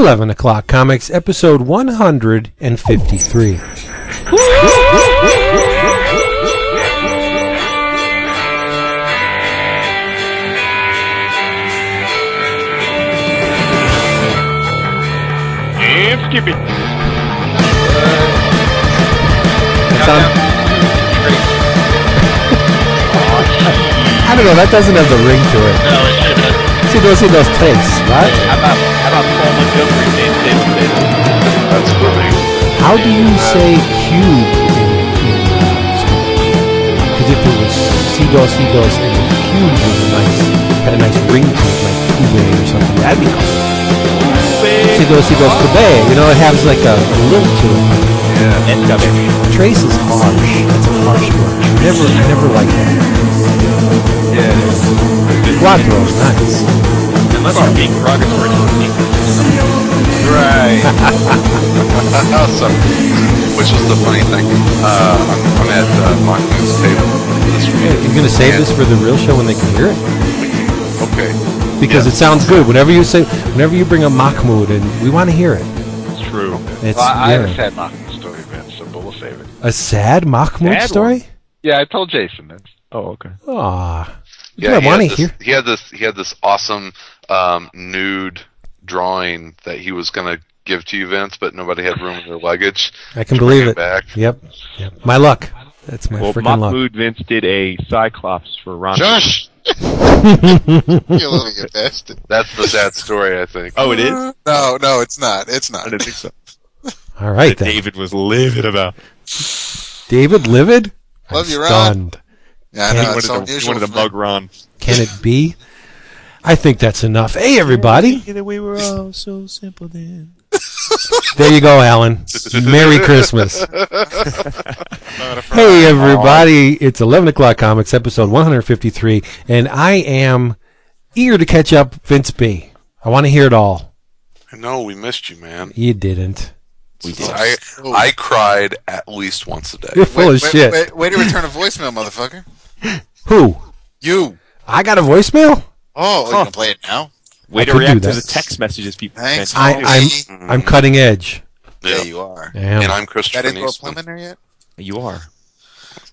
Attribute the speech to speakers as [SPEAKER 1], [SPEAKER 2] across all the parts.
[SPEAKER 1] 11 O'Clock Comics, episode 153.
[SPEAKER 2] And skip it.
[SPEAKER 1] That's I don't know, that doesn't have the ring to it.
[SPEAKER 2] No, it should
[SPEAKER 1] See those, see those tastes, right?
[SPEAKER 2] How about, how about Paul Montgomery named David David?
[SPEAKER 3] That's funny.
[SPEAKER 1] How do you say cube in, in Because if it was si dos, si dos, and the cube was a nice, had a nice ring to it, like cube or something, that'd be cool. Si dos, si dos, cube, you know, it has like a, a lilt to it.
[SPEAKER 3] Yeah.
[SPEAKER 1] Trace is harsh. That's a harsh word. Never, never like that.
[SPEAKER 3] Yeah.
[SPEAKER 1] Quattro nice.
[SPEAKER 2] Unless you're being derogatory to the people.
[SPEAKER 3] Right. so, which is the funny thing. Uh, I'm, I'm at uh, Mahmoud's table this week.
[SPEAKER 1] You're gonna save
[SPEAKER 3] and-
[SPEAKER 1] this for the real show when they can hear it
[SPEAKER 3] Okay.
[SPEAKER 1] because
[SPEAKER 3] Yeah.
[SPEAKER 1] it sounds good. Whenever you say, whenever you bring up Mahmoud, and we want to hear it.
[SPEAKER 2] It's true.
[SPEAKER 1] It's
[SPEAKER 4] Well, I, I have
[SPEAKER 1] yeah.
[SPEAKER 4] a sad Mahmoud story, man, so but we'll save it.
[SPEAKER 1] a sad Mahmoud
[SPEAKER 4] Sad
[SPEAKER 1] story.
[SPEAKER 4] Yeah, I told Jason, man.
[SPEAKER 2] Oh, okay.
[SPEAKER 1] Aw.
[SPEAKER 3] Yeah,
[SPEAKER 1] I
[SPEAKER 3] he
[SPEAKER 1] want
[SPEAKER 3] had
[SPEAKER 1] to
[SPEAKER 3] this,
[SPEAKER 1] hear.
[SPEAKER 3] he had this. He had this awesome um, nude drawing that he was going to give to you, Vince, but nobody had room in their luggage.
[SPEAKER 1] I can
[SPEAKER 3] to bring
[SPEAKER 1] believe it.
[SPEAKER 3] Back.
[SPEAKER 1] Yep. Yep. My luck. That's my
[SPEAKER 2] Well,
[SPEAKER 1] freaking luck.
[SPEAKER 2] Mahmoud Vince did a Cyclops for Ron.
[SPEAKER 5] Josh! you little get bastard.
[SPEAKER 3] That's the sad story, I think.
[SPEAKER 2] Oh, it is?
[SPEAKER 5] No, no, it's not. It's not.
[SPEAKER 2] I didn't think so.
[SPEAKER 1] All right then.
[SPEAKER 2] David was livid about.
[SPEAKER 1] David Livid. I'm
[SPEAKER 5] Love you, Ron.
[SPEAKER 1] stunned.
[SPEAKER 5] Yeah, I know.
[SPEAKER 2] He
[SPEAKER 5] It's
[SPEAKER 2] wanted,
[SPEAKER 5] so
[SPEAKER 2] to, he wanted to mug Ron.
[SPEAKER 1] Can it be? I think that's enough. Hey everybody.
[SPEAKER 2] We were all so simple then.
[SPEAKER 1] There you go, Alan. Merry Christmas. Hey everybody. It's 11 o'clock comics episode 153 and I am eager to catch up Vince B. I want to hear it all.
[SPEAKER 3] I know we missed you, man.
[SPEAKER 1] You didn't.
[SPEAKER 3] We did. I I cried at least once a day.
[SPEAKER 1] You're full
[SPEAKER 5] Wait,
[SPEAKER 1] of
[SPEAKER 5] wait,
[SPEAKER 1] shit.
[SPEAKER 5] Wait, way to return a voicemail, motherfucker.
[SPEAKER 1] Who?
[SPEAKER 5] You.
[SPEAKER 1] I got a voicemail?
[SPEAKER 5] Oh, you can play it now?
[SPEAKER 2] Way
[SPEAKER 1] I
[SPEAKER 2] to
[SPEAKER 1] could do
[SPEAKER 2] react to
[SPEAKER 1] that.
[SPEAKER 2] the text messages people
[SPEAKER 5] Thanks.
[SPEAKER 2] send.
[SPEAKER 1] I, I'm? I'm cutting edge.
[SPEAKER 5] Yeah,
[SPEAKER 3] Yeah.
[SPEAKER 5] you are.
[SPEAKER 1] I am.
[SPEAKER 3] And I'm
[SPEAKER 5] Got
[SPEAKER 3] Christopher
[SPEAKER 5] into a
[SPEAKER 3] Neesman.
[SPEAKER 5] preliminary yet?
[SPEAKER 2] You are.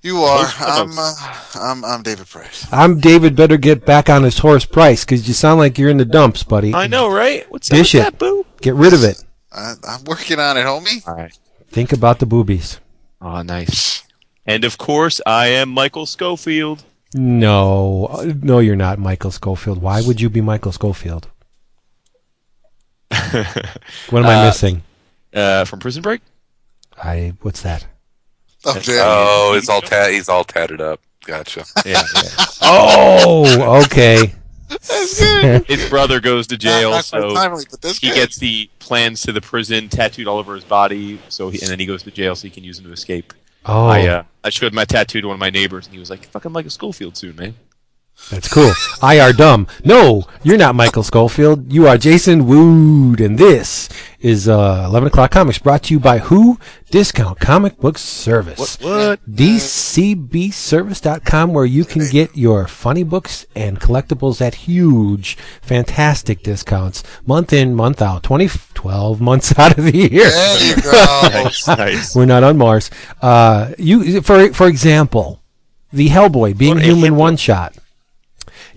[SPEAKER 5] You are. I'm, uh, I'm, I'm David Price.
[SPEAKER 1] I'm David. Better get back on his horse price because you sound like you're in the dumps, buddy.
[SPEAKER 2] I know, right? What's
[SPEAKER 1] Dish
[SPEAKER 2] up
[SPEAKER 1] it.
[SPEAKER 2] that, boo?
[SPEAKER 1] Get rid of it.
[SPEAKER 5] I, I'm working on it, homie.
[SPEAKER 2] All right.
[SPEAKER 1] Think about the boobies.
[SPEAKER 2] Oh, nice. And of course, I am Michael Scofield.
[SPEAKER 1] No, Uh, no, you're not Michael Scofield. Why would you be Michael Scofield? What am I
[SPEAKER 2] Uh,
[SPEAKER 1] missing?
[SPEAKER 2] Uh, from Prison Break?
[SPEAKER 1] I what's that?
[SPEAKER 5] Oh,
[SPEAKER 2] That's-
[SPEAKER 5] damn.
[SPEAKER 3] Oh, he's all ta- he's all tatted up. Gotcha.
[SPEAKER 2] Yeah. yeah.
[SPEAKER 1] Oh, okay.
[SPEAKER 2] His brother goes to jail,
[SPEAKER 5] Not- not
[SPEAKER 2] so
[SPEAKER 5] timely, but that's
[SPEAKER 2] he
[SPEAKER 5] good.
[SPEAKER 2] gets the plans to the prison tattooed all over his body. So he, and then he goes to jail so he can use them to escape.
[SPEAKER 1] Oh,
[SPEAKER 2] I uh, I showed my tattoo to one of my neighbors, and he was like, "Fucking Michael Scofield soon, man."
[SPEAKER 1] That's cool. I are dumb. No, you're not Michael Scofield. You are Jason Wood, and this is uh, 11 o'clock comics brought to you by Who Discount Comic Book Service.
[SPEAKER 2] What?
[SPEAKER 1] DCBService.com, where you can get your funny books and collectibles at huge, fantastic discounts, month in, month out, 20, 12 months out of the year.
[SPEAKER 5] There you go.
[SPEAKER 2] Nice, nice.
[SPEAKER 1] We're not on Mars. Uh, you, for for example, the Hellboy being
[SPEAKER 2] What
[SPEAKER 1] human one shot.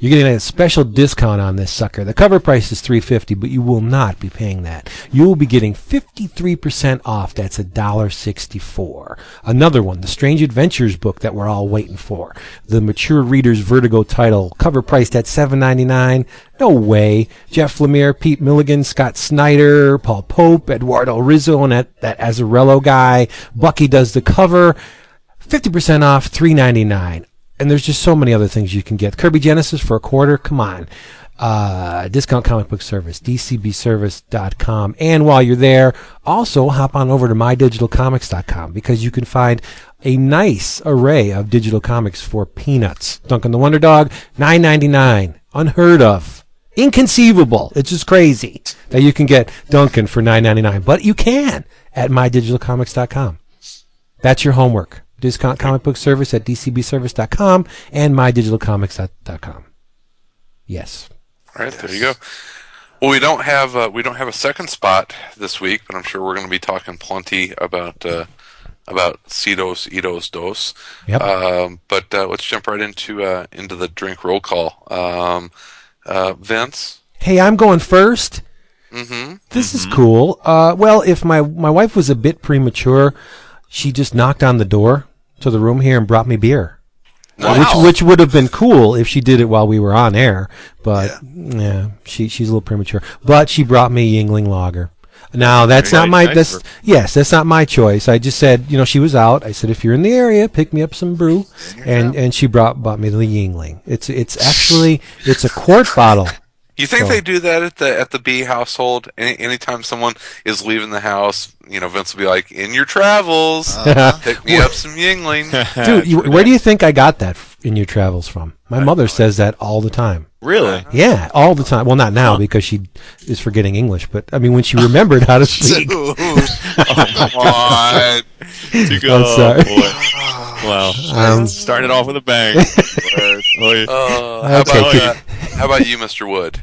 [SPEAKER 1] You're getting a special discount on this sucker. The cover price is 350, but you will not be paying that. You will be getting 53% off. That's a dollar 64. Another one, the Strange Adventures book that we're all waiting for. The mature reader's Vertigo title, cover priced at 7.99. No way. Jeff Lemire, Pete Milligan, Scott Snyder, Paul Pope, Eduardo Risso, and that, that Azzarello guy. Bucky does the cover. 50% off, 3.99. And there's just so many other things you can get. Kirby Genesis for a quarter, come on. Uh, discount comic book service, dcbservice.com. And while you're there, also hop on over to mydigitalcomics.com because you can find a nice array of digital comics for peanuts. Duncan the Wonder Dog, 9.99. Unheard of. Inconceivable. It's just crazy that you can get Duncan for 9.99, but you can at mydigitalcomics.com. That's your homework. Discount comic book service at dcbservice.com and mydigitalcomics.com. Yes.
[SPEAKER 3] All right, there you go. Well, we don't have uh, we don't have a second spot this week, but I'm sure we're going to be talking plenty about uh, about Cedos, Edos, Dos.
[SPEAKER 1] Yep.
[SPEAKER 3] Um, but uh, let's jump right into uh, into the drink roll call. Um, uh, Vince.
[SPEAKER 1] Hey, I'm going first.
[SPEAKER 3] Mm-hmm.
[SPEAKER 1] This is cool. Uh, well, if my my wife was a bit premature, she just knocked on the door to the room here and brought me beer. Which which would have been cool if she did it while we were on air, but yeah, she she's a little premature. But she brought me Yuengling Lager. Now that's
[SPEAKER 2] Very
[SPEAKER 1] not my
[SPEAKER 2] nice
[SPEAKER 1] that's yes that's not my choice. I just said you know she was out. I said if you're in the area, pick me up some brew, and and she brought brought me the Yuengling. It's it's actually it's a quart bottle.
[SPEAKER 3] You think
[SPEAKER 1] So-
[SPEAKER 3] they do that at the at the B household? Any, anytime someone is leaving the house, you know, Vince will be like, "In your travels, pick me up some Yuengling."
[SPEAKER 1] Dude, you, where do you think I got that in your travels from? My mother says that all the time.
[SPEAKER 2] Really?
[SPEAKER 1] Yeah, all the time. Well, not now because she is forgetting English, but I mean when she remembered how to speak.
[SPEAKER 5] Dude, come on.
[SPEAKER 2] Too good.
[SPEAKER 1] I'm sorry.
[SPEAKER 2] boy. Wow.
[SPEAKER 1] Um,
[SPEAKER 2] Started off with a bang. Boy.
[SPEAKER 3] Uh, how
[SPEAKER 1] Okay,
[SPEAKER 3] about
[SPEAKER 1] keep-
[SPEAKER 3] uh, how about you, Mr. Wood?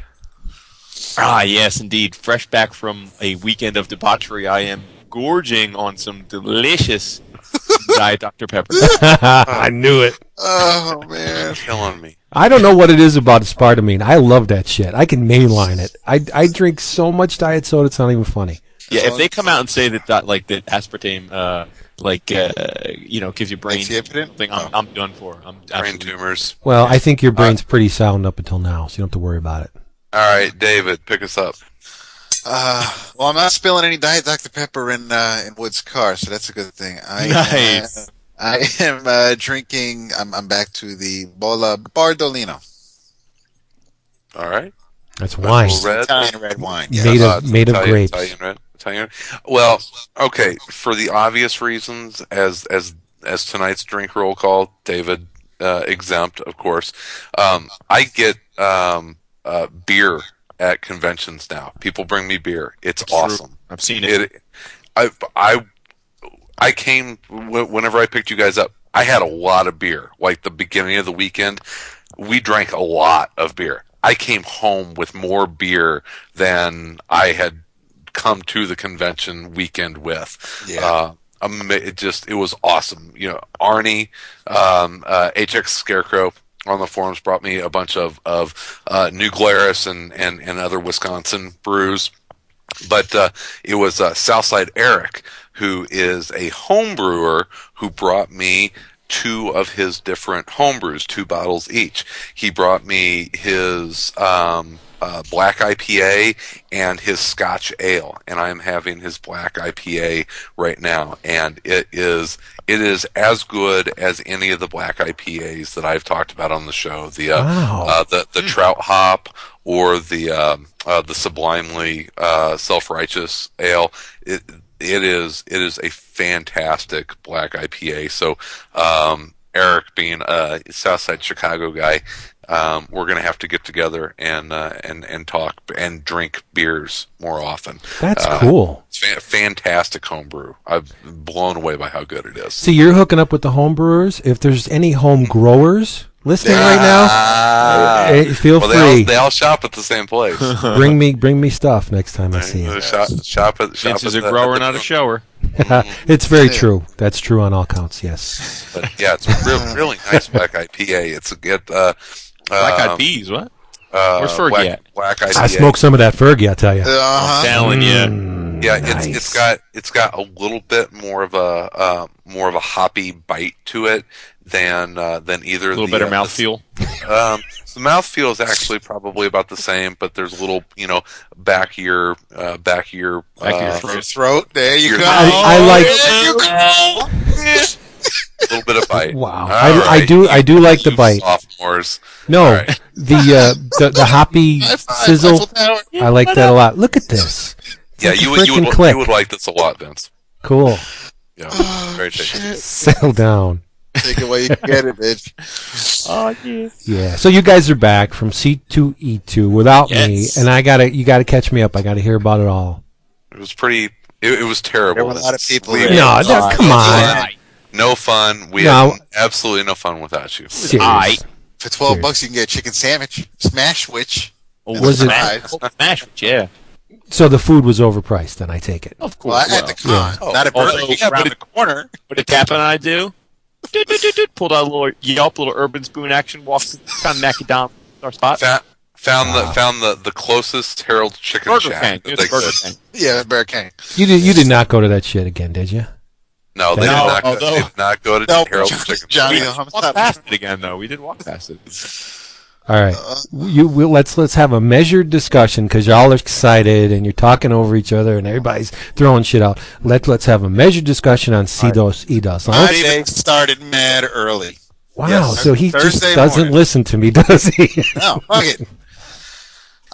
[SPEAKER 2] Ah, yes, indeed. Fresh back from a weekend of debauchery, I am gorging on some delicious Diet Dr. Pepper.
[SPEAKER 1] I knew it.
[SPEAKER 5] Oh man.
[SPEAKER 3] Killing me.
[SPEAKER 1] I don't know what it is about aspartame. I love that shit. I can mainline it. I, I drink so much diet soda, it's not even funny.
[SPEAKER 2] Yeah, if they come out and say that, that like that aspartame, uh, like uh, you know, gives you brain
[SPEAKER 5] Makes
[SPEAKER 2] thing, I'm, I'm done for. I'm
[SPEAKER 3] Brain
[SPEAKER 2] absolutely
[SPEAKER 3] tumors.
[SPEAKER 1] Well, I think your brain's pretty sound up until now, so you don't have to worry about it.
[SPEAKER 3] All right, David, pick us up.
[SPEAKER 5] Uh, well, I'm not spilling any Diet Dr Pepper in uh, in Wood's car, so that's a good thing. I
[SPEAKER 2] Nice.
[SPEAKER 5] Am, I am uh, drinking. I'm, I'm back to the Bolla Bardolino,
[SPEAKER 3] All right.
[SPEAKER 1] That's wine.
[SPEAKER 3] Red.
[SPEAKER 5] Italian red wine. Yeah.
[SPEAKER 1] Made of-
[SPEAKER 3] Uh,
[SPEAKER 1] made of grapes.
[SPEAKER 3] Italian red. Italian. Well, okay. For the obvious reasons, as as as tonight's drink roll call, David uh, exempt, of course. Um, I get um, uh, beer at conventions now. People bring me beer. It's awesome.
[SPEAKER 2] I've seen it.
[SPEAKER 3] It, I, I, I came whenever I picked you guys up. I had a lot of beer. Like the beginning of the weekend, we drank a lot of beer. I came home with more beer than I had come to the convention weekend with.
[SPEAKER 5] Yeah.
[SPEAKER 3] Uh, it just it was awesome. You know, Arnie, um, uh, HX Scarecrow on the forums brought me a bunch of of uh, New Glarus and, and and other Wisconsin brews but uh, it was uh, Southside Eric, who is a home brewer, who brought me two of his different homebrews, two bottles each. He brought me his um, uh, black IPA and his Scotch ale, and I'm having his black IPA right now, and it is it is as good as any of the black IPAs that I've talked about on the show. The uh,
[SPEAKER 1] Wow.
[SPEAKER 3] uh, the the trout hop or the um, uh, the sublimely uh, self righteous ale. It it is it is a fantastic black IPA. So um, Eric, being a Southside Chicago guy, um, we're gonna have to get together and uh, and and talk and drink beers more often.
[SPEAKER 1] That's
[SPEAKER 3] Uh,
[SPEAKER 1] cool.
[SPEAKER 3] It's fa- fantastic homebrew. I'm blown away by how good it is.
[SPEAKER 1] See, you're hooking up with the home brewers. If there's any home growers listening right now,
[SPEAKER 3] Ah.
[SPEAKER 1] eh, feel
[SPEAKER 3] well, they all,
[SPEAKER 1] free.
[SPEAKER 3] they all shop at the same place.
[SPEAKER 1] bring me bring me stuff next time I see you.
[SPEAKER 3] shop, shop at, shop
[SPEAKER 2] Vince is a
[SPEAKER 3] the-
[SPEAKER 2] grower,
[SPEAKER 3] the-
[SPEAKER 2] not a shower.
[SPEAKER 1] it's very true. That's true on all counts. Yes.
[SPEAKER 3] But yeah, it's a real, really nice black IPA. It's a good. Uh,
[SPEAKER 2] Black
[SPEAKER 3] um,
[SPEAKER 2] eyed peas, what?
[SPEAKER 3] Uh,
[SPEAKER 2] Where's Fergie
[SPEAKER 3] black,
[SPEAKER 2] at?
[SPEAKER 3] Black IPA.
[SPEAKER 1] I smoked some of that Fergie. I tell you.
[SPEAKER 5] Uh-huh.
[SPEAKER 2] Telling you.
[SPEAKER 1] Mm,
[SPEAKER 3] Yeah,
[SPEAKER 1] nice.
[SPEAKER 3] it's it's got it's got a little bit more of a uh, more of a hoppy bite to it than uh, than either.
[SPEAKER 2] A little
[SPEAKER 3] the,
[SPEAKER 2] better
[SPEAKER 3] uh,
[SPEAKER 2] mouthfeel.
[SPEAKER 3] The, um, the mouthfeel is actually probably about the same, but there's a little you know back of your uh, back of your
[SPEAKER 2] Back of your
[SPEAKER 3] uh,
[SPEAKER 2] throat.
[SPEAKER 5] Throat. There you
[SPEAKER 3] Your-
[SPEAKER 5] go.
[SPEAKER 1] I, I like.
[SPEAKER 5] There you go.
[SPEAKER 3] a little bit of bite.
[SPEAKER 1] Wow.
[SPEAKER 3] All
[SPEAKER 1] I, I do. I do like the bite.
[SPEAKER 3] Sophomores.
[SPEAKER 1] No,
[SPEAKER 3] All right.
[SPEAKER 1] the uh, the the hoppy sizzle. I like that a lot. Look at this. It's
[SPEAKER 3] Yeah,
[SPEAKER 1] like
[SPEAKER 3] you would you would,
[SPEAKER 1] click.
[SPEAKER 3] you would like this a lot, Vince.
[SPEAKER 1] Cool.
[SPEAKER 3] Yeah, very tasty.
[SPEAKER 5] Shit.
[SPEAKER 1] Settle down.
[SPEAKER 5] Take it while you get it, bitch.
[SPEAKER 1] Oh Yeah. So you guys are back from C two E two without
[SPEAKER 2] Yes.
[SPEAKER 1] me, and I gotta you gotta catch me up. I gotta hear about it all.
[SPEAKER 3] It was pretty. It, it was terrible.
[SPEAKER 5] There were a lot of people
[SPEAKER 1] No,
[SPEAKER 5] Yeah.
[SPEAKER 1] no, come on.
[SPEAKER 3] No fun. We
[SPEAKER 1] No.
[SPEAKER 3] had absolutely no fun without you.
[SPEAKER 1] Serious.
[SPEAKER 2] I-
[SPEAKER 5] For twelve
[SPEAKER 1] Serious.
[SPEAKER 5] bucks, you can get a chicken sandwich, smash which.
[SPEAKER 2] Oh,
[SPEAKER 1] Was it-
[SPEAKER 2] smash, oh, smash it, yeah.
[SPEAKER 1] So the food was overpriced. Then I take it.
[SPEAKER 2] Of
[SPEAKER 4] Well,
[SPEAKER 2] course.
[SPEAKER 4] at the con,
[SPEAKER 2] Oh,
[SPEAKER 4] not at
[SPEAKER 2] oh,
[SPEAKER 4] Burger King
[SPEAKER 2] yeah,
[SPEAKER 4] around
[SPEAKER 2] but
[SPEAKER 4] the corner.
[SPEAKER 2] What did Kappa and I do? Doot, doot, doot, doot, Pulled out a little Yelp, little urban spoon action, walked found Mackie down our spot.
[SPEAKER 3] Found, found
[SPEAKER 1] Wow.
[SPEAKER 3] the found the, the closest Harold Chicken
[SPEAKER 2] Burger
[SPEAKER 3] Shack.
[SPEAKER 2] King.
[SPEAKER 3] that
[SPEAKER 2] It's Burger. King.
[SPEAKER 4] Yeah, Burger King.
[SPEAKER 1] You did. You did not go to that shit again, did you?
[SPEAKER 3] No, they
[SPEAKER 1] No,
[SPEAKER 3] did not. go-
[SPEAKER 2] although-
[SPEAKER 3] they did not go to
[SPEAKER 4] No,
[SPEAKER 3] Harold
[SPEAKER 4] Johnny,
[SPEAKER 3] Chicken.
[SPEAKER 4] Johnny
[SPEAKER 2] We
[SPEAKER 4] the
[SPEAKER 2] did walk
[SPEAKER 4] homicide.
[SPEAKER 2] past it again, though. We did walk past it.
[SPEAKER 1] All right.
[SPEAKER 4] Uh,
[SPEAKER 1] You we, let's let's have a measured discussion because y'all are excited and you're talking over each other and everybody's throwing shit out. Let let's have a measured discussion on CDOS EDOS.
[SPEAKER 4] My
[SPEAKER 1] Huh?
[SPEAKER 4] day started mad early.
[SPEAKER 1] Wow.
[SPEAKER 4] yes,
[SPEAKER 1] so he just doesn't
[SPEAKER 4] morning.
[SPEAKER 1] listen to me, does he?
[SPEAKER 4] No, fuck it.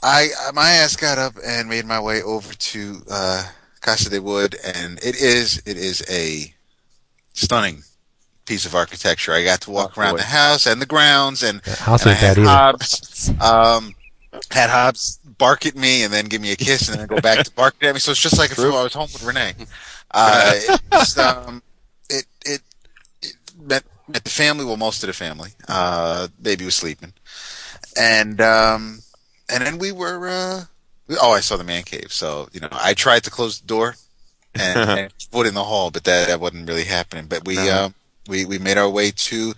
[SPEAKER 4] I I- my ass got up and made my way over to uh, Casa de Wood, and it is it is a stunning piece of architecture. I got to walk
[SPEAKER 2] Oh,
[SPEAKER 4] around
[SPEAKER 2] boy.
[SPEAKER 4] the house and the grounds, and,
[SPEAKER 1] House
[SPEAKER 4] and I
[SPEAKER 1] ain't
[SPEAKER 4] had. Hobbs, um, had Hobbs bark at me and then give me a kiss, and then go back to bark at me. So it's just like if I was home with Renee. Uh, it's, um, it it it met met the family. Well, most of the family. Uh, baby was sleeping, and um, and then we were. Uh, we- oh, I saw the man cave. So you know, I tried to close the door and, and put in the hall, but that that wasn't really happening. But we
[SPEAKER 3] Uh-huh.
[SPEAKER 4] uh, we we made our way to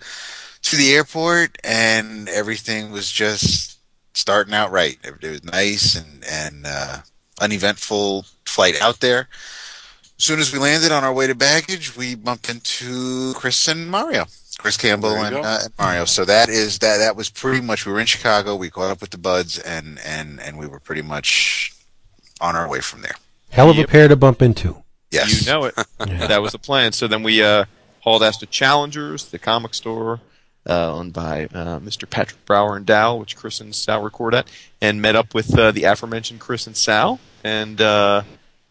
[SPEAKER 4] to the airport, and everything was just starting out right. It, it was nice and and uh, uneventful flight out there. As soon as we landed on our way to baggage, we bumped into Chris and Mario. Chris Campbell and,
[SPEAKER 3] go.
[SPEAKER 4] uh, and Mario. So that is that. That was pretty much. We were in Chicago. We caught up with the buds, and and and we were pretty much on our way from there.
[SPEAKER 1] Hell of a pair to bump into.
[SPEAKER 4] Yes,
[SPEAKER 2] You know it. That was the plan. So then we uh, hauled ass to Challengers, the comic store uh, owned by uh, Mr. Patrick Brower and Dal, which Chris and Sal record at, and met up with uh, the aforementioned Chris and Sal. And uh,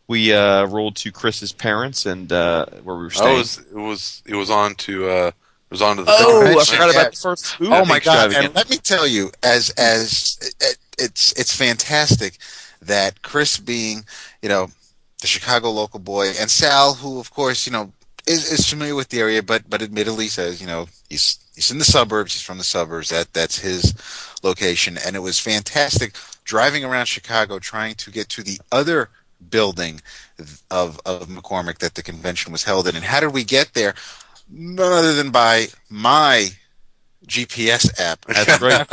[SPEAKER 2] we uh, rolled to Chris's parents and uh, where we were
[SPEAKER 3] Oh,
[SPEAKER 2] staying.
[SPEAKER 3] it was it was it was on to uh, it was on to the
[SPEAKER 2] Oh, I
[SPEAKER 4] convention,
[SPEAKER 2] forgot about
[SPEAKER 4] yes.
[SPEAKER 2] the first food
[SPEAKER 4] Oh my god! And let me tell you, as as it, it's it's fantastic that Chris, being you know the Chicago local boy, and Sal, who of course you know is, is familiar with the area, but but admittedly says you know he's he's in the suburbs. He's from the suburbs. That that's his location, and it was fantastic driving around Chicago trying to get to the other building of of McCormick that the convention was held in. And how did we get there? None other than by my GPS app.
[SPEAKER 2] That's right.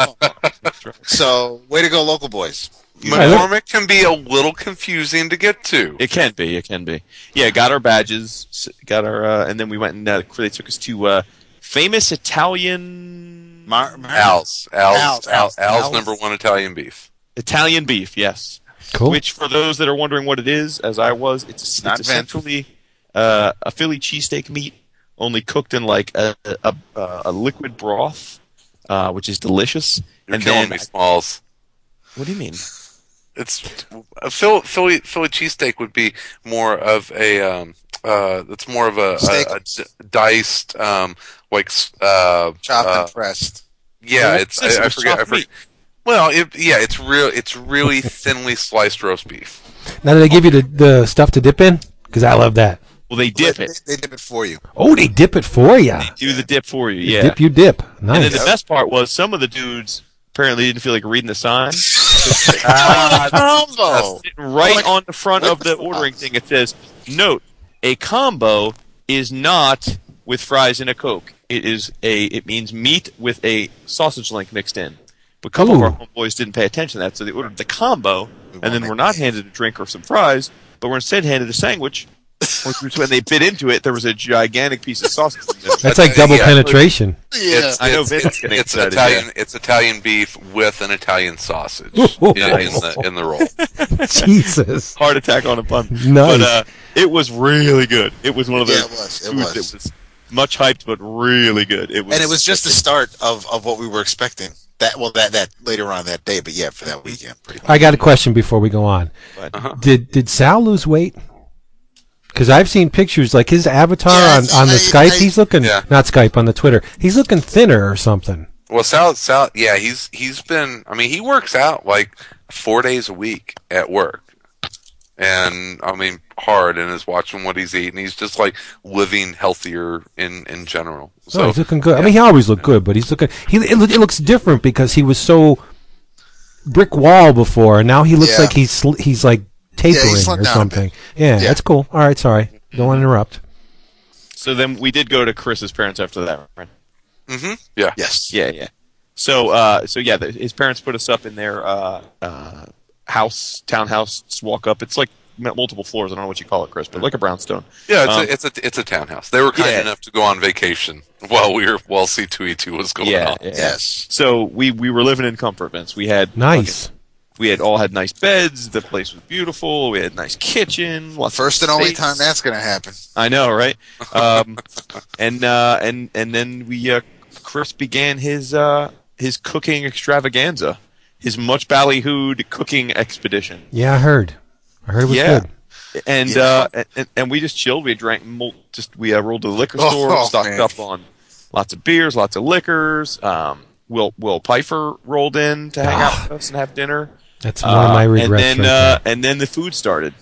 [SPEAKER 2] That's right.
[SPEAKER 4] So, way to go, local boys.
[SPEAKER 3] McCormick can be a little confusing to get to.
[SPEAKER 2] It can be. It can be. Yeah, got our badges, got our, uh, and then we went and uh, they took us to uh, famous Italian
[SPEAKER 4] Mar- Mar-
[SPEAKER 3] Al's, Al's,
[SPEAKER 4] Al's,
[SPEAKER 3] Al's,
[SPEAKER 4] Al's,
[SPEAKER 3] Al's,
[SPEAKER 2] Al's.
[SPEAKER 3] number one Italian beef.
[SPEAKER 2] Italian beef. Yes.
[SPEAKER 1] Cool.
[SPEAKER 2] Which, for those that are wondering what it is, as I was, it's, it's
[SPEAKER 4] Not
[SPEAKER 2] essentially uh, a Philly cheesesteak meat, only cooked in like a a, a, a liquid broth, uh, which is delicious.
[SPEAKER 3] You're
[SPEAKER 2] and
[SPEAKER 3] killing
[SPEAKER 2] then,
[SPEAKER 3] me, Smalls.
[SPEAKER 2] what do you mean?
[SPEAKER 3] It's a Philly Philly Philly cheesesteak would be more of a um uh it's more of a,
[SPEAKER 4] Steak.
[SPEAKER 3] a, a d- diced um like uh
[SPEAKER 4] Chopped
[SPEAKER 3] uh,
[SPEAKER 4] and pressed.
[SPEAKER 3] yeah
[SPEAKER 2] Well,
[SPEAKER 3] it's I, I forget I forget. Well, it, yeah, it's real. It's really thinly sliced roast beef.
[SPEAKER 1] Now, do they give you the, the stuff to dip in? Because I love that.
[SPEAKER 2] Well, they dip
[SPEAKER 4] they,
[SPEAKER 2] it.
[SPEAKER 4] They dip it for you.
[SPEAKER 1] Oh, they dip it for you.
[SPEAKER 2] They Do the dip for you. Yeah.
[SPEAKER 1] Dip you dip. Nice.
[SPEAKER 2] And then
[SPEAKER 1] Nice.
[SPEAKER 2] the best part was some of the dudes apparently didn't feel like reading the sign.
[SPEAKER 4] Combo.
[SPEAKER 2] Right
[SPEAKER 4] Like-
[SPEAKER 2] on the front of the ordering thing, it says, "Note: A combo is not with fries and a coke. It is a. It means meat with a sausage link mixed in." But a couple
[SPEAKER 1] Ooh.
[SPEAKER 2] of our homeboys didn't pay attention to that, so they ordered the combo,
[SPEAKER 4] We
[SPEAKER 2] and then
[SPEAKER 4] won't
[SPEAKER 2] we're not handed a drink or some fries, but we're instead handed a sandwich. Which when they bit into it, there was a gigantic piece of sausage. in there.
[SPEAKER 1] That's like double
[SPEAKER 3] Yeah.
[SPEAKER 1] penetration.
[SPEAKER 4] Yeah.
[SPEAKER 3] It's,
[SPEAKER 2] I know
[SPEAKER 3] it's, it's, it's
[SPEAKER 2] excited,
[SPEAKER 3] Italian. It's Italian beef with an Italian sausage
[SPEAKER 1] Ooh.
[SPEAKER 3] in, in the in the roll.
[SPEAKER 1] Jesus.
[SPEAKER 2] Heart attack on a bun.
[SPEAKER 1] Nice.
[SPEAKER 2] But uh, it was really good. It was one of
[SPEAKER 4] Yeah, it was. It
[SPEAKER 2] foods
[SPEAKER 4] was.
[SPEAKER 2] that was much hyped, but really good. It was,
[SPEAKER 4] and it was just the start of, of what we were expecting. That well, that that later on that day, but yeah, for that weekend, pretty much.
[SPEAKER 1] I got a question before we go on.
[SPEAKER 2] But-
[SPEAKER 1] Did did Sal lose weight? Because I've seen pictures like his avatar
[SPEAKER 4] Yes,
[SPEAKER 1] on, on the
[SPEAKER 4] I-
[SPEAKER 1] Skype.
[SPEAKER 4] I-
[SPEAKER 1] he's looking
[SPEAKER 3] Yeah.
[SPEAKER 1] not Skype on the Twitter. He's looking thinner or something.
[SPEAKER 3] Well, Sal, Sal, yeah, he's he's been. I mean, he works out like four days a week at work, and I mean hard, and is watching what he's eating. He's just like living healthier in in general.
[SPEAKER 1] So
[SPEAKER 3] So
[SPEAKER 1] he's looking good. I mean, he always looked good, but he's looking. He it, look- it looks different because he was so brick wall before, and now he looks
[SPEAKER 5] Yeah.
[SPEAKER 1] like he's he's like tapering
[SPEAKER 5] slimmed
[SPEAKER 1] or something. Yeah,
[SPEAKER 5] Yeah.
[SPEAKER 1] that's cool. All right, sorry, don't want to interrupt.
[SPEAKER 2] So then we did go to Chris's parents after that, right?
[SPEAKER 3] hmm Yeah.
[SPEAKER 5] Yes.
[SPEAKER 2] Yeah, yeah. So, uh, so yeah, the, his parents put us up in their uh, uh, house, townhouse. Walk up. It's like multiple floors. I don't know what you call it, Chris, but like a brownstone.
[SPEAKER 3] Yeah, it's,
[SPEAKER 2] Um,
[SPEAKER 3] a, it's a it's a townhouse. They were kind
[SPEAKER 2] Yeah.
[SPEAKER 3] enough to go on vacation while we were while C two E two was going
[SPEAKER 2] yeah,
[SPEAKER 3] on.
[SPEAKER 2] yeah.
[SPEAKER 5] Yes.
[SPEAKER 2] So we we were living in comfort, Vince. We had
[SPEAKER 1] Nice.
[SPEAKER 2] fucking- we had all had nice beds. The place was beautiful. We had a nice kitchen. Lots
[SPEAKER 5] First
[SPEAKER 2] of
[SPEAKER 5] and only time that's going to happen.
[SPEAKER 2] I know, right? Um, and uh, and and then we uh, Chris began his uh, his cooking extravaganza, his much ballyhooed cooking expedition,
[SPEAKER 1] Yeah, I heard. I heard it was
[SPEAKER 2] Yeah.
[SPEAKER 1] good.
[SPEAKER 2] and
[SPEAKER 5] Yeah.
[SPEAKER 2] uh, and, and we just chilled. We drank mul- just we uh, rolled to the liquor
[SPEAKER 5] Oh,
[SPEAKER 2] store, stocked
[SPEAKER 5] man.
[SPEAKER 2] up on lots of beers, lots of liquors. Um, Will Will Pfeiffer rolled in to hang out
[SPEAKER 1] Ah.
[SPEAKER 2] with us and have dinner.
[SPEAKER 1] That's one of my
[SPEAKER 2] Uh,
[SPEAKER 1] regrets.
[SPEAKER 2] and then
[SPEAKER 1] right
[SPEAKER 2] uh,
[SPEAKER 1] there.
[SPEAKER 2] and then the food started.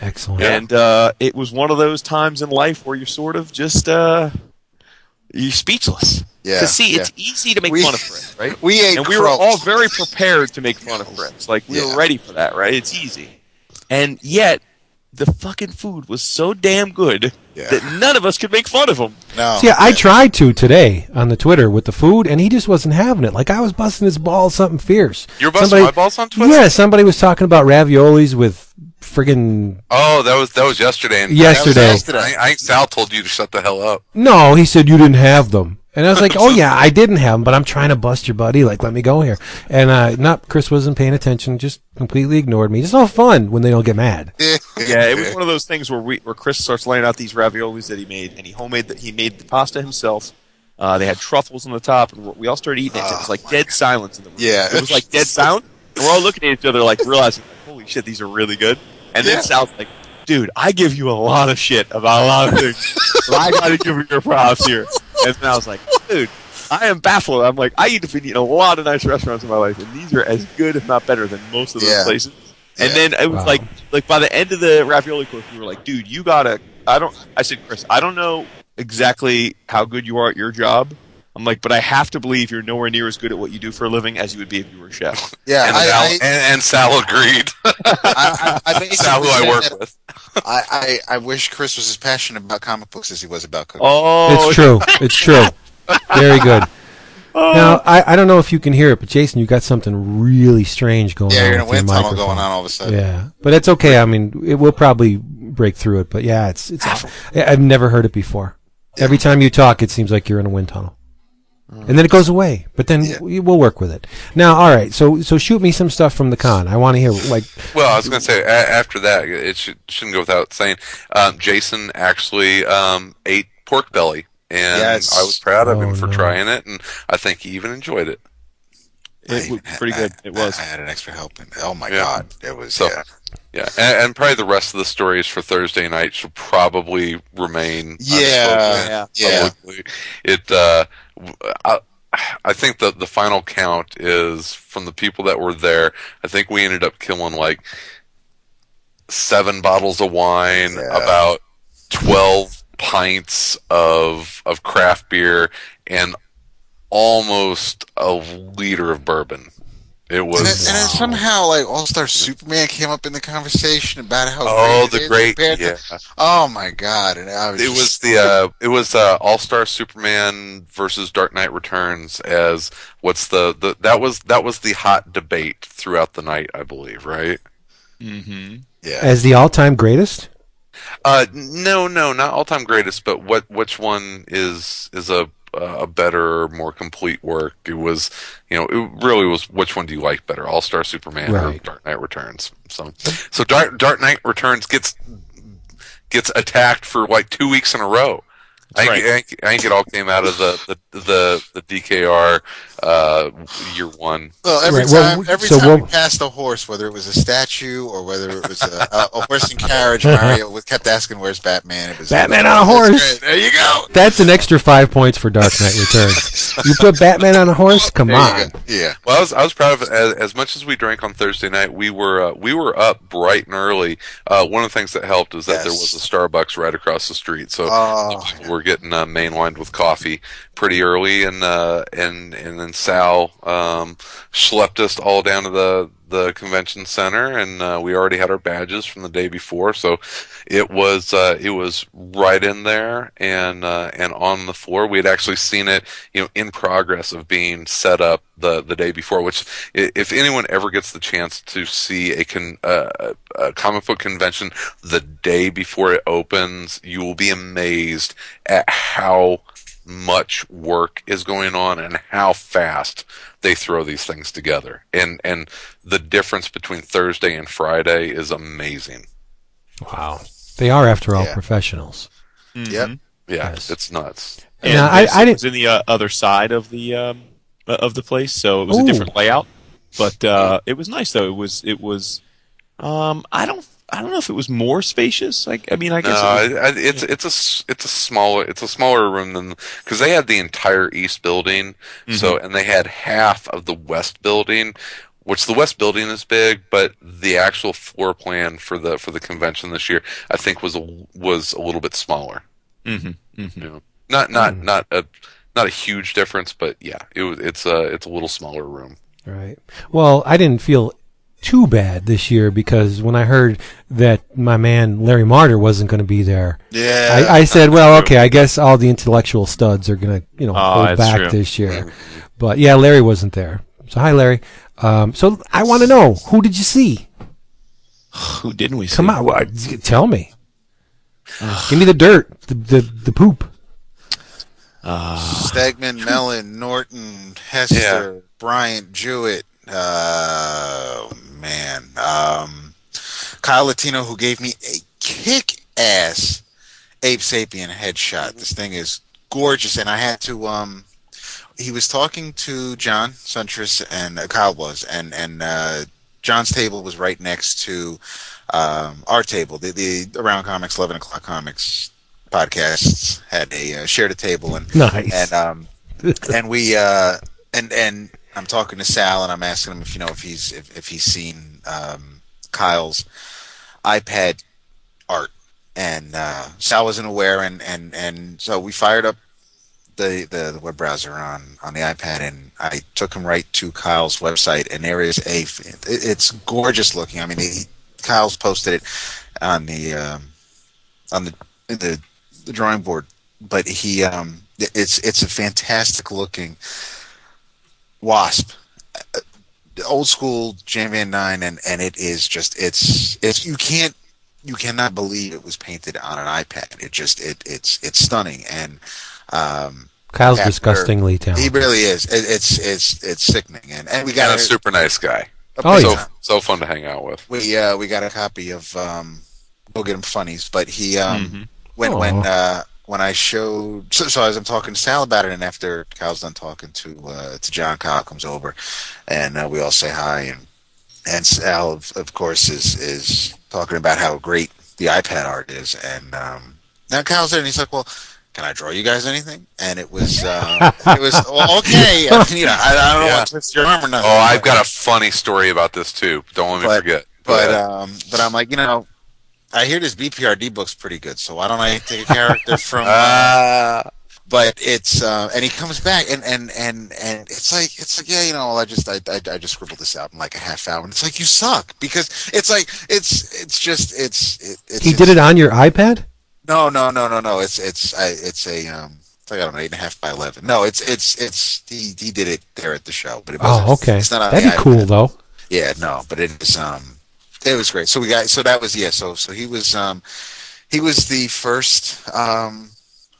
[SPEAKER 1] Excellent.
[SPEAKER 2] And uh, it was one of those times in life where you're sort of just uh, you're speechless.
[SPEAKER 5] Yeah,
[SPEAKER 2] To see,
[SPEAKER 5] yeah.
[SPEAKER 2] it's easy to make
[SPEAKER 5] We-
[SPEAKER 2] fun of Chris, right?
[SPEAKER 5] We ate
[SPEAKER 2] and we were all very prepared to make fun of Chris. Like we
[SPEAKER 5] Yeah.
[SPEAKER 2] were ready for that, right? It's easy. And yet, the fucking food was so damn good
[SPEAKER 5] Yeah.
[SPEAKER 2] that none of us could make fun of him.
[SPEAKER 5] No.
[SPEAKER 1] See, I tried to today on the Twitter with the food, and he just wasn't having it. Like I was busting his balls, something fierce.
[SPEAKER 3] You're busting
[SPEAKER 1] Somebody-
[SPEAKER 3] my balls on Twitter.
[SPEAKER 1] Yeah, somebody was talking about raviolis with friggin'
[SPEAKER 3] Oh, that was that was yesterday. And
[SPEAKER 1] Yesterday.
[SPEAKER 5] yesterday.
[SPEAKER 3] I, I think Sal told you to shut the hell up.
[SPEAKER 1] No, he said you didn't have them. And I was like, oh yeah, I didn't have them, but I'm trying to bust your buddy. Like, let me go here. And uh, not Chris wasn't paying attention, just completely ignored me. It's all fun when they don't get mad.
[SPEAKER 2] Yeah, it was one of those things where we where Chris starts laying out these raviolis that he made, and he homemade that he made the pasta himself. Uh, they had truffles on the top, and we all started eating it. and it was like dead silence in the room.
[SPEAKER 5] Yeah.
[SPEAKER 2] it was like dead silence. And we're all looking at each other, like realizing, "Holy shit, these are really good." And then
[SPEAKER 5] Yeah.
[SPEAKER 2] Sal's like, "Dude, I give you a lot of shit about a lot of things, but I got to give you your props here." And then I was like, "Dude." I am baffled. I'm like, I eat been eating a lot of nice restaurants in my life, and these are as good, if not better, than most of those
[SPEAKER 5] Yeah.
[SPEAKER 2] places. And
[SPEAKER 5] Yeah.
[SPEAKER 2] then it was
[SPEAKER 1] Wow.
[SPEAKER 2] like, like by the end of the ravioli course, we were like, dude, you gotta. I don't. I said, Chris, I don't know exactly how good you are at your job. I'm like, but I have to believe you're nowhere near as good at what you do for a living as you would be if you were a chef.
[SPEAKER 5] Yeah,
[SPEAKER 3] and,
[SPEAKER 5] I,
[SPEAKER 3] Sal,
[SPEAKER 5] I,
[SPEAKER 3] and, and Sal agreed.
[SPEAKER 5] I, I, I
[SPEAKER 3] Sal, who I work with.
[SPEAKER 5] I, I, I wish Chris was as passionate about comic books as he was about cooking.
[SPEAKER 2] Oh,
[SPEAKER 1] It's true. It's true. Very good.
[SPEAKER 2] Oh.
[SPEAKER 1] Now, I, I don't know if you can hear it, but Jason, you got something really strange going
[SPEAKER 5] yeah,
[SPEAKER 1] on.
[SPEAKER 5] you're in a wind tunnel
[SPEAKER 1] microphone.
[SPEAKER 5] going on all of a sudden.
[SPEAKER 1] Yeah, but it's okay. I mean, it will probably break through it. But yeah, it's it's. I- I've never heard it before. Every time you talk, it seems like you're in a wind tunnel, and then it goes away. But then
[SPEAKER 5] Yeah.
[SPEAKER 1] we, we'll work with it. Now, all right. So so shoot me some stuff from the con. I want to hear like
[SPEAKER 3] Well, I was going to say a- after that, it should, shouldn't go without saying. Um, Jason actually um, ate pork belly, and
[SPEAKER 5] Yes.
[SPEAKER 3] I was proud of
[SPEAKER 1] Oh,
[SPEAKER 3] him for
[SPEAKER 1] no.
[SPEAKER 3] trying it, and I think he even enjoyed it.
[SPEAKER 2] it was pretty good. It was.
[SPEAKER 5] I, had an extra helping. Oh my
[SPEAKER 3] Yeah.
[SPEAKER 5] god, it was.
[SPEAKER 3] So-
[SPEAKER 5] yeah.
[SPEAKER 3] Yeah, and, and probably the rest of the stories for Thursday night should probably remain.
[SPEAKER 5] Yeah, yeah.
[SPEAKER 3] publicly. It. Uh, I, I think the the final count is from the people that were there. I think we ended up killing like seven bottles of wine,
[SPEAKER 5] Yeah.
[SPEAKER 3] about twelve pints of of craft beer, and almost a liter of bourbon. It was
[SPEAKER 5] And, then, and then somehow, like All Star Superman came up in the conversation about how
[SPEAKER 3] oh
[SPEAKER 5] great
[SPEAKER 3] the
[SPEAKER 5] is
[SPEAKER 3] great
[SPEAKER 5] compared to-
[SPEAKER 3] yeah.
[SPEAKER 5] oh my god! And I was
[SPEAKER 3] it
[SPEAKER 5] just-
[SPEAKER 3] was the uh, it was uh, All Star Superman versus Dark Knight Returns as what's the, the that was that was the hot debate throughout the night, I believe, right?
[SPEAKER 2] Mm-hmm.
[SPEAKER 5] yeah.
[SPEAKER 1] as the all-time greatest.
[SPEAKER 3] Uh, no, no, not all time greatest, but what which one is is a a better, more complete work? It was, you know, it really was. Which one do you like better, All Star Superman or Dark Knight Returns? So, so Dark Dark Knight Returns gets gets attacked for like two weeks in a row. I think,
[SPEAKER 2] Right.
[SPEAKER 3] I, think, I think it all came out of the the the, the DKR uh, year one.
[SPEAKER 5] Well, every
[SPEAKER 1] Right, well,
[SPEAKER 5] time, every
[SPEAKER 1] so
[SPEAKER 5] time
[SPEAKER 1] we'll-
[SPEAKER 5] we passed a horse, whether it was a statue or whether it was a, a, a horse and carriage, Mario kept asking, "Where's Batman?" It was
[SPEAKER 1] Batman on a horse.
[SPEAKER 5] There you go.
[SPEAKER 1] That's an extra five points for Dark Knight Returns. you put Batman on a horse? Come on.
[SPEAKER 5] go. Yeah.
[SPEAKER 3] Well, I was I was proud of. As, as much as we drank on Thursday night, we were uh, we were up bright and early. Uh, one of the things that helped is that there was a Starbucks right across the street, so
[SPEAKER 5] Oh,
[SPEAKER 3] people were were getting uh, mainlined with coffee pretty early, and uh, and and then Sal um, schlepped us all down to the the convention center, and uh, we already had our badges from the day before, so it was uh, it was right in there and uh, and on the floor. We had actually seen it, you know, in progress of being set up the the day before. Which, if anyone ever gets the chance to see a con, uh, a comic book convention the day before it opens, you will be amazed at how much work is going on and how fast they throw these things together. And and the difference between Thursday and Friday is amazing.
[SPEAKER 1] Wow. They are, after all,
[SPEAKER 4] Yeah.
[SPEAKER 1] professionals.
[SPEAKER 4] Yep.
[SPEAKER 3] Yeah,
[SPEAKER 1] Yes.
[SPEAKER 3] it's nuts.
[SPEAKER 2] And
[SPEAKER 1] Now, I-
[SPEAKER 2] this
[SPEAKER 1] I didn't-
[SPEAKER 2] was in the uh, other side of the um, uh, of the place, so it was
[SPEAKER 1] Ooh.
[SPEAKER 2] a different layout. But uh, it was nice though. It was it was. Um, I don't I don't know if it was more spacious. Like I mean, I
[SPEAKER 3] No,
[SPEAKER 2] guess it was,
[SPEAKER 3] I- I- it's it's a s- it's a smaller it's a smaller room than because they had the entire east building, so
[SPEAKER 2] Mm-hmm.
[SPEAKER 3] and they had half of the west building, which the west building is big, but the actual floor plan for the for the convention this year, I think was a, was a little bit smaller.
[SPEAKER 2] Mhm, mhm.
[SPEAKER 3] You know, not not
[SPEAKER 1] Hmm.
[SPEAKER 3] not a not a huge difference, but yeah, it was it's a it's a little smaller room.
[SPEAKER 1] Right. Well, I didn't feel too bad this year because when I heard that my man Larry Martyr wasn't going to be there,
[SPEAKER 4] Yeah.
[SPEAKER 1] I, I said, well, okay, I guess all the intellectual studs are going to, you know,
[SPEAKER 2] Oh,
[SPEAKER 1] hold back
[SPEAKER 2] true.
[SPEAKER 1] this year. But yeah, Larry wasn't there. So hi, Larry. Um, so I want to know who did you see?
[SPEAKER 2] who didn't we? See?
[SPEAKER 1] Come on, what, tell me. Give me the dirt, the the, the poop.
[SPEAKER 4] Stegman, Mellon, Norton, Hester, Bryant, Jewett. Uh, man. Um, Kyle Latino, who gave me a kick ass Abe Sapien headshot. This thing is gorgeous, and I had to. Um, he was talking to John Suntress, and uh, Kyle was, and and uh, John's table was right next to um, our table. The, the Around Comics, Eleven O'clock Comics podcasts had a uh, shared a table, and
[SPEAKER 1] Nice.
[SPEAKER 4] and um, and we uh, and and I'm talking to Sal, and I'm asking him if you know if he's if, if he's seen um, Kyle's iPad art, and uh, Sal wasn't aware, and and and so we fired up the, the the web browser on on the iPad, and I took him right to Kyle's website, and there is a it- it's gorgeous looking. I mean, he, Kyle's posted it on the um, on the the the drawing board, but he um it's it's a fantastic looking wasp Uh, old school Jan Van Dyne and and it is just it's it's you can't you cannot believe it was painted on an iPad it just it it's it's stunning and um
[SPEAKER 1] Kyle's
[SPEAKER 4] after-
[SPEAKER 1] disgustingly talented.
[SPEAKER 4] he really is it, it's it's it's sickening and and we got
[SPEAKER 3] And a super nice guy.
[SPEAKER 1] Oh,
[SPEAKER 3] so
[SPEAKER 1] yeah.
[SPEAKER 3] so fun to hang out with.
[SPEAKER 4] we uh we got a copy of um go get him funnies but he um
[SPEAKER 2] Mhm.
[SPEAKER 4] when
[SPEAKER 1] Aw.
[SPEAKER 4] when uh when I showed so, so as I'm talking to Sal about it and after Kyle's done talking to uh to John Kyle comes over and uh, we all say hi and and Sal of, of course is is talking about how great the iPad art is and um now Kyle's there and he's like well can I draw you guys anything? And it was, uh, it was well, okay. I mean, you know, I, I don't
[SPEAKER 3] Yeah.
[SPEAKER 4] want to twist your arm or nothing.
[SPEAKER 3] Oh, I've got a funny story about this too. Don't let me
[SPEAKER 4] But-
[SPEAKER 3] forget.
[SPEAKER 4] But
[SPEAKER 3] ahead.
[SPEAKER 4] um, but I'm like, you know, I hear this BPRD book's pretty good, so why don't I take a character from? Uh,
[SPEAKER 3] Ah.
[SPEAKER 4] but it's uh, and he comes back and and and and it's like it's like yeah, you know, I just I, I I just scribbled this out in like a half hour, and it's like you suck because it's like it's it's just it's it, it's
[SPEAKER 1] He did it on your iPad?
[SPEAKER 4] No, no, no, no, no. It's it's I, it's a um. It's like I don't know, eight and a half by eleven. No, it's it's it's he he did it there at the show, but it wasn't.
[SPEAKER 1] Oh, okay.
[SPEAKER 4] It's not on
[SPEAKER 1] That'd
[SPEAKER 4] the
[SPEAKER 1] be cool though.
[SPEAKER 4] Yeah, no, but it is um, it was great. So we got so that was yeah. So so he was um, he was the first um.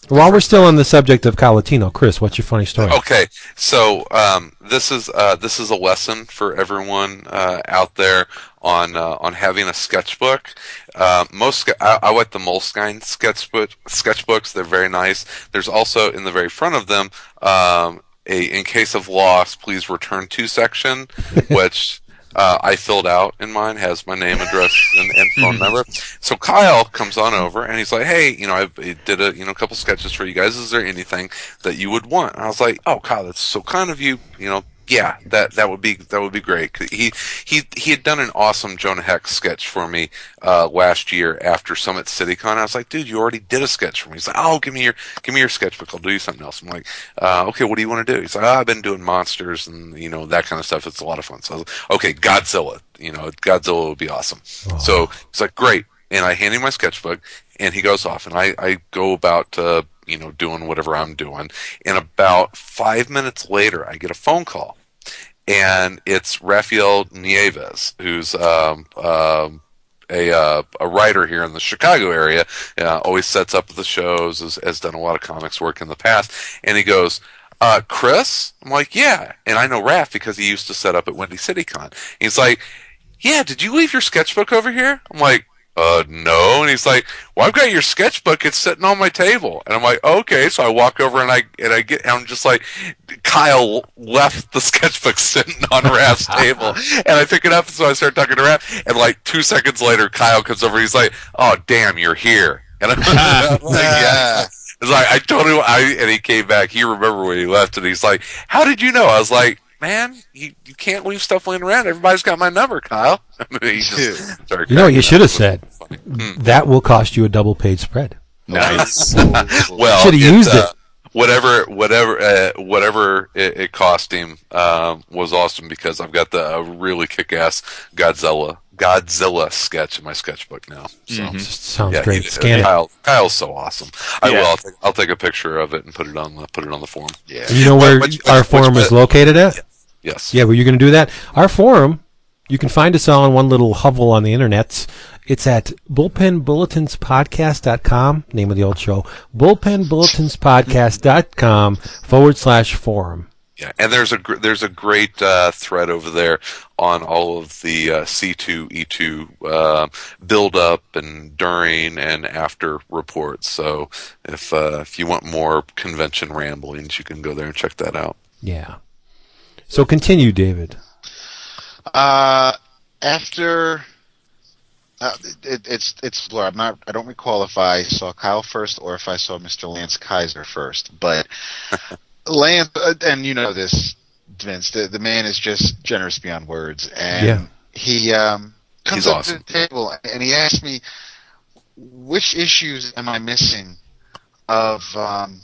[SPEAKER 1] While we're still on the subject of Kyle Latino, Chris, what's your funny story?
[SPEAKER 3] Okay, so um, this is uh, this is a lesson for everyone uh, out there on uh, on having a sketchbook. Uh, most I, I like the Moleskine sketchbook sketchbooks. They're very nice. There's also in the very front of them um, a in case of loss, please return to section, which. Uh, I filled out in mine has my name, address, and, and phone number. So Kyle comes on over and he's like, "Hey, you know, I did a you know a couple sketches for you guys. Is there anything that you would want?" And I was like, "Oh, Kyle, that's so kind of you. You know, yeah, that that would be that would be great. He he he had done an awesome Jonah Hex sketch for me uh, last year after Summit CityCon. I was like, dude, you already did a sketch for me. He's like, oh, give me your give me your sketchbook. I'll do you something else. I'm like, uh, okay, what do you want to do? He's like, oh, I've been doing monsters and you know that kind of stuff. It's a lot of fun. So I was like, okay, Godzilla. You know, Godzilla would be awesome. So he's like, great. And I hand him my sketchbook, and he goes off, and I I go about. Uh, you know, doing whatever I'm doing. And about five minutes later, I get a phone call and it's Rafael Nieves, who's um, um, a uh, a writer here in the Chicago area. Uh, always sets up the shows, has, has done a lot of comics work in the past, and he goes. Uh, Chris? I'm like, yeah. And I know Raph because he used to set up at Windy City Con. He's like, yeah, did you leave your sketchbook over here? I'm like, uh, no. And he's like, well, I've got your sketchbook. It's sitting on my table. And I'm like, okay. So I walk over and I, and I get, and I'm just like, Kyle left the sketchbook sitting on Raph's table. And I pick it up. So I start talking to Raph. And like two seconds later, Kyle comes over. He's like, oh, damn, you're here. And I'm, I'm like, yeah. It's like, I told him, I, and he came back. He remembered when he left. And he's like, how did you know? I was like, man, you, you can't leave stuff laying around. Everybody's got my number, Kyle. just started
[SPEAKER 1] You know what you should have said?
[SPEAKER 3] Hmm.
[SPEAKER 1] That will cost you a double paid spread.
[SPEAKER 2] Nice.
[SPEAKER 3] well,
[SPEAKER 1] Should've used
[SPEAKER 3] uh,
[SPEAKER 1] it.
[SPEAKER 3] Whatever, whatever, uh, whatever it, it cost him um, was awesome because I've got the a really kick-ass Godzilla Godzilla sketch in my sketchbook now. So.
[SPEAKER 2] Mhm.
[SPEAKER 1] Sounds
[SPEAKER 3] Yeah,
[SPEAKER 1] great.
[SPEAKER 3] he-
[SPEAKER 1] Scan it.
[SPEAKER 3] Kyle, Kyle's so awesome. I
[SPEAKER 2] Yeah.
[SPEAKER 3] will. I'll take, I'll take a picture of it and put it on the put it on the forum.
[SPEAKER 4] Yeah.
[SPEAKER 1] And you know where
[SPEAKER 3] Which- which-
[SPEAKER 1] our
[SPEAKER 3] which
[SPEAKER 1] forum is located at?
[SPEAKER 3] Yes.
[SPEAKER 1] Yeah, well, you're going to do that. Our forum, you can find us all in one little hovel on the internet. It's at bullpenbulletinspodcast.com, name of the old show, bullpenbulletinspodcast.com forward slash forum.
[SPEAKER 3] Yeah, and there's a gr- there's a great uh, thread over there on all of the uh, C2 E2 uh, build up and during and after reports. So if uh, if you want more convention ramblings, you can go there and check that out.
[SPEAKER 1] Yeah. So continue, David.
[SPEAKER 4] Uh, after uh, it, it's it's blur. I'm not. I don't recall if I saw Kyle first or if I saw Mr. Lance Kaiser first. But Lance, uh, and you know this, Vince. The, the man is just generous beyond words, and
[SPEAKER 1] Yeah.
[SPEAKER 4] he um, comes
[SPEAKER 3] He's
[SPEAKER 4] up
[SPEAKER 3] awesome.
[SPEAKER 4] to the table and he asked me, "Which issues am I missing of um,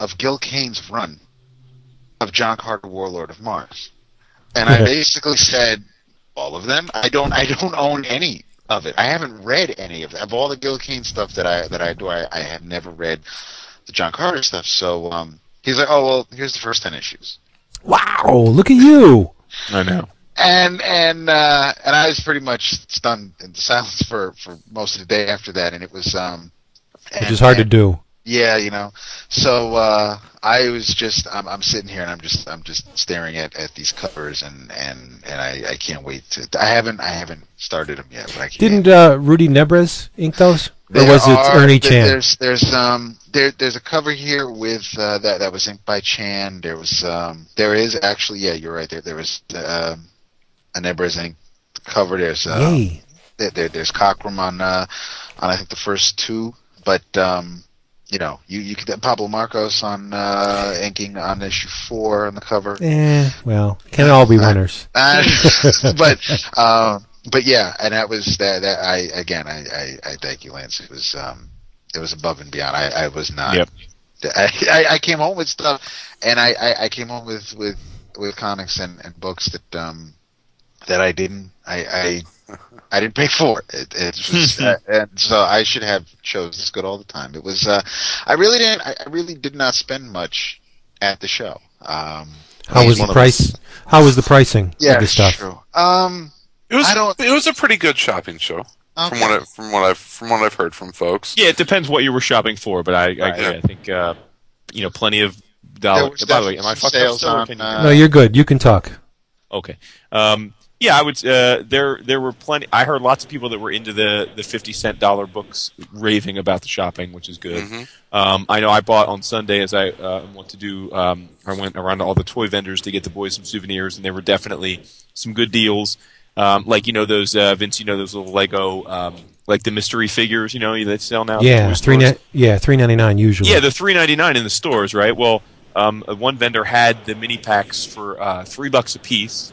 [SPEAKER 4] of Gil Kane's run of John Carter, Warlord of Mars?" And I basically said, all of them. I don't. I don't own any of it. I haven't read any of that. of all the Gil Kane stuff that I that I do. I, I have never read the John Carter stuff. So um, he's like, oh well, here's the first ten issues.
[SPEAKER 1] Wow, look at you.
[SPEAKER 2] I know.
[SPEAKER 4] And and uh, and I was pretty much stunned into silence for, for most of the day after that. And it was um,
[SPEAKER 1] Which
[SPEAKER 4] and-
[SPEAKER 1] is hard to do.
[SPEAKER 4] Yeah, you know. So uh, I was just I'm, I'm sitting here and I'm just I'm just staring at, at these covers and and and I, I can't wait to I haven't I haven't started them yet, but I can't.
[SPEAKER 1] Didn't uh, Rudy Nebres ink those? Or
[SPEAKER 4] There
[SPEAKER 1] was it
[SPEAKER 4] are-
[SPEAKER 1] Ernie Chan?
[SPEAKER 4] There's there's um there there's a cover here with uh, that that was inked by Chan. There was um there is actually yeah you're right there there was um a Nebres ink cover. There's uh, there, there there's Cockrum on uh on I think the first two, but um you know you you could Pablo Marcos on uh inking on issue four on the cover.
[SPEAKER 1] Eh, well, can all be winners.
[SPEAKER 4] Uh, but um, but yeah, and that was that. that I again, I, I, I thank you, Lance. It was um, it was above and beyond. I, I was not.
[SPEAKER 2] Yep.
[SPEAKER 4] I, I, I came home with stuff, and I, I, I came home with with with comics and, and books that um that I didn't I I, I didn't pay for. It, it was, uh, and so I should have chose this good all the time. It was uh, I really didn't. I, I really did not spend much at the show. Um,
[SPEAKER 1] How was the
[SPEAKER 4] one of
[SPEAKER 1] price? How was the pricing
[SPEAKER 4] Yeah,
[SPEAKER 1] of the stuff?
[SPEAKER 4] true. Um,
[SPEAKER 3] It was
[SPEAKER 4] I don't-
[SPEAKER 3] it was a pretty good shopping show from what I, from what I've from what I've heard from folks.
[SPEAKER 2] Yeah, it depends what you were shopping for, but I, I agree.
[SPEAKER 3] Yeah.
[SPEAKER 2] I think uh, you know plenty of
[SPEAKER 4] There
[SPEAKER 2] dollars. By the way, am I fucked
[SPEAKER 4] sales
[SPEAKER 2] up still?
[SPEAKER 4] on, uh,
[SPEAKER 1] No, you're good. You can talk.
[SPEAKER 2] Okay. Um, yeah, I would. Uh, there, there were plenty. I heard lots of people that were into the the fifty cent dollar books raving about the shopping, which is good.
[SPEAKER 3] Mhm.
[SPEAKER 2] Um, I know I bought on Sunday as I uh, went to do. Um, I went around to all the toy vendors to get the boys some souvenirs, and there were definitely some good deals. Um, like you know those uh, Vince, you know those little Lego, um, like the mystery figures, you know that sell now.
[SPEAKER 1] Yeah, three ni- yeah, three ninety nine usually.
[SPEAKER 2] Yeah, the three ninety nine in the stores, right? Well, um, one vendor had the mini packs for uh, three bucks a piece,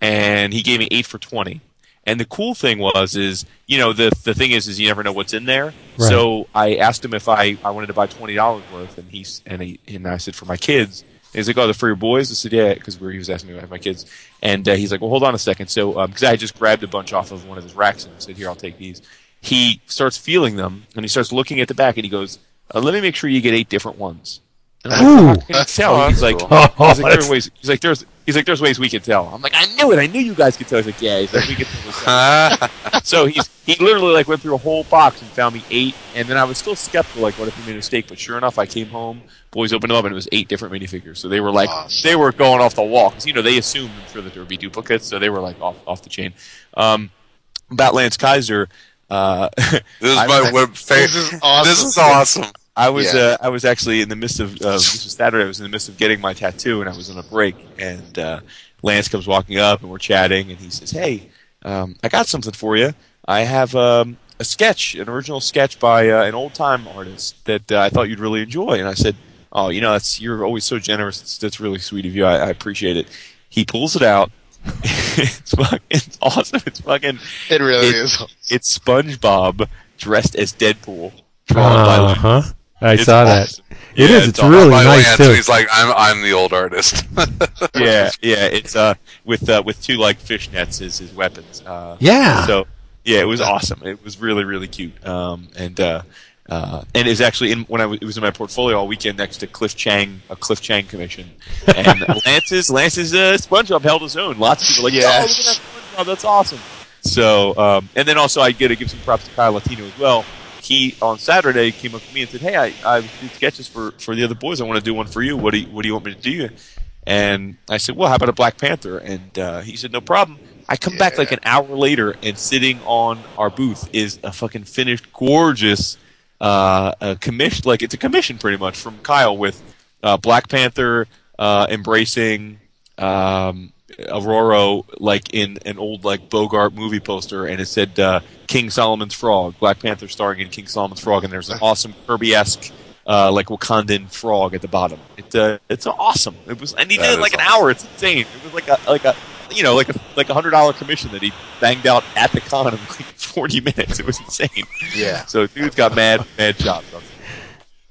[SPEAKER 2] and he gave me eight for twenty. And the cool thing was, is you know the the thing is, is you never know what's in there.
[SPEAKER 1] Right.
[SPEAKER 2] So I asked him if I, I wanted to buy twenty dollars worth, and he's and he and I said for my kids. And he's like, "Oh, they're for your boys." I said, "Yeah," because he was asking me about my kids. And uh, he's like, "Well, hold on a second. So, because I had just grabbed a bunch off of one of his racks and I said, "Here, I'll take these." He starts feeling them, and he starts looking at the back, and he goes, uh, "Let me make sure you get eight different ones." And I'm
[SPEAKER 1] Ooh.
[SPEAKER 2] like, "How can you tell?"
[SPEAKER 3] Oh,
[SPEAKER 2] he's like.
[SPEAKER 1] Oh,
[SPEAKER 2] he's like,
[SPEAKER 1] that's-
[SPEAKER 2] "There's ways." He's like, "There's." He's like, "There's ways we can tell." I'm like, "I knew it. I knew you guys could tell." He's like, "Yeah." He's like, "We can tell." so he's he literally like went through a whole box and found me eight, and then I was still skeptical, like, what if he made a mistake? But sure enough, I came home, boys opened them up, and it was eight different minifigures. So they were like,
[SPEAKER 5] Awesome.
[SPEAKER 2] they were going off the wall because you know they assumed, I'm sure, that there would be duplicates, so they were like off off the chain. Um, about Lance Kaiser. Uh,
[SPEAKER 3] This is
[SPEAKER 2] I-
[SPEAKER 3] my web
[SPEAKER 5] This is awesome.
[SPEAKER 3] This is awesome.
[SPEAKER 2] I was
[SPEAKER 5] Yeah.
[SPEAKER 2] uh, I was actually in the midst of uh, this was Saturday. I was in the midst of getting my tattoo, and I was on a break. And uh, Lance comes walking up, and we're chatting, and he says, "Hey, um, I got something for you. I have um, a sketch, an original sketch by uh, an old time artist that uh, I thought you'd really enjoy." And I said, "Oh, you know, that's you're always so generous. It's, that's really sweet of you. I, I appreciate it." He pulls it out. it's fucking it's awesome. It's fucking
[SPEAKER 5] It really
[SPEAKER 2] It-
[SPEAKER 5] is.
[SPEAKER 2] it's SpongeBob dressed as Deadpool, drawn by
[SPEAKER 1] Uh huh. I
[SPEAKER 2] It's
[SPEAKER 1] saw that.
[SPEAKER 2] awesome.
[SPEAKER 1] It
[SPEAKER 2] Yeah,
[SPEAKER 1] is. It's
[SPEAKER 2] all-
[SPEAKER 1] really
[SPEAKER 3] By
[SPEAKER 1] nice
[SPEAKER 3] Lance,
[SPEAKER 1] too.
[SPEAKER 3] He's like, I'm I'm the old artist.
[SPEAKER 2] yeah, yeah. It's uh with uh with two like fishnets as his weapons. Uh,
[SPEAKER 1] Yeah.
[SPEAKER 2] So yeah, it was awesome. It was really really cute. Um and uh uh and it was actually in when I was, it was in my portfolio all weekend next to Cliff Chiang a Cliff Chiang commission and Lance's Lance's uh, SpongeBob held his own. Lots of people like yeah, oh, look at that SpongeBob, that's awesome. So um and then also I get to give some props to Kyle Latino as well. He on Saturday came up to me and said, "Hey, I I did sketches for for the other boys. I want to do one for you. What do you, what do you want me to do?" And I said, "Well, how about a Black Panther?" And uh, he said, "No problem." I come back like an hour later, and sitting on our booth is a fucking finished, gorgeous, uh, a commission. Like it's a commission, pretty much, from Kyle with uh, Black Panther uh, embracing um, Aurora, like in an old like Bogart movie poster, and it said uh, King Solomon's Frog, Black Panther starring in King Solomon's Frog, and there's an awesome Kirby-esque. Uh, like Wakandan frog at the bottom. It, uh, it's awesome. It was, and he
[SPEAKER 3] That
[SPEAKER 2] did it like an hour. It's insane. It was like a like a you know like a like a hundred dollar commission that he banged out at the con in like forty minutes. It was insane.
[SPEAKER 5] Yeah.
[SPEAKER 2] So dude's got mad mad chops.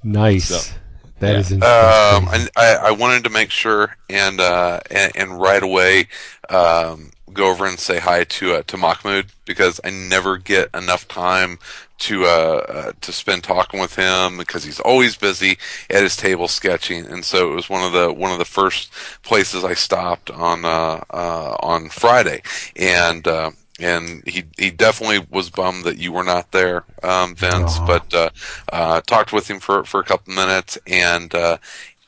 [SPEAKER 1] nice.
[SPEAKER 2] So,
[SPEAKER 1] That
[SPEAKER 2] yeah.
[SPEAKER 1] is
[SPEAKER 3] Um,
[SPEAKER 1] crazy.
[SPEAKER 3] and I, I wanted to make sure and uh, and, and right away um, go over and say hi to uh, to Mahmoud because I never get enough time to uh, uh, to spend talking with him because he's always busy at his table sketching, and so it was one of the one of the first places I stopped on uh, uh, on Friday, and. And he he definitely was bummed that you were not there, um, Vince.
[SPEAKER 1] Aw.
[SPEAKER 3] But uh, uh, talked with him for for a couple minutes, and uh,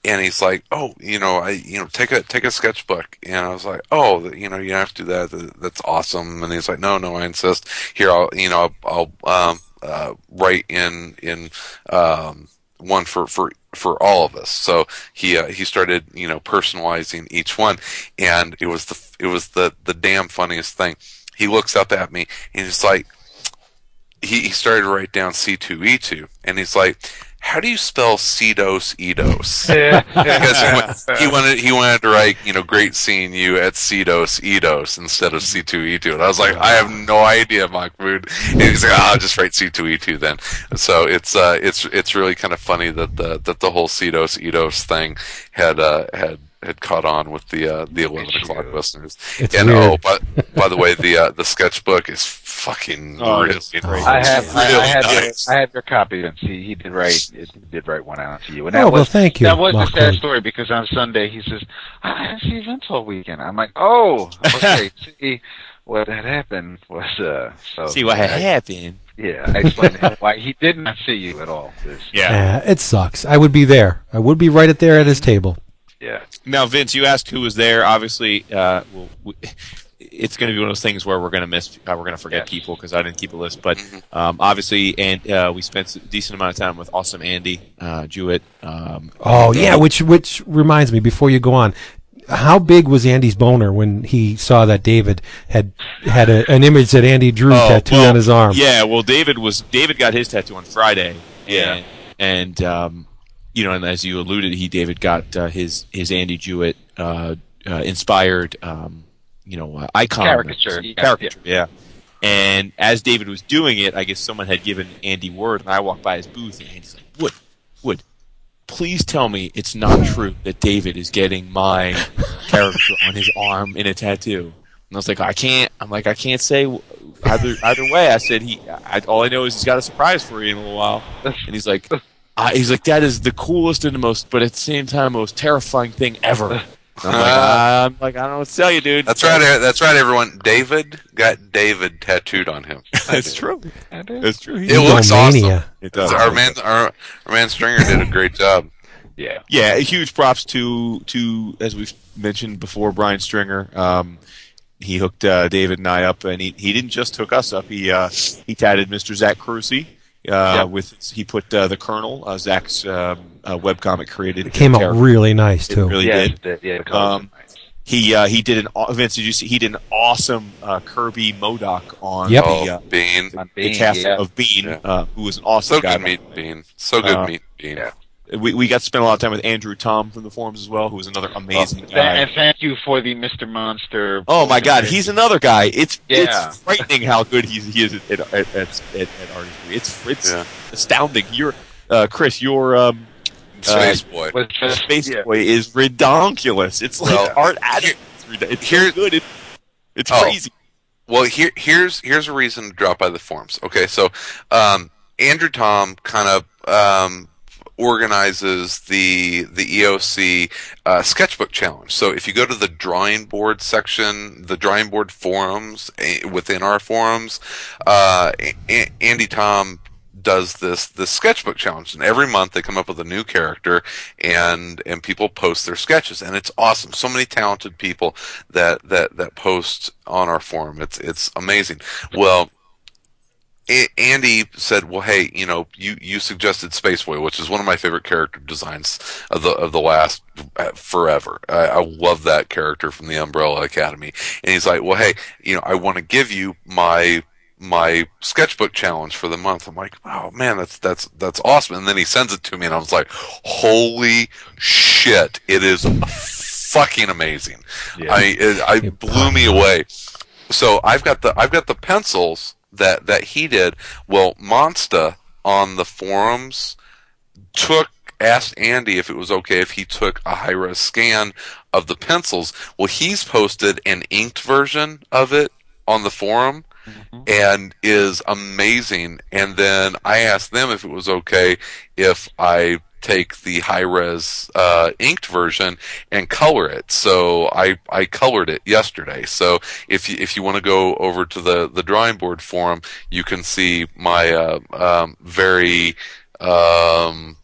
[SPEAKER 3] and he's like, "Oh, you know, I you know take a take a sketchbook," and I was like, "Oh, you know, you have to do that. That- That's awesome." And he's like, "No, no, I insist. Here, I'll you know I'll, I'll um, uh, write in in um, one for for for all of us." So he uh, he started you know personalizing each one, and it was the it was the the damn funniest thing. He looks up at me and he's like, he, he started to write down C2E2, and he's like, "How do you spell Cedos Edos?" because he, went, he wanted he wanted to write, you know, "Great seeing you at Cedos Edos" instead of C2E2, and I was like, "I have no idea, Mahmoud." And he's like, "Ah, "I'll just write C2E2 then." So it's uh, it's it's really kind of funny that the that the whole Cedos Edos thing had uh, had had caught on with the uh, the eleven o'clock listeners.
[SPEAKER 1] It's
[SPEAKER 3] and
[SPEAKER 1] weird.
[SPEAKER 3] oh, by, by the way, the uh, the sketchbook is fucking
[SPEAKER 2] Oh,
[SPEAKER 3] really,
[SPEAKER 2] it's great.
[SPEAKER 4] I have, I, I have,
[SPEAKER 3] nice.
[SPEAKER 4] your, I have your copy, Vince. see he did write, it, he did write one out to you, and that
[SPEAKER 1] Oh,
[SPEAKER 4] was
[SPEAKER 1] well, thank you,
[SPEAKER 4] That was a sad
[SPEAKER 1] Mahmoud.
[SPEAKER 4] story because on Sunday he says, "I didn't see Vince all weekend." I'm like, "Oh, okay." see, what had happened was, uh, so
[SPEAKER 2] See what had
[SPEAKER 4] I-
[SPEAKER 2] happened.
[SPEAKER 4] Yeah, I explained why he did not see you at all. This,
[SPEAKER 2] Yeah.
[SPEAKER 1] Yeah, it sucks. I would be there. I would be right at there at his table.
[SPEAKER 4] Yeah.
[SPEAKER 2] Now, Vince, you asked who was there. Obviously, uh, well, we, it's going to be one of those things where we're going to miss, uh, we're going to forget
[SPEAKER 4] Yes.
[SPEAKER 2] people because I didn't keep a list. But um, obviously, and uh, we spent a decent amount of time with Awesome Andy uh, Jewett. Um,
[SPEAKER 1] Oh
[SPEAKER 2] and,
[SPEAKER 1] yeah,
[SPEAKER 2] uh,
[SPEAKER 1] which which reminds me before you go on, how big was Andy's boner when he saw that David had had a, an image that Andy drew
[SPEAKER 2] Oh,
[SPEAKER 1] tattooed
[SPEAKER 2] well,
[SPEAKER 1] on his arm?
[SPEAKER 2] Yeah, well, David was David got his tattoo on Friday.
[SPEAKER 4] Yeah.
[SPEAKER 2] and, and um, you know, and as you alluded, he David got uh, his his Andy Jewett uh, uh, inspired, um, you know, uh, icon
[SPEAKER 4] Caricature, yeah,
[SPEAKER 2] caricature, yeah. And as David was doing it, I guess someone had given Andy word, and I walked by his booth, and Andy's like, "Wood, Wood, please tell me it's not true that David is getting my caricature on his arm in a tattoo." And I was like, "I can't." I'm like, "I can't say either either way." I said, "He, I, all I know is he's got a surprise for you in a little while." And he's like, uh, "He's like that is the coolest and the most, but at the same time, most terrifying thing ever." I'm like,
[SPEAKER 3] Uh,
[SPEAKER 2] I'm like, I don't know what to tell you, dude.
[SPEAKER 3] That's right. uh, That's right, everyone. David got David tattooed on him.
[SPEAKER 2] That's true. That's true.
[SPEAKER 3] It looks awesome.
[SPEAKER 1] Egomania.
[SPEAKER 2] It does.
[SPEAKER 3] Our man, our, our man Stringer did a great job.
[SPEAKER 4] Yeah.
[SPEAKER 2] Yeah, huge props to to as we've mentioned before, Brian Stringer. Um, he hooked uh, David and I up, and he, he didn't just hook us up. He uh, he tatted Mr. Zach Crucy. Uh, with he put uh, the Colonel, uh, Zach's um, uh, webcomic created.
[SPEAKER 1] It came out
[SPEAKER 2] character.
[SPEAKER 1] really nice
[SPEAKER 2] It
[SPEAKER 1] too.
[SPEAKER 2] really
[SPEAKER 4] yeah,
[SPEAKER 2] did.
[SPEAKER 4] it. Yeah, the
[SPEAKER 2] Um,
[SPEAKER 4] nice.
[SPEAKER 2] He uh, he did an aw- Vince. Did you see? He did an awesome uh, Kirby MODOK on
[SPEAKER 1] Yep.
[SPEAKER 2] the,
[SPEAKER 3] Oh,
[SPEAKER 2] uh,
[SPEAKER 3] Bean.
[SPEAKER 4] On
[SPEAKER 2] the
[SPEAKER 4] Bean,
[SPEAKER 2] cast
[SPEAKER 4] yeah.
[SPEAKER 2] of Bean,
[SPEAKER 3] Yeah.
[SPEAKER 2] uh, who was an awesome
[SPEAKER 3] So
[SPEAKER 2] guy.
[SPEAKER 3] good meat Bean. So good
[SPEAKER 2] Uh,
[SPEAKER 3] meat Bean.
[SPEAKER 4] Yeah.
[SPEAKER 2] We we got to spend a lot of time with Andrew Tom from the forums as well, who was another amazing
[SPEAKER 4] Th-
[SPEAKER 2] guy.
[SPEAKER 4] and thank you for the Mr. Monster.
[SPEAKER 2] Oh my God, he's another guy. It's
[SPEAKER 4] Yeah.
[SPEAKER 2] it's frightening how good he's he is at at, at, at, at artistry. It's it's
[SPEAKER 3] Yeah.
[SPEAKER 2] astounding. You're uh, Chris, your um,
[SPEAKER 3] Space Boy.
[SPEAKER 4] Was just,
[SPEAKER 2] Space
[SPEAKER 4] yeah.
[SPEAKER 2] Boy is redonkulous. It's like
[SPEAKER 3] Well,
[SPEAKER 2] art at it. It's, it's
[SPEAKER 3] here-
[SPEAKER 2] so good. It, it's
[SPEAKER 3] Oh.
[SPEAKER 2] crazy.
[SPEAKER 3] Well, here, here's here's a reason to drop by the forums. Okay, so um, Andrew Tom kind of um, organizes the the EOC uh, sketchbook challenge. So if you go to the drawing board section, the drawing board forums eh, within our forums, uh, A- Andy Tom does this this sketchbook challenge. And every month they come up with a new character and and people post their sketches. And it's awesome. So many talented people that that that post on our forum. It's it's amazing. Well A- Andy said, "Well, hey, you know, you, you suggested Space Boy, which is one of my favorite character designs of the of the last uh, forever. I, I love that character from the Umbrella Academy." And he's like, "Well, hey, you know, I want to give you my my sketchbook challenge for the month." I'm like, "Oh man, that's that's that's awesome!" And then he sends it to me, and I was like, "Holy shit! It is fucking amazing!
[SPEAKER 4] Yeah.
[SPEAKER 3] I it, I blew me away." So I've got the I've got the pencils that that he did. Well, Monsta on the forums took asked Andy if it was okay if he took a high res scan of the pencils. Well, he's posted an inked version of it on the forum mm-hmm. and is amazing. And then I asked them if it was okay if I take the high res uh, inked version and color it. So I I colored it yesterday. So if you if you want to go over to the the drawing board forum, you can see my uh, um, very um,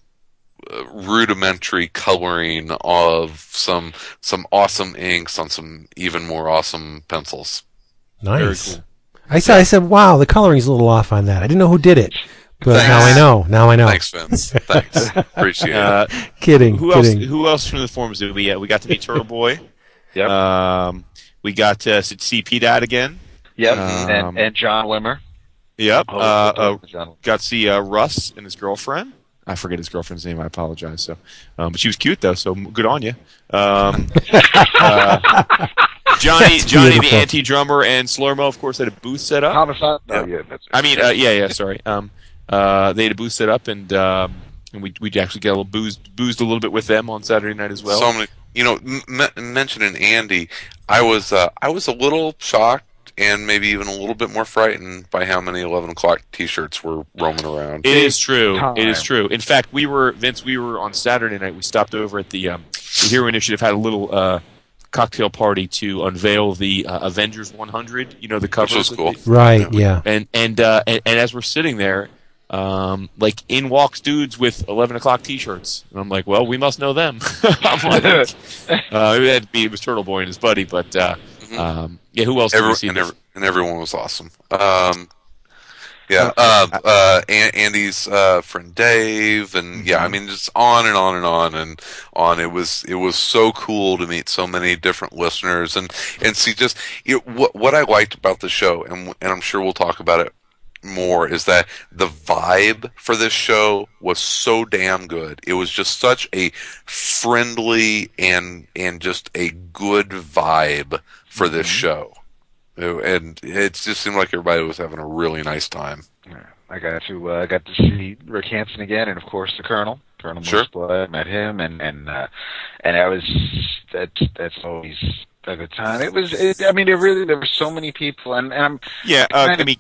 [SPEAKER 3] rudimentary coloring of some some awesome inks on some even more awesome pencils.
[SPEAKER 1] Nice. I said, I said, wow, the coloring's a little off on that. I didn't know who did it, but now I know. Now I know.
[SPEAKER 3] Thanks, Vince. Thanks. Appreciate it.
[SPEAKER 2] Uh,
[SPEAKER 1] Kidding.
[SPEAKER 2] who else? Who else from the forums did we? Uh, we got to meet Turtle Boy.
[SPEAKER 4] Yep.
[SPEAKER 2] Um, we got to see P Dad again.
[SPEAKER 4] Yep.
[SPEAKER 2] um,
[SPEAKER 4] and, and John Wimmer.
[SPEAKER 2] Yep.
[SPEAKER 4] Oh,
[SPEAKER 2] Uh, uh,
[SPEAKER 4] John.
[SPEAKER 2] got to see uh, Russ and his girlfriend. I forget his girlfriend's name. I apologize. So, um, but she was cute though. So good on you. Um, uh, Johnny, Johnny, the anti drummer, and Slurmo, of course, had a booth set up.
[SPEAKER 4] Homicide? Oh,
[SPEAKER 3] Yeah.
[SPEAKER 4] yeah. That's
[SPEAKER 2] I mean, uh, yeah, yeah. Sorry. Um, uh, they had a booth set up, and um, and we we actually got a little boozed boozed a little bit with them on Saturday night as well.
[SPEAKER 3] so many, you know, m- m- mentioning Andy, I was uh, I was a little shocked and maybe even a little bit more frightened by how many eleven o'clock T-shirts were roaming around.
[SPEAKER 2] It is true.
[SPEAKER 4] time.
[SPEAKER 2] It is true. In fact, we were Vince. We were on Saturday night. We stopped over at the um, the Hero Initiative had a little uh, cocktail party to unveil the uh, Avengers 100. You know the covers.
[SPEAKER 3] was cool.
[SPEAKER 2] they-
[SPEAKER 1] Right, yeah.
[SPEAKER 2] and and, uh, and and as we're sitting there, um, like in walks dudes with 11 o'clock T-shirts, and I'm like, well, we must know them. I'm like, uh, it had to be it was Turtle Boy and his buddy, but uh,
[SPEAKER 3] Mhm.
[SPEAKER 2] um, yeah, who else did
[SPEAKER 3] Every,
[SPEAKER 2] we see?
[SPEAKER 3] and, every, and everyone was awesome. Um, yeah, uh, uh, An- Andy's uh, friend Dave, and yeah, I mean, just on and on and on and on. It was it was so cool to meet so many different listeners and and see just you what what I liked about the show, and and I'm sure we'll talk about it more is that the vibe for this show was so damn good. It was just such a friendly and and just a good vibe for this show. And it just seemed like everybody was having a really nice time.
[SPEAKER 4] I got to uh, I got to see Rick Hansen again, and of course the Colonel, Colonel
[SPEAKER 3] Sure.
[SPEAKER 4] Mooseblood. Met him, and and uh, and I was that's that's always a good time. It was. It, I mean, there really there were so many people, and, and I'm
[SPEAKER 2] Yeah, uh, I mean,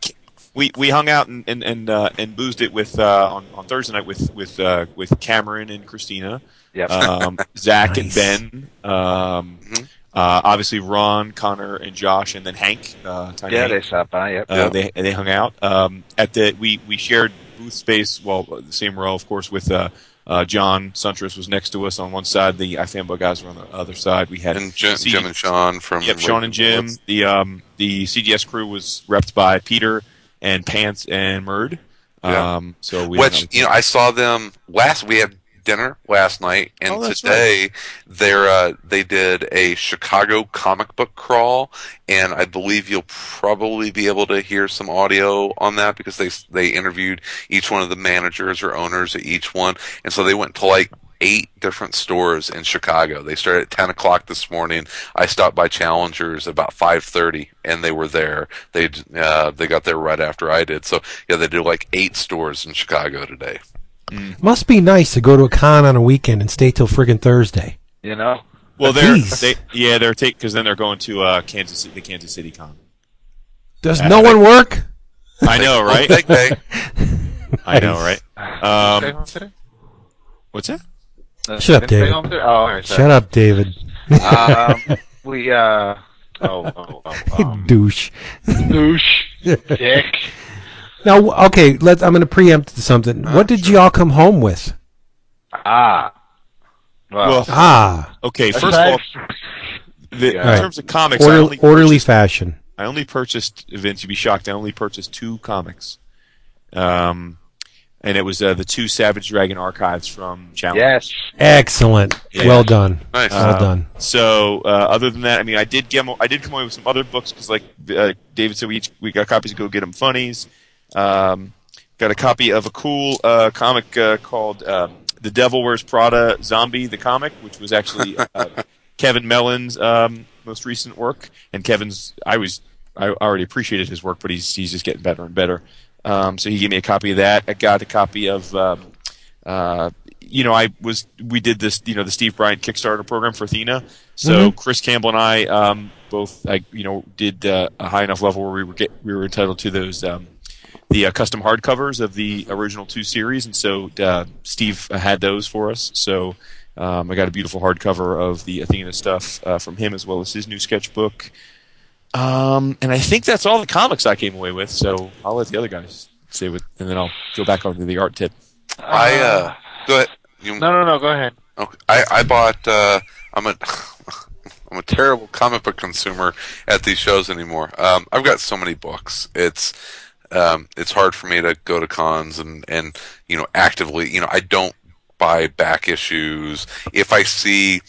[SPEAKER 2] we we hung out and and and, uh, and boozed it with uh, on on Thursday night with with uh, with Cameron and Christina,
[SPEAKER 4] yep.
[SPEAKER 2] um, Zach
[SPEAKER 1] Nice.
[SPEAKER 2] and Ben, um,
[SPEAKER 3] Mhm.
[SPEAKER 2] uh, obviously Ron, Connor, and Josh, and then Hank. Uh, Tiny
[SPEAKER 4] yeah,
[SPEAKER 2] Hank.
[SPEAKER 4] they stopped by. Yep.
[SPEAKER 2] Uh, they they hung out um, at the we we shared booth space. Well, the same row, of course, with uh, uh, John Suntress was next to us on one side. The iFanboy guys were on the other side. We had
[SPEAKER 3] And Jim,
[SPEAKER 2] C-
[SPEAKER 3] Jim and Sean from
[SPEAKER 2] Yep, Sean and Jim. The um the CGS crew was repped by Peter and Pants and Murd.
[SPEAKER 3] Yeah.
[SPEAKER 2] Um, so we
[SPEAKER 3] Which you know, I saw them last. We had dinner last night, and
[SPEAKER 2] Oh,
[SPEAKER 3] today they're uh, they did a Chicago comic book crawl, and I believe you'll probably be able to hear some audio on that because they they interviewed each one of the managers or owners at each one, and so they went to like eight different stores in Chicago. They started at ten o'clock this morning. I stopped by Challengers about five thirty, and they were there. They uh, they got there right after I did. So yeah, they do like eight stores in Chicago today.
[SPEAKER 1] Must be nice to go to a con on a weekend and stay till friggin' Thursday.
[SPEAKER 4] You know.
[SPEAKER 2] Well, they're
[SPEAKER 1] Jeez.
[SPEAKER 2] they yeah they're take because then they're going to uh, Kansas City, the Kansas City Con.
[SPEAKER 1] Does no one work?
[SPEAKER 2] I know, right? I know, right? Um, what's that?
[SPEAKER 4] Uh,
[SPEAKER 1] Shut up, David.
[SPEAKER 4] Oh, all right.
[SPEAKER 1] Shut up, David.
[SPEAKER 4] um, we uh oh oh oh um,
[SPEAKER 1] Douche.
[SPEAKER 4] douche dick.
[SPEAKER 1] Now, okay, let's. I'm going to preempt something. what did you all come home with?
[SPEAKER 4] Ah. Well,
[SPEAKER 2] Well,
[SPEAKER 1] Ah,
[SPEAKER 2] okay. First of all, the, in
[SPEAKER 4] Yeah.
[SPEAKER 2] terms of comics, I
[SPEAKER 1] order,
[SPEAKER 2] only
[SPEAKER 1] orderly
[SPEAKER 2] purchased-
[SPEAKER 1] fashion.
[SPEAKER 2] I only purchased Vince. You'd be shocked. I only purchased two comics, um, and it was uh, the two Savage Dragon archives from Challenge.
[SPEAKER 4] yes.
[SPEAKER 1] Excellent.
[SPEAKER 2] Yeah.
[SPEAKER 1] Well done.
[SPEAKER 3] Nice.
[SPEAKER 1] Well
[SPEAKER 2] Um,
[SPEAKER 1] done.
[SPEAKER 2] So uh, other than that, I mean, I did get I did come away with some other books because, like uh, David said, we each we got copies of Go Get 'Em Funnies. Um, got a copy of a cool uh, comic uh, called uh, The Devil Wears Prada Zombie, the comic, which was actually uh, Kevin Mellon's um, most recent work. And Kevin's, I was I already appreciated his work, but he's he's just getting better and better. Um, so he gave me a copy of that. I got a copy of. Um, uh, you know, I was we did this, you know, the Steve Bryant Kickstarter program for Athena. So Chris Campbell and I um, both, I, you know, did uh, a high enough level where we were get we were entitled to those um, the uh, custom hardcovers of the original two series, and so uh, Steve had those for us. So um, I got a beautiful hardcover of the Athena stuff uh, from him as well as his new sketchbook. Um, and I think that's all the comics I came away with. So I'll let the other guys say what, and then I'll go back on to the art tip.
[SPEAKER 3] I uh, go ahead. You,
[SPEAKER 4] No, no, no. Go ahead.
[SPEAKER 3] Okay. I, I bought. Uh, I'm a I'm a terrible comic book consumer at these shows anymore. Um, I've got so many books. It's um, it's hard for me to go to cons and and you know actively. You know, I don't buy back issues. If I see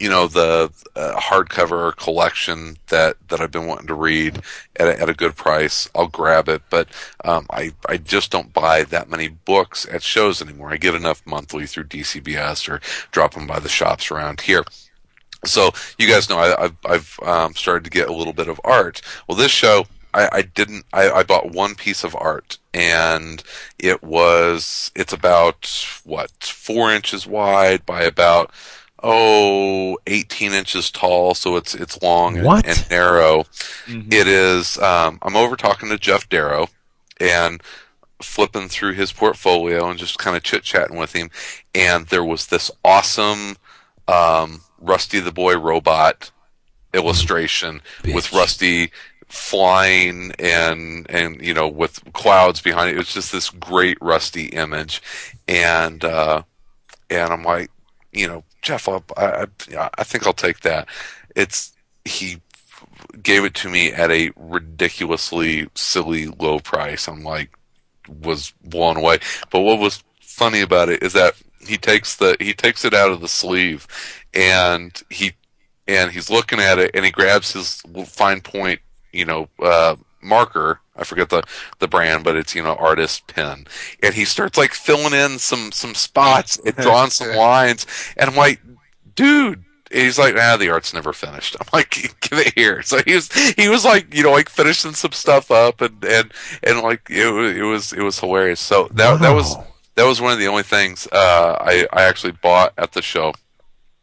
[SPEAKER 3] you know the uh, hardcover collection that that I've been wanting to read at a, at a good price, I'll grab it. But um, I I just don't buy that many books at shows anymore. I get enough monthly through DCBS or drop them by the shops around here. So you guys know I, I've I've um, started to get a little bit of art. Well, this show I, I didn't. I, I bought one piece of art, and it was it's about what four inches wide by about oh 18 inches tall. So it's it's long and,
[SPEAKER 1] What?
[SPEAKER 3] and narrow. It is. Um, I'm over talking to Geof Darrow, and flipping through his portfolio and just kind of chit chatting with him, and there was this awesome um, Rusty the Boy robot illustration with Rusty flying and and you know with clouds behind it. It was just this great Rusty image, and uh, and I'm like, you know, Geof, I'll, I I think I'll take that. It's he gave it to me at a ridiculously silly low price. I'm like, was blown away. But what was funny about it is that he takes the he takes it out of the sleeve, and he and he's looking at it, and he grabs his fine point, you know, uh, marker. I forget the the brand, but it's you know artist pen, and he starts like filling in some some spots and drawing some lines, and I'm like, dude. And he's like, nah, the art's never finished. I'm like, give it here. So he was, he was like, you know, like finishing some stuff up, and and and like it was, it was, it was hilarious. So that that was that was one of the only things uh, I I actually bought at the show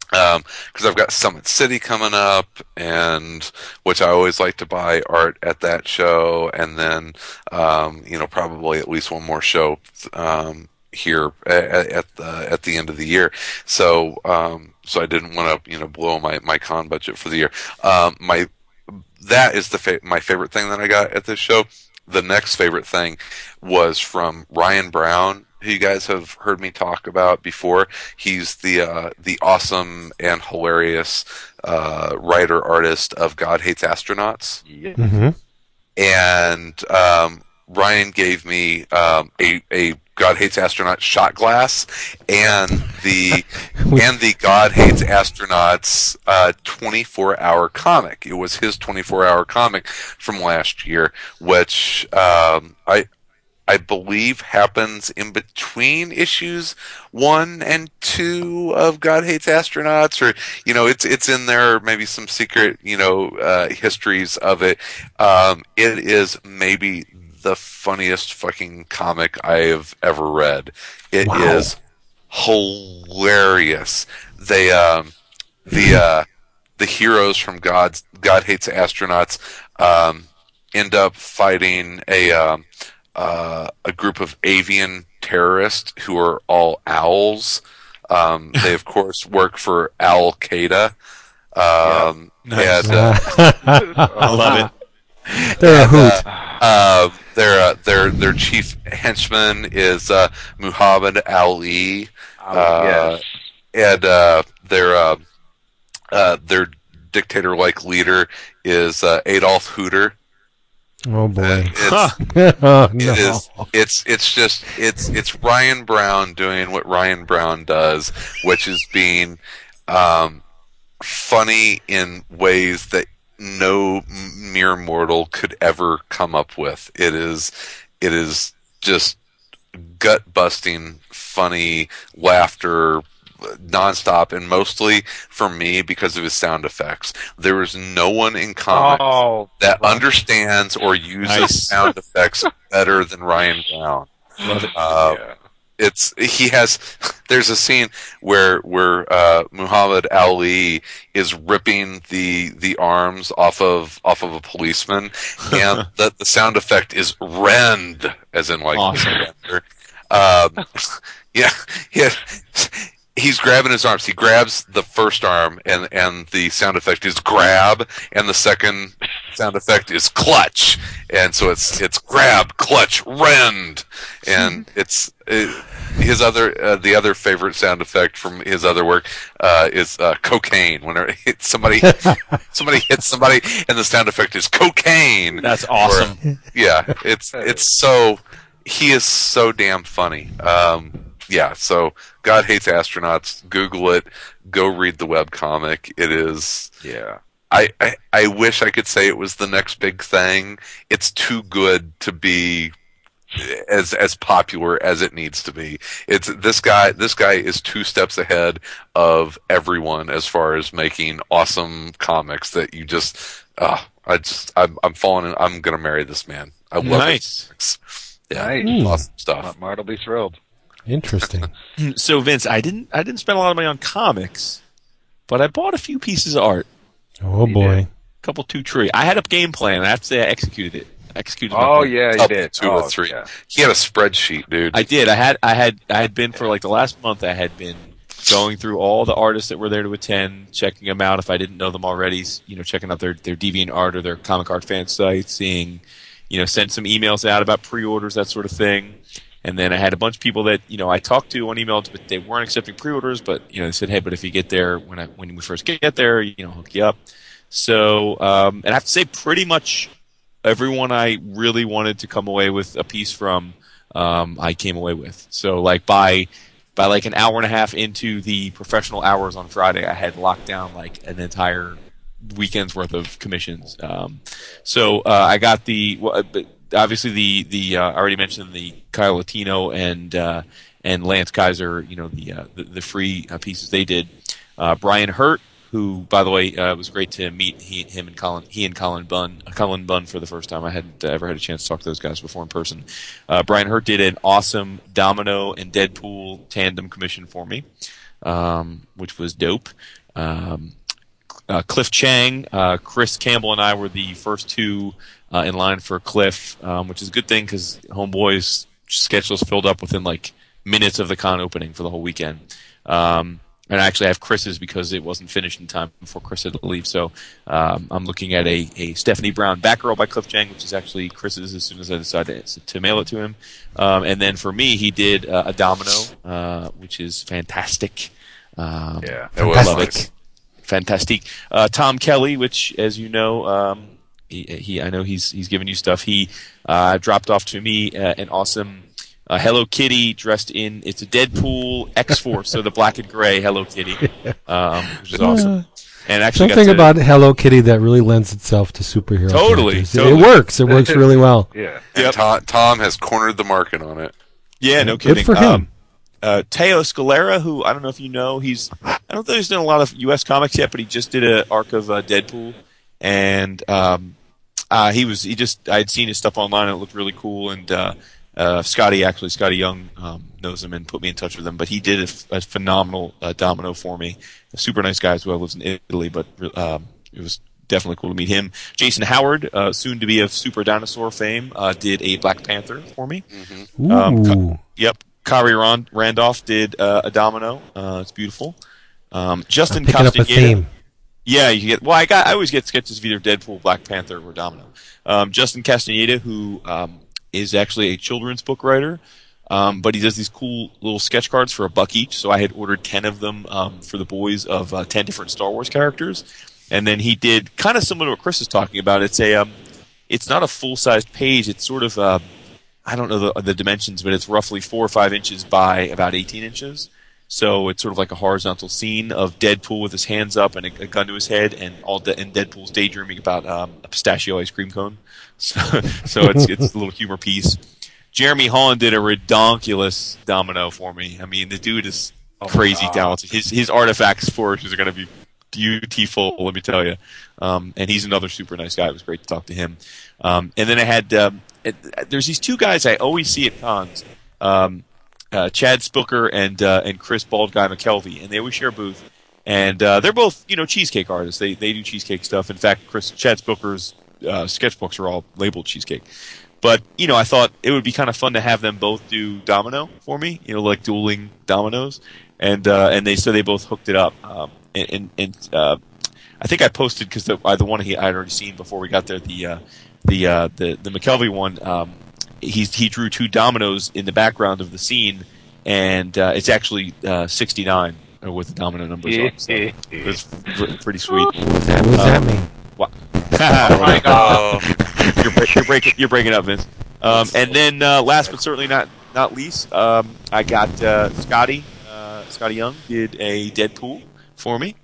[SPEAKER 3] because I've got Summit City coming up, and which I always like to buy art at that show, and then um, you know probably at least one more show um, here at, at the at the end of the year. So um, so I didn't want to you know blow my my con budget for the year. Um, my that is the fa- my favorite thing that I got at this show. The next favorite thing was from Ryan Browne, who you guys have heard me talk about before. He's the uh, the awesome and hilarious uh, writer artist of God Hates Astronauts
[SPEAKER 4] Yeah.
[SPEAKER 1] hmm
[SPEAKER 3] and um, Ryan gave me um, a a God hates astronauts shot glass and the and the God hates astronauts uh, 24 hour comic. It was his 24 hour comic from last year, which um, I. I believe happens in between issues one and two of God Hates Astronauts, or you know, it's it's in there. Maybe some secret, you know, uh, histories of it. Um, it is maybe the funniest fucking comic I have ever read. It is
[SPEAKER 1] Wow.
[SPEAKER 3] hilarious. They um, the uh, the heroes from God's God Hates Astronauts um, end up fighting a um, uh, a group of avian terrorists who are all owls. Um, they of course work for Al Qaeda. Um,
[SPEAKER 2] Nice.
[SPEAKER 3] and, uh,
[SPEAKER 2] I love it.
[SPEAKER 1] They're a hoot.
[SPEAKER 3] uh, their uh, their their chief henchman is uh, Muhammad Ali,
[SPEAKER 4] Oh,
[SPEAKER 3] Uh,
[SPEAKER 4] yes.
[SPEAKER 3] and uh, their uh, uh, their dictator-like leader is uh, Adolf Hooter.
[SPEAKER 1] Oh boy.
[SPEAKER 3] It's,
[SPEAKER 1] oh, no.
[SPEAKER 3] It is. It's it's just it's it's Ryan Browne doing what Ryan Browne does, which is being um, funny in ways that no mere mortal could ever come up with. It is it is just gut busting, funny laughter nonstop and mostly for me because of his sound effects. There is no one in comics
[SPEAKER 4] Oh,
[SPEAKER 3] that understands or uses
[SPEAKER 2] Nice.
[SPEAKER 3] sound effects better than Ryan
[SPEAKER 2] Browne. It.
[SPEAKER 3] Uh,
[SPEAKER 4] yeah.
[SPEAKER 3] It's he has. There's a scene where where uh, Muhammad Ali is ripping the the arms off of off of a policeman, and the the sound effect is rend, as in like
[SPEAKER 2] Awesome.
[SPEAKER 3] Um, yeah, yeah. He's grabbing his arms. He grabs the first arm, and and the sound effect is grab, and the second sound effect is clutch, and so it's it's grab, clutch, rend, and it's it, his other uh, the other favorite sound effect from his other work uh, is uh, cocaine. Whenever it's somebody somebody hits somebody, and the sound effect is cocaine.
[SPEAKER 2] That's awesome.
[SPEAKER 3] Yeah, it's it's so he is so damn funny. Um, yeah, so God hates astronauts. Google it. Go read the web comic. It is.
[SPEAKER 4] Yeah.
[SPEAKER 3] I, I I wish I could say it was the next big thing. It's too good to be as as popular as it needs to be. It's this guy. This guy is two steps ahead of everyone as far as making awesome comics that you just. Uh, I just I'm I'm falling. In, I'm gonna marry this man. I love
[SPEAKER 2] Nice.
[SPEAKER 3] it. Yeah,
[SPEAKER 4] Nice.
[SPEAKER 3] Awesome stuff.
[SPEAKER 4] Mart will be thrilled.
[SPEAKER 1] Interesting.
[SPEAKER 2] So Vince, I didn't I didn't spend a lot of money on comics, but I bought a few pieces of art.
[SPEAKER 1] Oh boy.
[SPEAKER 2] A couple two tree. I had a game plan. I have to say I executed it. Executed.
[SPEAKER 4] Oh
[SPEAKER 2] plan.
[SPEAKER 4] yeah, you did.
[SPEAKER 3] two
[SPEAKER 4] oh,
[SPEAKER 3] or three.
[SPEAKER 4] Yeah.
[SPEAKER 3] He had a spreadsheet, dude.
[SPEAKER 2] I did. I had I had I had been for like the last month. I had been going through all the artists that were there to attend, checking them out if I didn't know them already. You know, checking out their their deviant art or their comic art fan sites, seeing, you know, sent some emails out about pre-orders, that sort of thing. And then I had a bunch of people that you know I talked to on email, but they weren't accepting pre-orders. But you know, they said, "Hey, but if you get there when I when we first get there, you know, hook you up." So, um, and I have to say, pretty much everyone I really wanted to come away with a piece from, um, I came away with. So like by by like an hour and a half into the professional hours on Friday, I had locked down like an entire weekend's worth of commissions. Um, so uh, I got the well, uh, obviously the the uh, I already mentioned the Kyle Latino and uh, and Lance Kaiser. You know the uh, the, the free uh, pieces they did. Uh, Brian Hurtt, who by the way uh, was great to meet he, him and Cullen he and Cullen Bunn Cullen Bunn for the first time. I hadn't ever had a chance to talk to those guys before in person. Brian Hurtt did an awesome Domino and Deadpool tandem commission for me, um, which was dope. Um, Cliff Chiang, Chris Campbell, and I were the first two uh, in line for Cliff, um, which is a good thing because Homeboy's schedule is filled up within like minutes of the con opening for the whole weekend. Um, and I actually have Chris's because it wasn't finished in time before Chris had to leave. So um, I'm looking at a, a Stephanie Brown Batgirl by Cliff Chiang, which is actually Chris's as soon as I decide to, to mail it to him. Um, and then for me, he did uh, a Domino, uh, which is fantastic. Um,
[SPEAKER 3] Yeah,
[SPEAKER 1] it was
[SPEAKER 2] love it. Fantastic. Uh, Tom Kelly, which, as you know, um, he, he I know he's he's given you stuff. He uh, dropped off to me uh, an awesome uh, Hello Kitty dressed in it's a Deadpool X Force, so the black and gray Hello Kitty, um, which is awesome. And actually, got
[SPEAKER 1] Something
[SPEAKER 2] to-
[SPEAKER 1] about Hello Kitty that really lends itself to superhero.
[SPEAKER 2] Totally, totally.
[SPEAKER 1] It works. It works really well.
[SPEAKER 4] Yeah.
[SPEAKER 3] And
[SPEAKER 2] Yep.
[SPEAKER 3] Tom, Tom has cornered the market on it.
[SPEAKER 2] Yeah, no kidding.
[SPEAKER 1] Good
[SPEAKER 2] kidding.
[SPEAKER 1] for him.
[SPEAKER 2] Um, uh, Teo Scalera, who I don't know if you know, he's I don't think he's done a lot of U.S. comics yet, but he just did an arc of uh, Deadpool, and um, uh, he was he just I had seen his stuff online and it looked really cool, and uh, uh, Skottie actually Skottie Young um, knows him and put me in touch with him, but he did a, f- a phenomenal uh, domino for me. A super nice guy as well, lives in Italy, but um, it was definitely cool to meet him. Jason Howard, uh, soon to be of Super Dinosaur fame, uh, did a Black Panther for me.
[SPEAKER 1] Ooh.
[SPEAKER 2] Um, Yep. Khary Ron- Randolph did uh, a domino. Uh, it's beautiful. Um, Justin
[SPEAKER 1] Picking
[SPEAKER 2] Yeah, you get. Well, I got. I always get sketches of either Deadpool, Black Panther, or Domino. Um, Justin Castaneda, who um, is actually a children's book writer, um, but he does these cool little sketch cards for a buck each. So I had ordered ten of them um, for the boys of uh, ten different Star Wars characters, and then he did kind of similar to what Chris is talking about. It's a. Um, it's not a full sized page. It's sort of. Uh, I don't know the, the dimensions, but it's roughly four or five inches by about 18 inches. So it's sort of like a horizontal scene of Deadpool with his hands up and a, a gun to his head, and all de- and Deadpool's daydreaming about um, a pistachio ice cream cone. So, so it's it's a little humor piece. Jeremy Holland did a redonkulous domino for me. I mean, the dude is crazy talented. His his artifacts forges are going to be beautiful. Let me tell you. Um, and he's another super nice guy. It was great to talk to him. Um, and then I had um, it, there's these two guys I always see at cons. Um, uh, Chad Spooker and uh, and Chris Bald Guy McKelvey, and they always share a booth. And uh, they're both, you know, cheesecake artists. They they do cheesecake stuff. In fact, Chris Chad Spooker's uh, sketchbooks are all labeled cheesecake. But you know, I thought it would be kind of fun to have them both do domino for me. You know, like dueling dominoes. And uh, and they so they both hooked it up. Um, and and, and uh, I think I posted because the the one he I had already seen before we got there the the the the McKelvey one. Um, he's he drew two dominoes in the background of the scene, and uh, it's actually uh, 69 uh, with the domino numbers on. So it's pr- pretty sweet.
[SPEAKER 1] What does that mean?
[SPEAKER 2] Wow.
[SPEAKER 4] Oh my god.
[SPEAKER 2] you're, break- you're breaking you're breaking up, Vince. Um, and then uh, last but certainly not not least, um, I got uh, Skottie uh, Skottie Young did a Deadpool for me,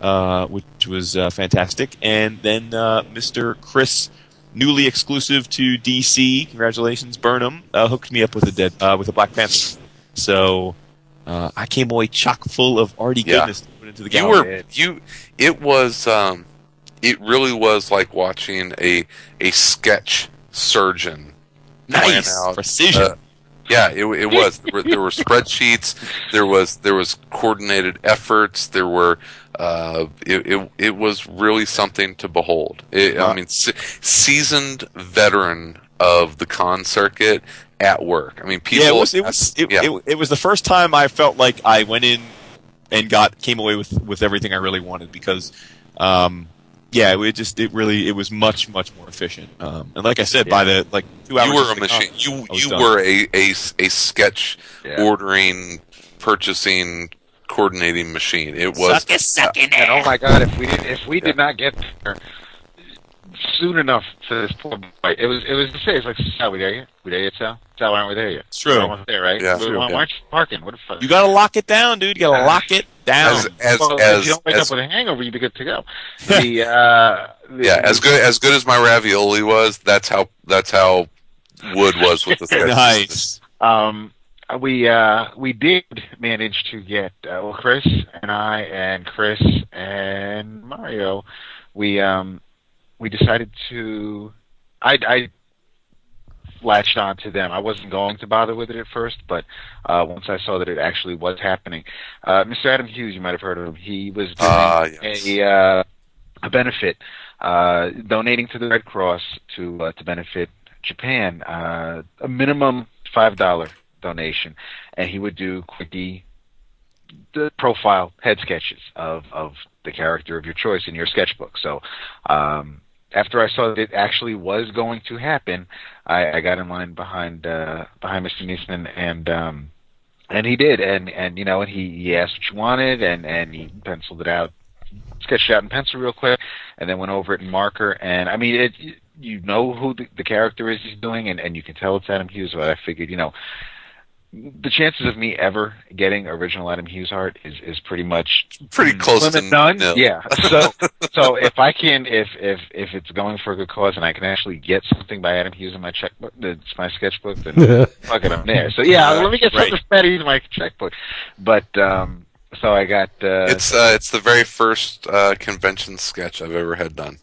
[SPEAKER 2] uh, which was uh, fantastic. And then uh, Mr. Chris, newly exclusive to DC, congratulations, Burnham, uh, hooked me up with a dead uh, with a Black Panther. So uh, I came away chock full of arty
[SPEAKER 3] Yeah.
[SPEAKER 2] goodness to put into the
[SPEAKER 3] game.
[SPEAKER 2] You
[SPEAKER 3] were you. It was. Um, it really was like watching a a sketch surgeon
[SPEAKER 2] nice
[SPEAKER 3] out.
[SPEAKER 2] precision.
[SPEAKER 3] uh, yeah, it, it was. There were, there were spreadsheets. There was there was coordinated efforts. There were. Uh, it, it it was really something to behold. It, I mean, se- seasoned veteran of the con circuit at work. I mean, people.
[SPEAKER 2] yeah, it was. It was. It,
[SPEAKER 3] yeah.
[SPEAKER 2] it, it was the first time I felt like I went in and got came away with with everything I really wanted because, um, yeah, it just it really it was much much more efficient. Um, and like I said, by the like two hours,
[SPEAKER 3] you were a
[SPEAKER 2] into the con,
[SPEAKER 3] machine. You you
[SPEAKER 2] done.
[SPEAKER 3] were a, a a sketch
[SPEAKER 4] Yeah.
[SPEAKER 3] ordering, purchasing, coordinating machine. It was.
[SPEAKER 2] Suck it, suck it.
[SPEAKER 4] And oh my god, if we did if we did not get there soon enough to this poor boy, it was it was the same. It's like Sal, we there yet? We there yet, Sal? Sal, why aren't we there yet?
[SPEAKER 2] It's true.
[SPEAKER 4] We're almost there, right?
[SPEAKER 3] Yeah.
[SPEAKER 4] we
[SPEAKER 3] True,
[SPEAKER 4] why
[SPEAKER 3] yeah.
[SPEAKER 4] aren't you parking? What the fuck?
[SPEAKER 2] You got to lock it down, dude. You got to
[SPEAKER 4] Ah.
[SPEAKER 2] lock it down.
[SPEAKER 3] As as
[SPEAKER 4] Well, if you don't wake
[SPEAKER 3] as
[SPEAKER 4] up with a hangover, you'd be good to go. The, uh, the
[SPEAKER 3] yeah, as good as good as my ravioli was, that's how that's how Wood was with the sketches.
[SPEAKER 2] nice.
[SPEAKER 4] Um, we uh, we did manage to get uh, well, Chris and I and Chris and Mario. We um, we decided to. I I latched on to them. I wasn't going to bother with it at first, but uh, once I saw that it actually was happening, uh, Mr. Adam Hughes, you might have heard of him. He was doing
[SPEAKER 3] Ah, yes.
[SPEAKER 4] a uh, a benefit, uh, donating to the Red Cross to uh, to benefit Japan. Uh, a minimum five dollar donation, and he would do quickie the profile head sketches of of the character of your choice in your sketchbook. So. Um, after I saw that it actually was going to happen, I, I got in line behind uh, behind Mr. Neesman, and um, and he did, and and you know, and he, he asked what you wanted, and and he penciled it out, sketched it out in pencil real quick, and then went over it in marker, and I mean, it you know who the, the character is he's doing, and and you can tell it's Adam Hughes, but I figured, you know. The chances of me ever getting original Adam Hughes art is is pretty much
[SPEAKER 3] Pretty close to
[SPEAKER 4] and none.
[SPEAKER 3] nil.
[SPEAKER 4] Yeah. So so if I can if if if it's going for a good cause and I can actually get something by Adam Hughes in my checkbook, it's my sketchbook, then fuck it, I'm there. So yeah, let me get something
[SPEAKER 2] Right.
[SPEAKER 4] from Adam in my checkbook. But um, so I got uh,
[SPEAKER 3] It's uh, it's the very first uh, convention sketch I've ever had done.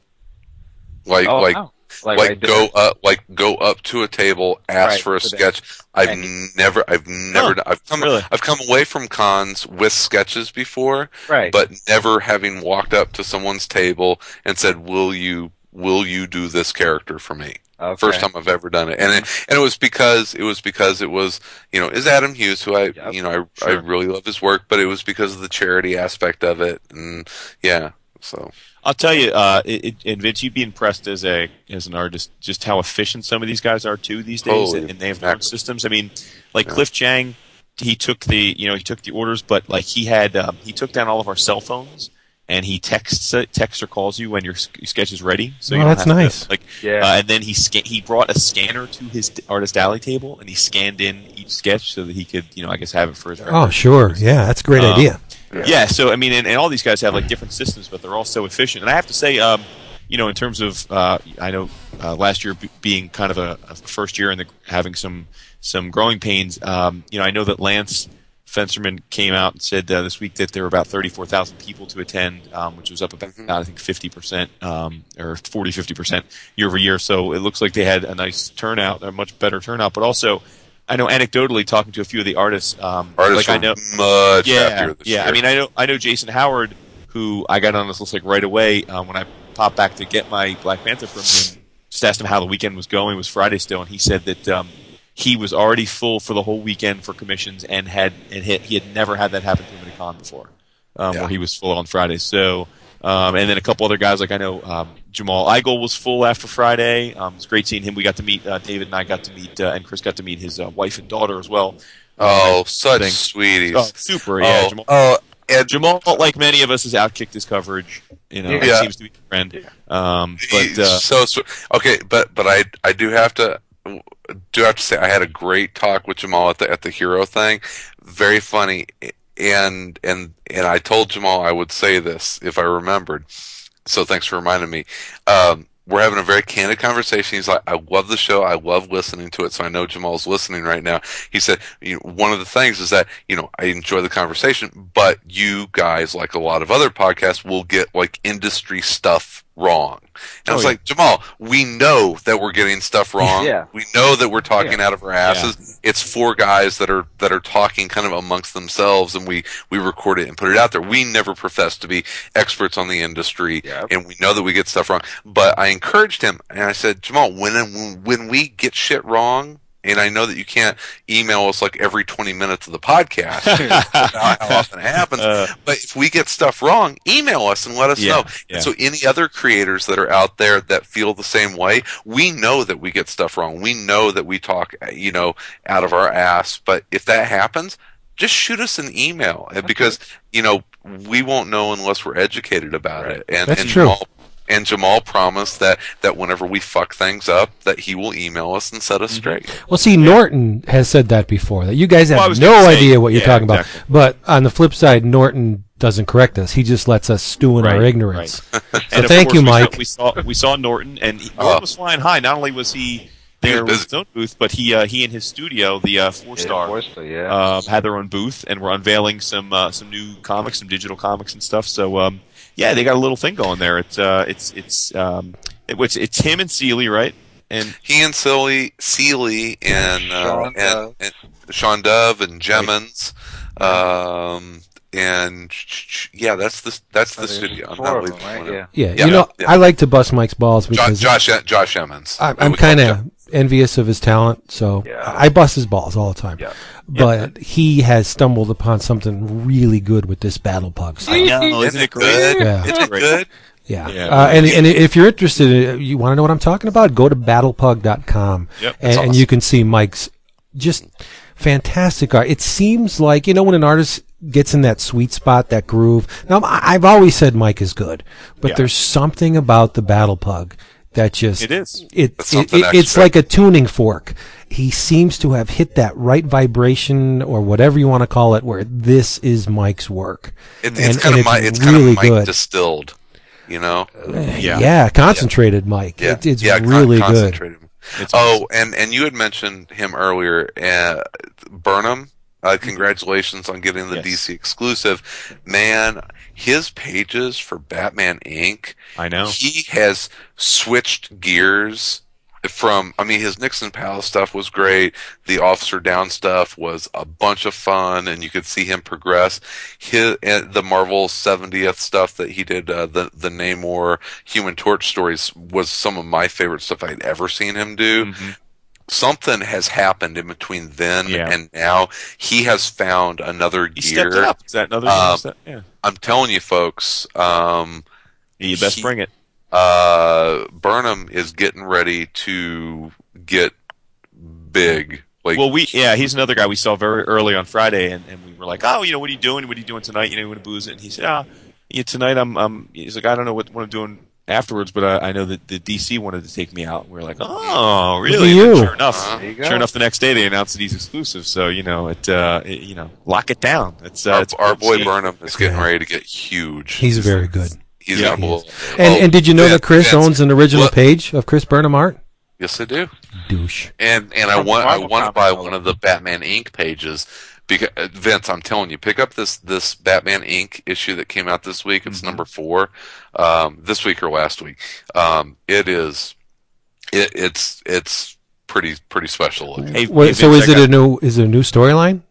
[SPEAKER 3] Like
[SPEAKER 4] oh,
[SPEAKER 3] like
[SPEAKER 4] wow. Like,
[SPEAKER 3] like, go up like go up to a table, ask
[SPEAKER 4] Right,
[SPEAKER 3] for a
[SPEAKER 4] for that.
[SPEAKER 3] sketch. I've
[SPEAKER 4] And-
[SPEAKER 3] never I've never done, I've come
[SPEAKER 2] really?
[SPEAKER 3] I've come away from cons with sketches before,
[SPEAKER 4] right.
[SPEAKER 3] but never having walked up to someone's table and said, "Will you will you do this character for me?"
[SPEAKER 4] okay.
[SPEAKER 3] First time I've ever done it, and it, mm-hmm. and it was because it was because it was you know is Adam Hughes who I
[SPEAKER 4] Yep,
[SPEAKER 3] you know I I really love his work, but it was because of the charity aspect of it, and yeah, so
[SPEAKER 2] I'll tell you, uh, it, it, and Vince, you'd be impressed as a as an artist just how efficient some of these guys are too these days,
[SPEAKER 3] Holy
[SPEAKER 2] and, and they have their systems. I mean, like
[SPEAKER 3] Yeah.
[SPEAKER 2] Cliff Chiang, he took the you know he took the orders, but like he had um, he took down all of our cell phones. And he texts texts or calls you when your sk- sketch is ready. So
[SPEAKER 1] Oh,
[SPEAKER 2] you
[SPEAKER 1] that's
[SPEAKER 2] have to,
[SPEAKER 1] nice.
[SPEAKER 2] like,
[SPEAKER 4] Yeah.
[SPEAKER 2] uh, and then he sca- he brought a scanner to his artist alley table, and he scanned in each sketch so that he could, you know, I guess have it for his. Art.
[SPEAKER 1] Oh, sure. Yeah, that's a great
[SPEAKER 2] Um,
[SPEAKER 1] idea.
[SPEAKER 2] Yeah. so I mean, and, and all these guys have like different systems, but they're all so efficient. And I have to say, um, you know, in terms of, uh, I know uh, last year b- being kind of a, a first year and having some some growing pains. Um, you know, I know that Lance Fensterman came out and said uh, this week that there were about 34,000 people to attend, um, which was up about, I think, 50% um, or 40, 50% year over year. So it looks like they had a nice turnout, a much better turnout. But also, I know anecdotally talking to a few of the artists, um,
[SPEAKER 3] artists
[SPEAKER 2] like I know,
[SPEAKER 3] much
[SPEAKER 2] yeah, yeah.
[SPEAKER 3] year.
[SPEAKER 2] I mean, I know I know Jason Howard, who I got on this list like right away um, when I popped back to get my Black Panther from him. Just asked him how the weekend was going. It was Friday still, and he said that um, he was already full for the whole weekend for commissions, and had and hit, he had never had that happen to him at a con before, um,
[SPEAKER 3] Yeah.
[SPEAKER 2] where he was full on Friday. So. Um, and then a couple other guys, like I know um, Jamal Igle was full after Friday. Um, it's great seeing him. We got to meet uh, David and I got to meet, uh, and Chris got to meet his uh, wife and daughter as well.
[SPEAKER 3] oh, such
[SPEAKER 2] thing.
[SPEAKER 3] sweeties.
[SPEAKER 2] Oh, super, yeah.
[SPEAKER 3] oh,
[SPEAKER 2] Jamal,
[SPEAKER 3] oh, and
[SPEAKER 2] Jamal, like many of us, has outkicked his coverage. You know,
[SPEAKER 3] Yeah.
[SPEAKER 2] he seems to be a friend. Um, but
[SPEAKER 3] He's
[SPEAKER 2] uh,
[SPEAKER 3] so sweet. Okay, but but I I do have to do have to say I had a great talk with Jamal at the at the hero thing. Very funny, and and and I told Jamal I would say this if I remembered. So thanks for reminding me. Um, we're having a very candid conversation. He's like, I love the show. I love listening to it. So I know Jamal's listening right now. He said, you know, one of the things is that, you know, I enjoy the conversation, but you guys, like a lot of other podcasts, will get like industry stuff wrong. And I
[SPEAKER 2] Oh,
[SPEAKER 3] was
[SPEAKER 2] yeah.
[SPEAKER 3] like, Jamal, we know that we're getting stuff wrong.
[SPEAKER 4] Yeah.
[SPEAKER 3] We know that we're talking out of our asses. It's four guys that are that are talking kind of amongst themselves, and we we record it and put it out there. We never profess to be experts on the industry,
[SPEAKER 4] Yep.
[SPEAKER 3] and we know that we get stuff wrong. But I encouraged him, and I said, Jamal, when when we get shit wrong. And I know that you can't email us like every 20 minutes of the podcast. how, how often it happens.
[SPEAKER 2] uh,
[SPEAKER 3] But if we get stuff wrong, email us and let us
[SPEAKER 2] Yeah,
[SPEAKER 3] know.
[SPEAKER 2] yeah.
[SPEAKER 3] And so any other creators that are out there that feel the same way, we know that we get stuff wrong. We know that we talk, you know, out of our ass. But if that happens, just shoot us an email because, you know, we won't know unless we're educated about
[SPEAKER 4] Right.
[SPEAKER 3] it. And,
[SPEAKER 1] That's
[SPEAKER 3] and
[SPEAKER 1] true.
[SPEAKER 3] Jamal, and Jamal promised that that whenever we fuck things up, that he will email us and set us
[SPEAKER 2] Mm-hmm.
[SPEAKER 3] straight.
[SPEAKER 1] Well, see, Norton has said that before. That you guys have
[SPEAKER 2] Well,
[SPEAKER 1] no
[SPEAKER 2] gonna say,
[SPEAKER 1] idea what you're
[SPEAKER 2] yeah,
[SPEAKER 1] talking
[SPEAKER 2] exactly.
[SPEAKER 1] about. But on the flip side, Norton doesn't correct us. He just lets us stew in our ignorance.
[SPEAKER 2] right.
[SPEAKER 1] So
[SPEAKER 2] And
[SPEAKER 1] thank
[SPEAKER 2] course,
[SPEAKER 1] you,
[SPEAKER 2] we saw-
[SPEAKER 1] Mike.
[SPEAKER 2] We saw we saw Norton, and he. Norton was flying high. Not only was he there
[SPEAKER 3] was
[SPEAKER 2] with his own booth, but he uh, he and his studio, the uh, Four
[SPEAKER 4] Yeah,
[SPEAKER 2] Star,
[SPEAKER 4] Forster, yeah.
[SPEAKER 2] um, had their own booth, and were unveiling some uh, some new comics, some digital comics and stuff. So um, yeah, they got a little thing going there. It's uh, it's it's um, it, it's it's him and Seeley, right? And
[SPEAKER 3] He and Seeley, Seeley and, uh,
[SPEAKER 5] Sean
[SPEAKER 3] and,
[SPEAKER 5] Dove.
[SPEAKER 3] and Sean Dove and Jemmons, um, and yeah, that's the that's the
[SPEAKER 4] There's
[SPEAKER 3] studio. I'm not
[SPEAKER 4] of
[SPEAKER 3] leaving
[SPEAKER 4] them, right? Yeah.
[SPEAKER 1] Yeah,
[SPEAKER 3] Yeah,
[SPEAKER 1] you know,
[SPEAKER 3] yeah.
[SPEAKER 1] I like to bust Mike's balls because
[SPEAKER 3] Josh Josh Emmons.
[SPEAKER 1] I'm, I'm kind of envious of his talent, so
[SPEAKER 4] Yeah.
[SPEAKER 1] I bust his balls all the time.
[SPEAKER 4] Yeah.
[SPEAKER 1] But he has stumbled upon something really good with this Battle Pugs.
[SPEAKER 2] I know,
[SPEAKER 3] Isn't
[SPEAKER 2] isn't it
[SPEAKER 3] it good?
[SPEAKER 1] Yeah.
[SPEAKER 3] Isn't it good?
[SPEAKER 1] Yeah.
[SPEAKER 2] Yeah.
[SPEAKER 1] Uh, and, and if you're interested, uh, you want to know what I'm talking about, go to battlepug.com
[SPEAKER 2] Yep,
[SPEAKER 1] and,
[SPEAKER 2] that's
[SPEAKER 1] and you can see Mike's just fantastic art. It seems like, you know, when an artist gets in that sweet spot, that groove. Now, I- I've always said Mike is good, but
[SPEAKER 2] Yeah.
[SPEAKER 1] there's something about the Battle Pug that just
[SPEAKER 2] It is.
[SPEAKER 1] It,
[SPEAKER 3] It's
[SPEAKER 1] it, it- it's like a tuning fork. He seems to have hit that right vibration or whatever you want to call it, where this is Mike's work.
[SPEAKER 3] It, it's
[SPEAKER 1] And-
[SPEAKER 3] kind
[SPEAKER 1] and
[SPEAKER 3] of my, it's
[SPEAKER 1] really
[SPEAKER 3] kind of Mike
[SPEAKER 1] good.
[SPEAKER 3] distilled, you know.
[SPEAKER 2] Yeah.
[SPEAKER 1] Yeah, concentrated Mike.
[SPEAKER 3] Yeah,
[SPEAKER 1] It, it's
[SPEAKER 3] yeah, con-
[SPEAKER 1] really good.
[SPEAKER 3] concentrated.
[SPEAKER 2] It's
[SPEAKER 3] Oh, and and you had mentioned him earlier, uh, Burnham. Uh, congratulations on getting the
[SPEAKER 2] Yes.
[SPEAKER 3] DC exclusive. Man, his pages for Batman Inc.
[SPEAKER 2] I know.
[SPEAKER 3] He has switched gears from. I mean, his Nixon's Pals stuff was great. The Officer Downe stuff was a bunch of fun, and you could see him progress. His and the Marvel 70th stuff that he did, uh, the the Namor Human Torch stories, was some of my favorite stuff I'd ever seen him do
[SPEAKER 2] Mhm.
[SPEAKER 3] something has happened in between then
[SPEAKER 2] Yeah.
[SPEAKER 3] and now. He has found another
[SPEAKER 2] He
[SPEAKER 3] gear.
[SPEAKER 2] stepped up. Is that another?
[SPEAKER 3] Um?
[SPEAKER 2] Yeah.
[SPEAKER 3] I'm telling you, folks. Um,
[SPEAKER 2] You best
[SPEAKER 3] he-
[SPEAKER 2] bring it.
[SPEAKER 3] uh, Burnham is getting ready to get big. Like,
[SPEAKER 2] Well, we yeah, he's another guy we saw very early on Friday, and, and we were like, oh, you know, what are you doing? What are you doing tonight? You know, you want to booze it? And he said, ah, yeah, tonight I'm um. He's like, I don't know what, what I'm doing afterwards, but I, I know that the DC wanted to take me out. And we were like, oh, really?
[SPEAKER 1] you.
[SPEAKER 2] Sure enough.
[SPEAKER 4] You
[SPEAKER 2] sure enough, the next day they announced that he's exclusive. So you know, it, uh, it you know, lock it down. It's uh,
[SPEAKER 3] our,
[SPEAKER 2] it's
[SPEAKER 3] our boy
[SPEAKER 2] stuff.
[SPEAKER 3] Burnham is getting
[SPEAKER 1] Yeah.
[SPEAKER 3] ready to get huge.
[SPEAKER 1] He's very good.
[SPEAKER 3] He's
[SPEAKER 2] Yeah,
[SPEAKER 3] gonna
[SPEAKER 2] he.
[SPEAKER 1] And,
[SPEAKER 3] Oh,
[SPEAKER 1] and did you know
[SPEAKER 3] Vince-
[SPEAKER 1] that Chris owns an original
[SPEAKER 3] look-
[SPEAKER 1] page of Chris Burnham art?
[SPEAKER 3] Yes, I do.
[SPEAKER 1] Douche.
[SPEAKER 3] And and I want I want to buy one of the Batman Inc. pages because uh, Vince, I'm telling you, pick up this this Batman Inc. issue that came out this week. It's
[SPEAKER 2] Mhm.
[SPEAKER 3] number four, um, this week or last week. Um, it is, it, it's it's pretty pretty special.
[SPEAKER 2] Hey,
[SPEAKER 1] Wait,
[SPEAKER 2] hey,
[SPEAKER 1] so
[SPEAKER 2] Vince,
[SPEAKER 1] is
[SPEAKER 2] I
[SPEAKER 1] it
[SPEAKER 2] got-
[SPEAKER 1] a new is it a new storyline?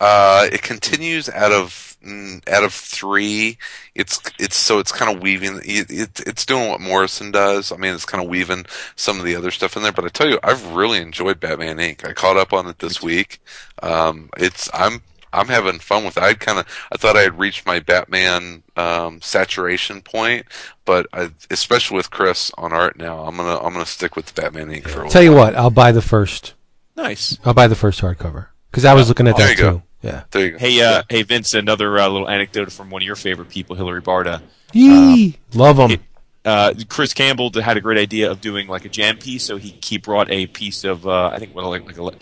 [SPEAKER 3] Uh, it continues out of mm, out of three. It's it's so it's kind of weaving. It, it it's doing what Morrison does. I mean, it's kind of weaving some of the other stuff in there. But I tell you, I've really enjoyed Batman Inc. I caught up on it this week. Um, it's I'm I'm having fun with it. I kind of I thought I had reached my Batman um, saturation point, but I, especially with Chris on art now, I'm gonna I'm gonna stick with Batman Inc. for a
[SPEAKER 1] Tell you what, I'll buy the first.
[SPEAKER 2] nice.
[SPEAKER 1] I'll buy the first hardcover because I was looking at
[SPEAKER 3] There
[SPEAKER 1] that
[SPEAKER 3] you go.
[SPEAKER 1] Too. Yeah.
[SPEAKER 3] There you go.
[SPEAKER 2] Hey, uh, hey, Vince. Another uh, little anecdote from one of your favorite people, Hilary Barta.
[SPEAKER 1] Yee, love them.
[SPEAKER 2] it- uh, Chris Campbell had a great idea of doing like a jam piece, so he he brought a piece of uh, I think what like like ele-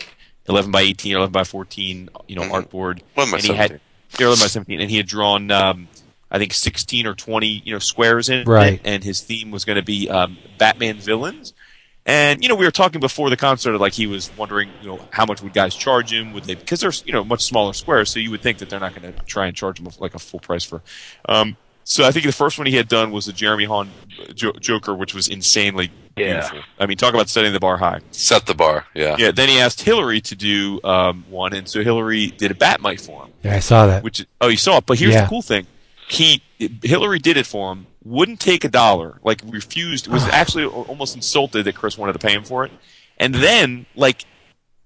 [SPEAKER 2] eleven by eighteen, eleven by fourteen, you know,
[SPEAKER 3] Mhm.
[SPEAKER 2] artboard,
[SPEAKER 3] One by
[SPEAKER 2] and he had
[SPEAKER 3] 17.
[SPEAKER 2] yeah, eleven by seventeen, and he had drawn um, I think sixteen or twenty you know squares in
[SPEAKER 1] Right.
[SPEAKER 2] it, and his theme was going to be um, Batman villains. And you know, we were talking before the concert, like he was wondering, you know, how much would guys charge him? Would they? Because they're you know, much smaller squares, so you would think that they're not going to try and charge him like a full price for. Um, so I think the first one he had done was the Jeremy Haun jo- Joker, which was insanely
[SPEAKER 4] Yeah.
[SPEAKER 2] beautiful. I mean, talk about setting the bar high.
[SPEAKER 3] Set the bar. Yeah.
[SPEAKER 2] Yeah. Then he asked Hilary to do um, one, and so Hilary did a Batmite for him.
[SPEAKER 1] Yeah, I saw that.
[SPEAKER 2] Which oh, you saw it. But here's
[SPEAKER 1] Yeah.
[SPEAKER 2] the cool thing: he Hilary did it for him. Wouldn't take a dollar. Like refused. Was actually almost insulted that Chris wanted to pay him for it. And then, like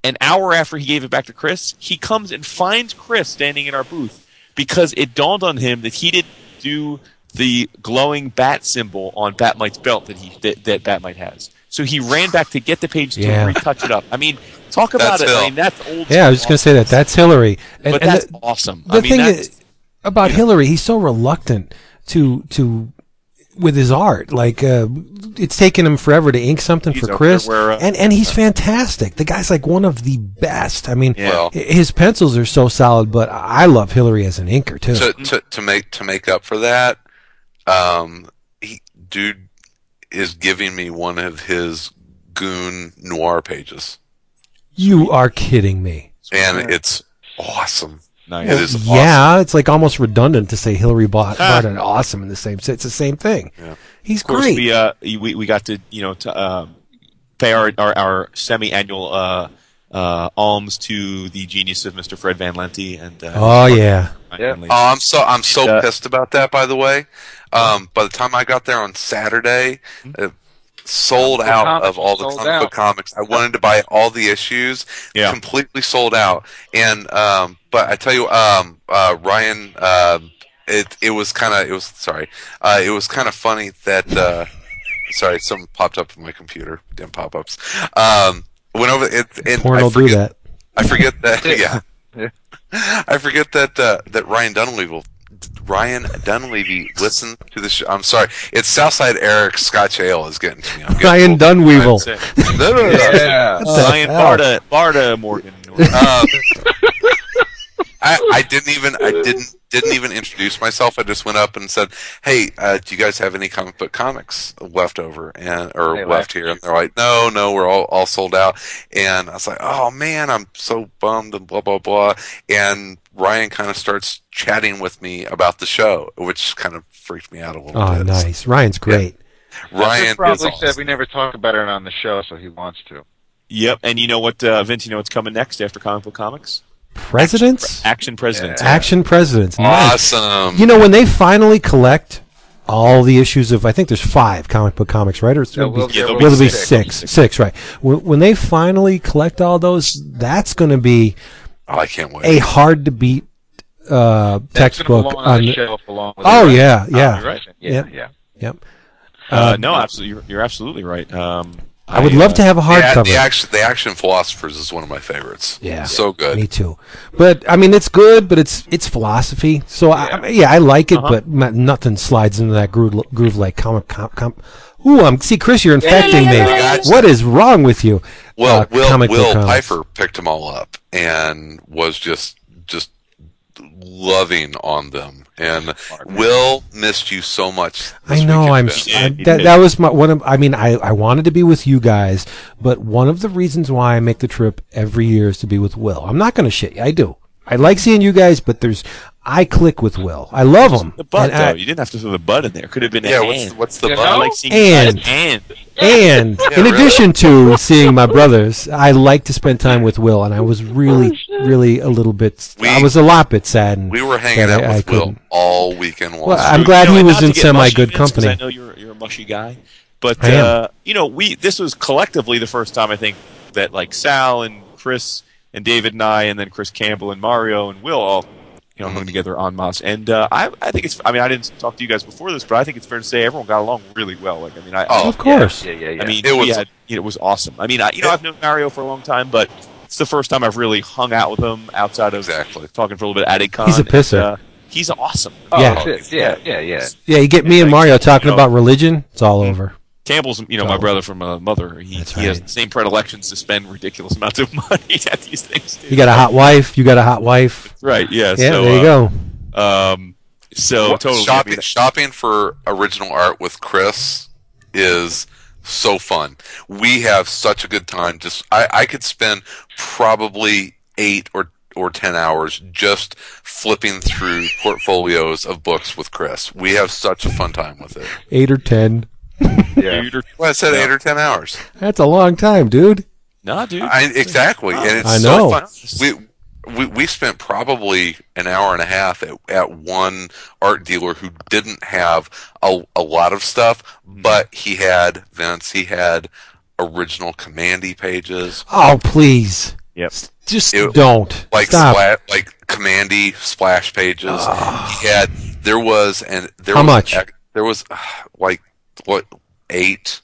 [SPEAKER 2] an hour after he gave it back to Chris, he comes and finds Chris standing in our booth because it dawned on him that he didn't do the glowing bat symbol on Batmite's belt that he that, that Batmite has. So he ran back to get the page to
[SPEAKER 1] Yeah.
[SPEAKER 2] retouch it up. I mean, talk about
[SPEAKER 3] That's
[SPEAKER 2] it. I mean, that's old.
[SPEAKER 1] Yeah, I was just gonna say that. That's Hilary. And,
[SPEAKER 2] but
[SPEAKER 1] and
[SPEAKER 2] that's
[SPEAKER 1] the,
[SPEAKER 2] awesome.
[SPEAKER 1] the
[SPEAKER 2] I mean,
[SPEAKER 1] thing
[SPEAKER 2] that's,
[SPEAKER 1] is about Hilary, he's so reluctant to to with his art. Like uh, it's taken him forever to ink something
[SPEAKER 2] He's
[SPEAKER 1] for Chris,
[SPEAKER 2] where, uh,
[SPEAKER 1] and and he's fantastic. The guy's like one of the best. I mean,
[SPEAKER 2] Yeah.
[SPEAKER 1] His pencils are so solid. But I love Hilary as an inker too.
[SPEAKER 3] to, to to make to make up for that, um, he dude is giving me one of his goon noir pages,
[SPEAKER 1] you are kidding me.
[SPEAKER 3] and it's awesome.
[SPEAKER 2] Nice.
[SPEAKER 3] It is awesome.
[SPEAKER 1] Yeah, it's like almost redundant to say Hilary bought, bought an awesome in the same. It's the same thing.
[SPEAKER 3] Yeah.
[SPEAKER 1] He's
[SPEAKER 2] Of course,
[SPEAKER 1] great.
[SPEAKER 2] we uh we we got to you know to um, pay our our, our semi-annual uh, uh, alms to the genius of Mr. Fred Van Lente and uh,
[SPEAKER 1] oh yeah,
[SPEAKER 4] Yeah.
[SPEAKER 3] Oh, I'm so I'm so
[SPEAKER 2] Uh,
[SPEAKER 3] pissed about that. By the way, um, by the time I got there on Saturday, it sold
[SPEAKER 4] Comic
[SPEAKER 3] out
[SPEAKER 4] comics
[SPEAKER 3] of all the comic
[SPEAKER 4] out.
[SPEAKER 3] book comics. I wanted to buy all the issues,
[SPEAKER 2] Yeah.
[SPEAKER 3] completely sold out. And um, but I tell you, um, uh, Ryan, uh, it it was kind of it was sorry, uh, it was kind of funny that uh, sorry, something popped up on my computer. Damn pop ups. Um, went over it. And
[SPEAKER 1] porn
[SPEAKER 3] I
[SPEAKER 1] will do
[SPEAKER 3] forget-
[SPEAKER 1] that.
[SPEAKER 3] I forget that. Yeah.
[SPEAKER 4] Yeah.
[SPEAKER 3] I forget that uh, that Ryan Dunlavey Ryan Dunlavey listen to the show. I'm sorry, it's Southside Eric Scotch Ale is getting to me. I'm getting
[SPEAKER 1] Ryan
[SPEAKER 3] old.
[SPEAKER 1] Dunweevil.
[SPEAKER 3] No, no, no, no.
[SPEAKER 4] Yeah.
[SPEAKER 2] Ryan
[SPEAKER 1] hell?
[SPEAKER 2] Barta Barta Morgan.
[SPEAKER 3] Um, I, I didn't even I didn't didn't even introduce myself. I just went up and said, "Hey, uh, do you guys have any comic book comics left over and or
[SPEAKER 4] They
[SPEAKER 3] left here?" And they're like, "No, no, we're all all sold out." And I was like, "Oh man, I'm so bummed." And blah blah blah. And Ryan kind of starts chatting with me about the show, which kind of freaked me out a little
[SPEAKER 1] Oh,
[SPEAKER 3] bit.
[SPEAKER 1] Oh, nice. Ryan's great.
[SPEAKER 3] Ryan
[SPEAKER 4] Chris
[SPEAKER 3] is
[SPEAKER 4] probably
[SPEAKER 3] awesome.
[SPEAKER 4] said we never talk about it on the show, so he wants to.
[SPEAKER 2] Yep, and you know what, uh, Vince? You know what's coming next after comic book comics?
[SPEAKER 1] Presidents,
[SPEAKER 2] Action Presidents.
[SPEAKER 1] action presidents. Nice.
[SPEAKER 3] awesome.
[SPEAKER 1] You know when they finally collect all the issues of, I think there's five comic book comics, right? Or it's
[SPEAKER 4] Yeah,
[SPEAKER 1] will
[SPEAKER 4] will-
[SPEAKER 1] be,
[SPEAKER 2] yeah, there'll
[SPEAKER 1] will
[SPEAKER 2] be
[SPEAKER 1] be
[SPEAKER 2] six.
[SPEAKER 1] six, six, right? When, when they finally collect all those, that's going to be
[SPEAKER 3] oh, I can't wait.
[SPEAKER 1] a hard to beat uh,
[SPEAKER 4] That's
[SPEAKER 1] textbook.
[SPEAKER 4] belong on
[SPEAKER 1] On,
[SPEAKER 4] the shelf along with
[SPEAKER 1] oh
[SPEAKER 4] the
[SPEAKER 1] yeah,
[SPEAKER 4] rest.
[SPEAKER 1] yeah,
[SPEAKER 2] right.
[SPEAKER 4] Yeah,
[SPEAKER 1] Yep.
[SPEAKER 4] yeah.
[SPEAKER 1] yep.
[SPEAKER 2] Uh,
[SPEAKER 1] Uh,
[SPEAKER 2] no, absolutely, you're, you're absolutely right. Um,
[SPEAKER 1] I would
[SPEAKER 2] uh,
[SPEAKER 1] love to have a
[SPEAKER 3] the,
[SPEAKER 1] hardcover.
[SPEAKER 3] the action the action philosophers is one of my favorites.
[SPEAKER 1] Yeah.
[SPEAKER 3] so good.
[SPEAKER 1] Me too. But I mean, it's good, but it's it's philosophy. So I, I yeah, I like it,
[SPEAKER 2] Uh-huh.
[SPEAKER 1] but nothing slides into that groove, groove like comic comp. comp. Ooh, I'm see, Chris, you're infecting me.
[SPEAKER 3] Gotcha.
[SPEAKER 1] What is wrong with you?
[SPEAKER 3] Well,
[SPEAKER 1] Uh,
[SPEAKER 3] Will
[SPEAKER 1] comic book
[SPEAKER 3] Will
[SPEAKER 1] comics.
[SPEAKER 3] Pfeiffer picked them all up and was just just loving on them. And Will missed you so much.
[SPEAKER 1] I know. I'm.
[SPEAKER 3] Ben.
[SPEAKER 1] s-
[SPEAKER 2] did,
[SPEAKER 1] I- that that was my one of. I mean, I I wanted to be with you guys, but one of the reasons why I make the trip every year is to be with Will. I'm not going to shit you. I do. I like seeing you guys, but there's. I click with Will. I love him.
[SPEAKER 2] The butt,
[SPEAKER 1] And I-
[SPEAKER 2] though. you didn't have to throw the butt in there. Could have been
[SPEAKER 3] Yeah,
[SPEAKER 2] a
[SPEAKER 3] what's
[SPEAKER 2] hand.
[SPEAKER 3] what's the
[SPEAKER 4] You
[SPEAKER 3] bug?
[SPEAKER 2] I like seeing
[SPEAKER 1] And-
[SPEAKER 2] you guys hand.
[SPEAKER 1] And in
[SPEAKER 3] really?
[SPEAKER 1] addition to seeing my brothers, I like to spend time with Will, and I was really, really a little bit. I was a lot bit saddened.
[SPEAKER 3] We were hanging out
[SPEAKER 1] I- I
[SPEAKER 3] with Will
[SPEAKER 1] couldn't.
[SPEAKER 3] all weekend long.
[SPEAKER 1] Well, I'm glad
[SPEAKER 2] You know,
[SPEAKER 1] he was in semi good company.
[SPEAKER 2] I know you're you're a mushy guy, but uh, you know we this was collectively the first time I think that like Sal and Chris and David and I and then Chris Campbell and Mario and Will all you know hung together en masse. And uh, I I think it's I mean I didn't talk to you guys before this, but I think it's fair to say everyone got along really well. Like I mean I
[SPEAKER 3] Oh,
[SPEAKER 1] of course.
[SPEAKER 4] Yeah, yeah, yeah.
[SPEAKER 2] I mean
[SPEAKER 3] It was-
[SPEAKER 2] had, you know, it was awesome. I mean I, you know I've known Mario for a long time, but it's the first time I've really hung out with him outside of
[SPEAKER 3] Exactly.
[SPEAKER 2] talking for a little bit at AdCon.
[SPEAKER 1] He's a
[SPEAKER 2] and,
[SPEAKER 1] pisser.
[SPEAKER 2] uh, he's awesome.
[SPEAKER 4] oh,
[SPEAKER 1] yeah.
[SPEAKER 4] that's. Yeah, yeah, yeah.
[SPEAKER 1] Yeah, you get me and Mario talking
[SPEAKER 2] You know-
[SPEAKER 1] about religion, it's all over.
[SPEAKER 2] Campbell's, you know, my
[SPEAKER 1] Oh.
[SPEAKER 2] brother from uh, mother. He,
[SPEAKER 1] That's
[SPEAKER 2] he has the same predilections to spend ridiculous amounts of money at these things. Too.
[SPEAKER 1] You got a hot wife. You got a hot wife.
[SPEAKER 2] right? Yeah.
[SPEAKER 1] Yeah,
[SPEAKER 2] so,
[SPEAKER 1] there you
[SPEAKER 2] uh,
[SPEAKER 1] go.
[SPEAKER 2] Um, so
[SPEAKER 3] What-
[SPEAKER 2] totally. I
[SPEAKER 3] shopping
[SPEAKER 2] mean,
[SPEAKER 3] shopping for original art with Chris is so fun. We have such a good time. Just I, I could spend probably eight or or ten hours just flipping through portfolios of books with Chris. We have such a fun time with it.
[SPEAKER 1] Eight or ten.
[SPEAKER 4] Yeah.
[SPEAKER 2] dude, or-
[SPEAKER 3] Well, I said
[SPEAKER 2] Yeah.
[SPEAKER 3] eight or ten hours.
[SPEAKER 1] That's a long time, dude.
[SPEAKER 2] nah, dude.
[SPEAKER 3] I, exactly, and it's
[SPEAKER 1] I
[SPEAKER 3] so
[SPEAKER 1] know.
[SPEAKER 3] fun. We, we we spent probably an hour and a half at, at one art dealer who didn't have a, a lot of stuff, but he had Vince. He had original Kamandi pages,
[SPEAKER 1] Oh, please.
[SPEAKER 2] Yep.
[SPEAKER 1] Just
[SPEAKER 3] It-
[SPEAKER 1] don't.
[SPEAKER 3] like
[SPEAKER 1] Stop.
[SPEAKER 3] spla- like Kamandi splash pages. He had there was and there
[SPEAKER 1] How
[SPEAKER 3] was
[SPEAKER 1] much?
[SPEAKER 3] ec- there was uh, like what eight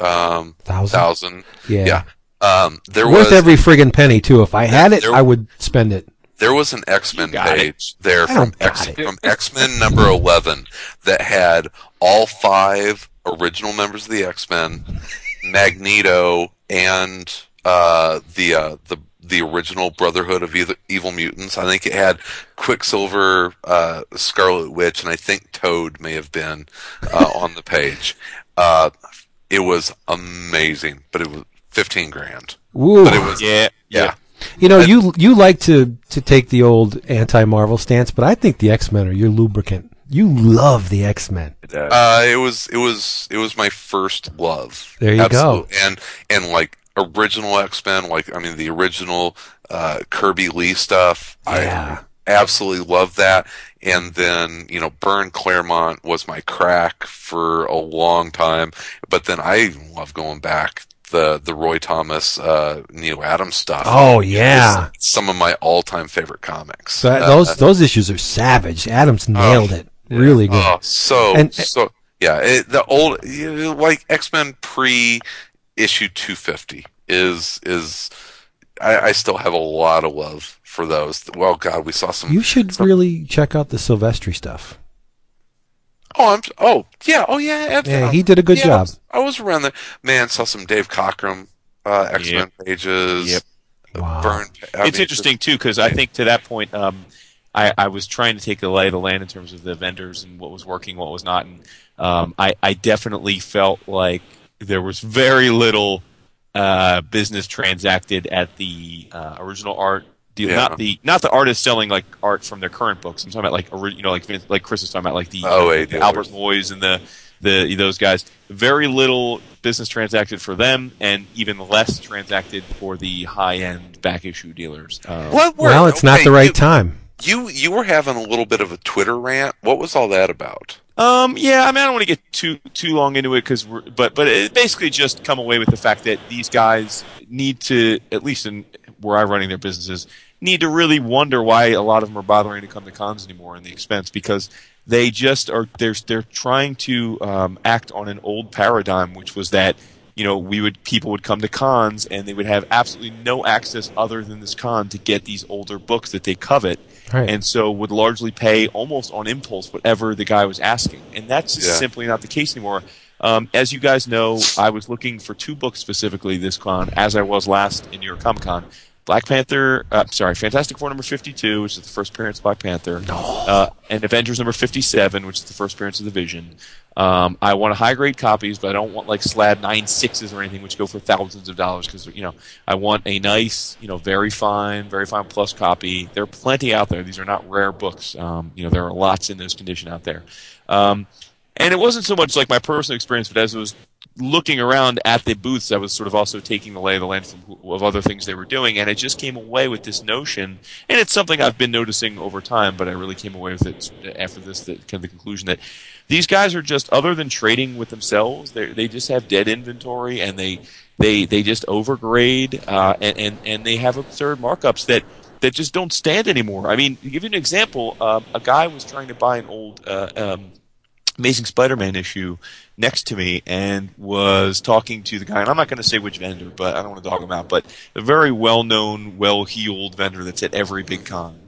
[SPEAKER 3] um
[SPEAKER 1] Thousand.
[SPEAKER 3] thousand
[SPEAKER 1] Yeah.
[SPEAKER 3] yeah. Um, there
[SPEAKER 1] Worth
[SPEAKER 3] was
[SPEAKER 1] every friggin' penny, too. If I had it,
[SPEAKER 3] There-
[SPEAKER 1] I would spend it.
[SPEAKER 3] There was an X Men
[SPEAKER 2] got it.
[SPEAKER 3] page there
[SPEAKER 1] I
[SPEAKER 3] from X
[SPEAKER 1] it.
[SPEAKER 3] from X Men number eleven that had all five original members of the X Men, Magneto, and uh, the uh, the the original Brotherhood of Evil, Evil Mutants. I think it had Quicksilver, uh, Scarlet Witch, and I think Toad may have been uh, on the page. Uh, it was amazing, but it was fifteen grand.
[SPEAKER 1] Woo.
[SPEAKER 3] But it was
[SPEAKER 2] Yeah,
[SPEAKER 3] yeah.
[SPEAKER 1] You know, you you like to to take the old anti-Marvel stance, but I think the X-Men are your lubricant. You love the X-Men.
[SPEAKER 3] Uh, it was it was it was my first love.
[SPEAKER 1] There you go.
[SPEAKER 3] And and like original X Men, like I mean the original uh, Kirby Lee stuff.
[SPEAKER 1] Yeah.
[SPEAKER 3] I absolutely love that. And then you know, Byrne Claremont was my crack for a long time. But then I love going back the the Roy Thomas uh, Neal Adams stuff.
[SPEAKER 1] Oh yeah.
[SPEAKER 3] It's some of my all time favorite comics.
[SPEAKER 1] So
[SPEAKER 3] Uh,
[SPEAKER 1] those those issues are savage. Adams nailed it. Really good.
[SPEAKER 3] Oh, so
[SPEAKER 1] And-
[SPEAKER 3] so yeah. It, the old like X Men pre issue two fifty is is I, I still have a lot of love for those. Well, God, we saw some.
[SPEAKER 1] You should really check out the Silvestri stuff.
[SPEAKER 3] oh, I'm oh yeah oh yeah. ab-
[SPEAKER 1] Yeah, he did a good
[SPEAKER 3] yeah, I
[SPEAKER 1] job.
[SPEAKER 3] was, I was around there. Man, saw some Dave Cockrum uh, X Men pages.
[SPEAKER 2] Yep.
[SPEAKER 1] Wow.
[SPEAKER 3] Burn. I
[SPEAKER 2] it's
[SPEAKER 3] mean,
[SPEAKER 2] interesting too because I think to that point, um, I, I was trying to take the lay of the land in terms of the vendors and what was working, what was not, and um, I, I definitely felt like there was very little uh, business transacted at the uh, original art deal.
[SPEAKER 3] Yeah.
[SPEAKER 2] Not the not the artists selling like art from their current books. I'm talking about like ori- you know like Vince, like Chris was talking about like the,
[SPEAKER 3] Oh,
[SPEAKER 2] the
[SPEAKER 3] wait, dealers.
[SPEAKER 2] Albert Moyes and the the those guys. Very little business transacted for them, and even less transacted for the high end back issue dealers. Um,
[SPEAKER 3] What were-
[SPEAKER 1] Well, it's not the right
[SPEAKER 3] you-
[SPEAKER 1] time.
[SPEAKER 3] You you were having a little bit of a Twitter rant. What was all that about?
[SPEAKER 2] Um, yeah, I mean, I don't want to get too too long into it because but but it basically just come away with the fact that these guys need to, at least in where I'm running their businesses, need to really wonder why a lot of them are bothering to come to cons anymore and the expense because they just are they're they're trying to um, act on an old paradigm, which was that you know we would people would come to cons and they would have absolutely no access other than this con to get these older books that they covet
[SPEAKER 1] Right.
[SPEAKER 2] and so would largely pay almost on impulse whatever the guy was asking. And that's just
[SPEAKER 3] Yeah.
[SPEAKER 2] simply not the case anymore. Um, as you guys know, I was looking for two books specifically this con, as I was last in New York Comic Con. Black Panther, uh, sorry, Fantastic Four number 52, which is the first appearance of Black Panther, uh, and Avengers number 57, which is the first appearance of the Vision. Um, I want high grade copies, but I don't want like slab nine sixes or anything, which go for thousands of dollars because you know I want a nice, you know, very fine, very fine plus copy. There are plenty out there. These are not rare books. Um, you know, there are lots in this condition out there. Um, and it wasn't so much like my personal experience, but as I was looking around at the booths, I was sort of also taking the lay of the land from, of other things they were doing, and I just came away with this notion, and it's something I've been noticing over time, but I really came away with it after this, that kind of the conclusion that these guys are just, other than trading with themselves, they just have dead inventory, and they they they just overgrade, uh, and, and and they have absurd markups that that just don't stand anymore. I mean, to give you an example, um, a guy was trying to buy an old. Uh, um, Amazing Spider-Man issue next to me and was talking to the guy, and I'm not going to say which vendor, but I don't want to dog him out, but a very well-known, well-heeled vendor that's at every big con,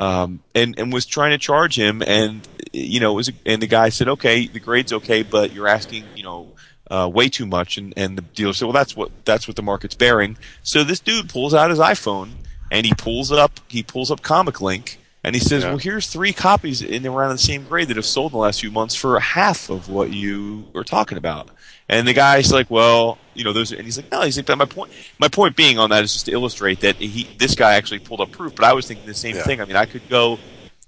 [SPEAKER 2] um, and and was trying to charge him, and you know, it was and the guy said, okay, the grade's okay, but you're asking, you know. Uh, way too much, and, and the dealer said, "Well, that's what that's what the market's bearing." So this dude pulls out his iPhone and he pulls up he pulls up Comic Link and he says,
[SPEAKER 3] Yeah.
[SPEAKER 2] "Well, here's three copies in around the same grade that have sold in the last few months for half of what you were talking about." And the guy's like, "Well, you know, those," and he's like, "No." He's like, "But my point, my point being on that is just to illustrate that he, this guy actually pulled up proof." But I was thinking the same
[SPEAKER 3] Yeah.
[SPEAKER 2] thing. I mean, I could go,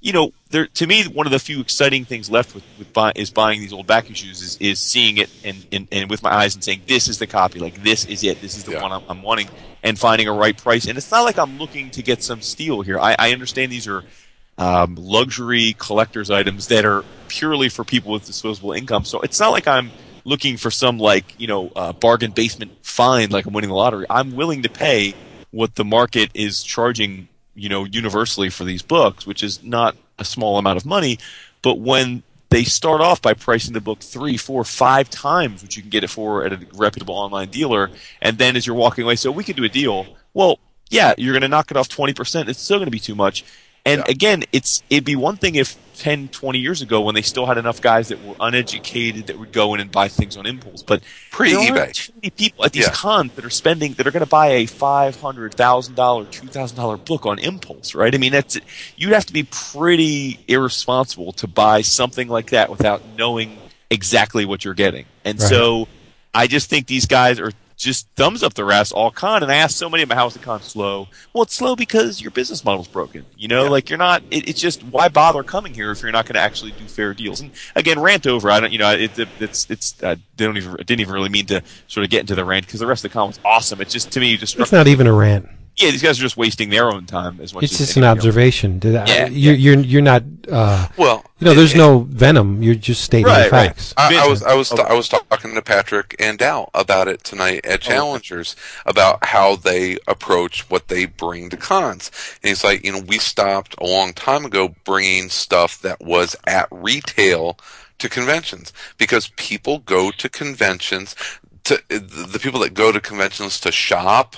[SPEAKER 2] you know, there to me, one of the few exciting things left with, with buy, is buying these old back issues is, is seeing it and, and, and with my eyes and saying, "This is the copy. Like this is it. This is the
[SPEAKER 3] Yeah.
[SPEAKER 2] one I'm, I'm wanting." And finding a right price. And it's not like I'm looking to get some steal here. I, I understand these are um, luxury collector's items that are purely for people with disposable income. So it's not like I'm looking for some like you know uh, bargain basement find like I'm winning the lottery. I'm willing to pay what the market is charging you know universally for these books, which is not a small amount of money. But when they start off by pricing the book three, four, five times what you can get it for at a reputable online dealer, and then as you're walking away, so we could do a deal. Well, yeah, you're going to knock it off 20%. It's still going to be too much. And
[SPEAKER 3] Yeah.
[SPEAKER 2] again, it's it'd be one thing if 10, 20 years ago when they still had enough guys that were uneducated that would go in and buy things on impulse. But
[SPEAKER 3] Pre eBay.
[SPEAKER 2] too many people at these
[SPEAKER 3] Yeah.
[SPEAKER 2] cons that are spending that are going to buy a five hundred thousand dollar, two thousand dollar book on impulse, right? I mean, that's you'd have to be pretty irresponsible to buy something like that without knowing exactly what you're getting. And
[SPEAKER 1] Right.
[SPEAKER 2] so, I just think these guys are just thumbs up the ass all con. And I asked so many of them, how is the con slow? Well, it's slow because your business model's broken. You know,
[SPEAKER 3] Yeah.
[SPEAKER 2] like you're not. It, it's just why bother coming here if you're not going to actually do fair deals? And again, rant over. I don't. You know, it, it, it's it's. I don't even. I didn't even really mean to sort of get into the rant because the rest of the con was awesome. It just to me just.
[SPEAKER 1] It's not even a rant.
[SPEAKER 2] Yeah, these guys are just wasting their own time as much.
[SPEAKER 1] It's
[SPEAKER 2] as
[SPEAKER 1] just an observation. Did I-
[SPEAKER 2] Yeah,
[SPEAKER 1] you're, you're you're not. Uh,
[SPEAKER 3] Well,
[SPEAKER 1] you know, there's
[SPEAKER 3] it-
[SPEAKER 1] no venom. You're just stating
[SPEAKER 2] Right,
[SPEAKER 1] the
[SPEAKER 2] right.
[SPEAKER 1] facts.
[SPEAKER 3] I, I was I was
[SPEAKER 2] Oh.
[SPEAKER 3] I was talking to Patrick and Dal about it tonight at Challengers about how they approach what they bring to cons. And he's like, you know, we stopped a long time ago bringing stuff that was at retail to conventions because people go to conventions to the people that go to conventions to shop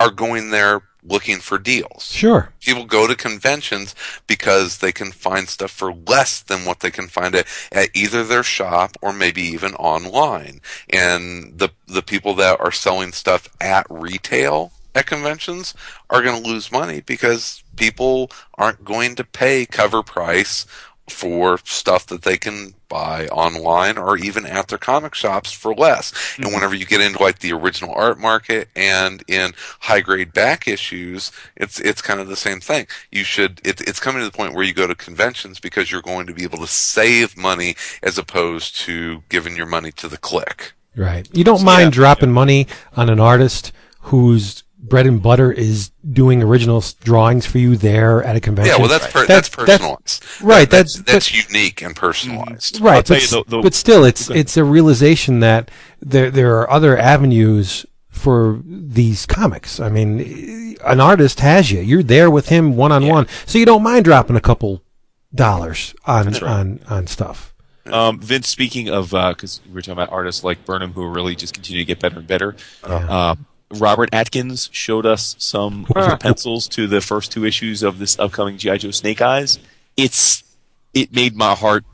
[SPEAKER 3] are going there looking for deals
[SPEAKER 1] Sure.
[SPEAKER 3] people go to conventions because they can find stuff for less than what they can find at, at either their shop or maybe even online. And the the people that are selling stuff at retail at conventions are going to lose money because people aren't going to pay cover price for stuff that they can buy online or even at their comic shops for less. And mm-hmm. whenever you get into like the original art market and in high grade back issues, it's it's kind of the same thing. You should it, it's coming to the point where you go to conventions because you're going to be able to save money as opposed to giving your money to the click.
[SPEAKER 1] Right. You don't mind dropping money on an artist whose bread and butter is doing original drawings for you there at a convention.
[SPEAKER 3] Yeah, well that's per,
[SPEAKER 1] That's-
[SPEAKER 3] that's,
[SPEAKER 1] that's-
[SPEAKER 3] personalized.
[SPEAKER 1] right,
[SPEAKER 3] That- that's
[SPEAKER 1] that's-
[SPEAKER 3] that's unique and personalized.
[SPEAKER 1] right, but,
[SPEAKER 2] the- the-
[SPEAKER 1] but still, it's
[SPEAKER 2] Okay.
[SPEAKER 1] it's a realization that there there are other avenues for these comics. I mean, an artist has you. You're there with him one on one, so you don't mind dropping a couple dollars on
[SPEAKER 2] right.
[SPEAKER 1] on on stuff.
[SPEAKER 2] Um, Vince, speaking of, because we were talking about artists like Burnham who really just continue to get better and better. Uh, Robert Atkins showed us some of the pencils to the first two issues of this upcoming GI Joe Snake Eyes. It's it made my heart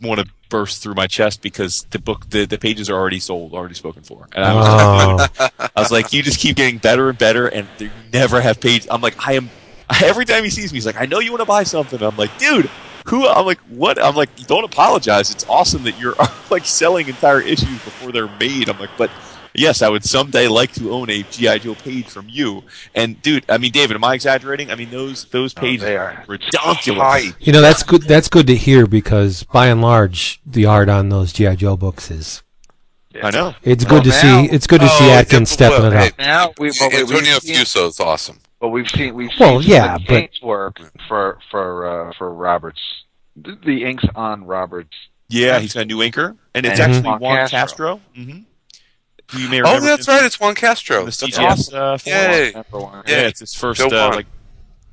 [SPEAKER 2] want to burst through my chest because the book the, the pages are already sold, already spoken for, and I was
[SPEAKER 1] Oh,
[SPEAKER 2] I was like, you just keep getting better and better, and you never have pages. I'm like, I am. Every time he sees me, he's like, I know you want to buy something. I'm like, dude, who? I'm like, what? I'm like, don't apologize. It's awesome that you're like selling entire issues before they're made. I'm like, but yes, I would someday like to own a GI Joe page from you. And dude, I mean, David, am I exaggerating? I mean, those those pages
[SPEAKER 4] they are
[SPEAKER 2] ridiculous.
[SPEAKER 1] you know that's good. That's good to hear because by and large, the art on those GI Joe books is.
[SPEAKER 2] I know.
[SPEAKER 1] It's
[SPEAKER 5] Well,
[SPEAKER 1] good to
[SPEAKER 5] now-
[SPEAKER 1] see. It's good to see
[SPEAKER 3] Oh,
[SPEAKER 1] Atkins stepping
[SPEAKER 3] well,
[SPEAKER 1] it up.
[SPEAKER 4] Now we, but we-
[SPEAKER 3] Antonio
[SPEAKER 4] we've seen,
[SPEAKER 3] Fuso is awesome.
[SPEAKER 4] but we've seen we've seen
[SPEAKER 1] Well, yeah,
[SPEAKER 4] the
[SPEAKER 1] but-
[SPEAKER 4] paint work for for uh, for Roberts. The, the inks on Roberts.
[SPEAKER 2] Yeah, he's got a new inker, and it's
[SPEAKER 4] And
[SPEAKER 2] actually
[SPEAKER 4] Juan
[SPEAKER 2] Juan
[SPEAKER 4] Castro.
[SPEAKER 2] Castro. Mm-hmm. Who you may
[SPEAKER 3] Oh, that's
[SPEAKER 2] from
[SPEAKER 3] right. It's Juan Castro.
[SPEAKER 2] the
[SPEAKER 3] That's
[SPEAKER 2] CGS uh, forum.
[SPEAKER 3] Yay.
[SPEAKER 2] Yeah,
[SPEAKER 3] Yeah.
[SPEAKER 2] it's his first uh, like.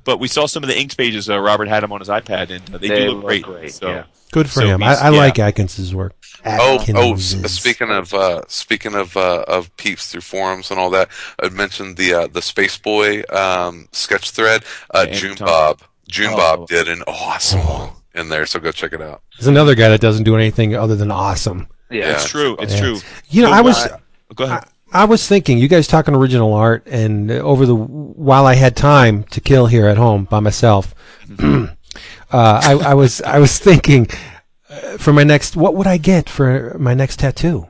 [SPEAKER 2] But we saw some of the inks pages. Uh, Robert had them on his iPad, and uh, they,
[SPEAKER 4] They
[SPEAKER 2] do look
[SPEAKER 4] look
[SPEAKER 2] great.
[SPEAKER 4] great,
[SPEAKER 2] So
[SPEAKER 4] yeah.
[SPEAKER 1] Good for
[SPEAKER 2] So
[SPEAKER 1] him. I, I
[SPEAKER 2] yeah.
[SPEAKER 1] like Atkins's work.
[SPEAKER 3] Oh, oh! Speaking of uh, speaking of uh, of peeps through forums and all that, I mentioned the uh, the Space Boy um, sketch thread. Uh,
[SPEAKER 2] Yeah,
[SPEAKER 3] June
[SPEAKER 2] Anton.
[SPEAKER 3] Bob, June
[SPEAKER 2] Oh.
[SPEAKER 3] Bob did an awesome one in there, so go check it out.
[SPEAKER 1] There's another guy that doesn't do anything other than awesome.
[SPEAKER 4] Yeah.
[SPEAKER 2] it's true. It's
[SPEAKER 1] Yeah.
[SPEAKER 2] true.
[SPEAKER 1] You know,
[SPEAKER 2] Go
[SPEAKER 1] I was
[SPEAKER 2] on. Go ahead.
[SPEAKER 1] I was thinking, you guys talking original art, and over the while I had time to kill here at home by myself, uh, I, I was I was thinking uh, for my next, what would I get for my next tattoo?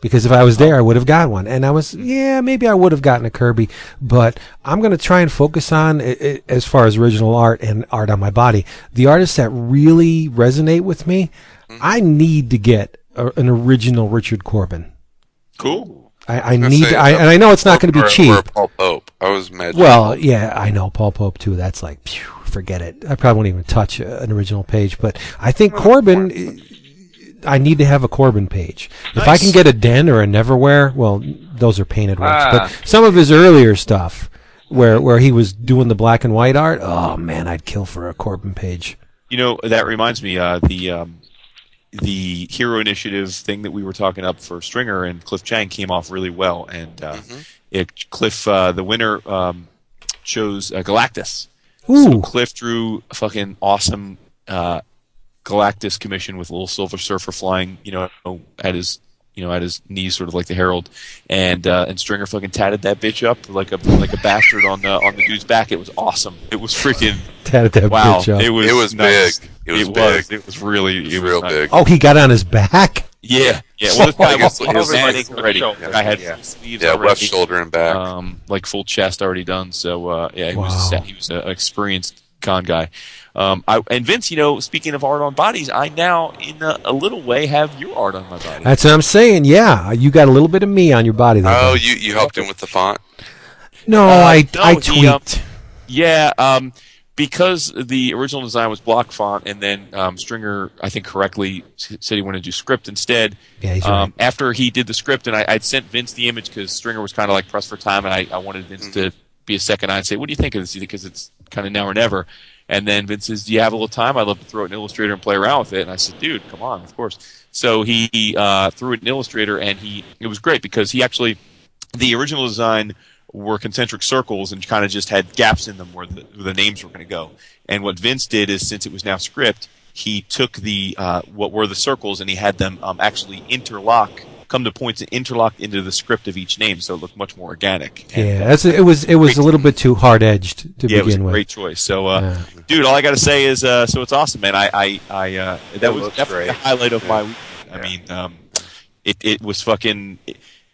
[SPEAKER 1] Because if I was there, I would have got one, and I was yeah, maybe I would have gotten a Kirby, but I'm gonna try and focus on i i as far as original art and art on my body, the artists that really resonate with me. I need to get a, an original Richard Corbin.
[SPEAKER 2] Cool.
[SPEAKER 1] I, I
[SPEAKER 3] gonna
[SPEAKER 1] need,
[SPEAKER 3] say,
[SPEAKER 1] I, and I know it's not going to
[SPEAKER 3] Or-
[SPEAKER 1] be
[SPEAKER 3] or
[SPEAKER 1] cheap.
[SPEAKER 3] Paul Pope. I was mad.
[SPEAKER 1] Well, yeah, I know Paul Pope too. That's like, phew, forget it. I probably won't even touch uh, an original page. But I think Corbin, uh, I need to have a Corbin page. If I can get a Den or a Neverwhere, well, those are painted ones.
[SPEAKER 4] Ah.
[SPEAKER 1] But some of his earlier stuff, where where he was doing the black and white art, oh man, I'd kill for a Corbin page.
[SPEAKER 2] You know that reminds me. Uh, the um, the Hero Initiative thing that we were talking up for Stringer and Cliff Chiang came off really well, and uh, it, Cliff, uh, the winner, um, chose uh, Galactus.
[SPEAKER 1] Ooh.
[SPEAKER 2] Cliff drew a fucking awesome uh, Galactus commission with a little Silver Surfer flying, you know, at his you know at his knees, sort of like the Herald, and uh, and Stringer fucking tatted that bitch up like a like a bastard on the on the dude's back. It was awesome. It was freaking
[SPEAKER 1] Tatted that
[SPEAKER 2] wow.
[SPEAKER 1] bitch up.
[SPEAKER 2] It was
[SPEAKER 3] It was
[SPEAKER 2] nice.
[SPEAKER 3] big. It was
[SPEAKER 2] it
[SPEAKER 3] big.
[SPEAKER 2] was. It was really.
[SPEAKER 3] It was
[SPEAKER 2] it was
[SPEAKER 3] real
[SPEAKER 2] nice.
[SPEAKER 3] big.
[SPEAKER 1] oh, he got on his back.
[SPEAKER 2] Yeah, yeah. Well, this guy
[SPEAKER 3] Like
[SPEAKER 2] was,
[SPEAKER 3] his-
[SPEAKER 2] he was
[SPEAKER 3] his
[SPEAKER 2] already.
[SPEAKER 4] Shoulder.
[SPEAKER 2] I had
[SPEAKER 4] Yeah.
[SPEAKER 2] sleeves
[SPEAKER 3] Yeah,
[SPEAKER 2] already.
[SPEAKER 3] left shoulder and back.
[SPEAKER 2] um, like full chest already done. So uh, yeah, he was
[SPEAKER 1] Wow.
[SPEAKER 2] set. he was an experienced con guy. Um, I, and Vince, you know, speaking of art on bodies, I now in a, a little way have your art on my body.
[SPEAKER 1] That's what I'm saying. Yeah, you got a little bit of me on your body there.
[SPEAKER 3] oh,
[SPEAKER 1] buddy.
[SPEAKER 3] you you helped him with the font.
[SPEAKER 1] no,
[SPEAKER 2] Uh,
[SPEAKER 1] I
[SPEAKER 2] no,
[SPEAKER 1] I
[SPEAKER 2] the, um,
[SPEAKER 1] tweaked.
[SPEAKER 2] Yeah, um, because the original design was block font, and then um, Stringer, I think correctly, said he wanted to do script instead.
[SPEAKER 1] Yeah, he's
[SPEAKER 2] um, After he did the script, and I, I'd sent Vince the image because Stringer was kind of like pressed for time, and I, I wanted Vince to be a second eye and say, "What do you think of this?" Because it's kind of now or never. And then Vince says, "Do you have a little time? I'd love to throw it in Illustrator and play around with it." And I said, "Dude, come on, of course." So he uh, threw it in Illustrator, and he it was great because he actually the original design were concentric circles and kind of just had gaps in them where the, where the names were going to go. And what Vince did is, since it was now script, he took the uh, what were the circles and he had them um, actually interlock, come to points and interlock into the script of each name, so it looked much more organic. And,
[SPEAKER 1] yeah,
[SPEAKER 2] uh,
[SPEAKER 1] that's it was it was a little bit too hard edged to
[SPEAKER 2] yeah, it was a
[SPEAKER 1] begin with.
[SPEAKER 2] great choice. So, uh,
[SPEAKER 1] Yeah.
[SPEAKER 2] dude, all I got to say is, uh, so it's awesome, man. I, I, I uh, that
[SPEAKER 4] It
[SPEAKER 2] was definitely
[SPEAKER 4] great.
[SPEAKER 2] the highlight of my week. I mean, um, it, it was fucking,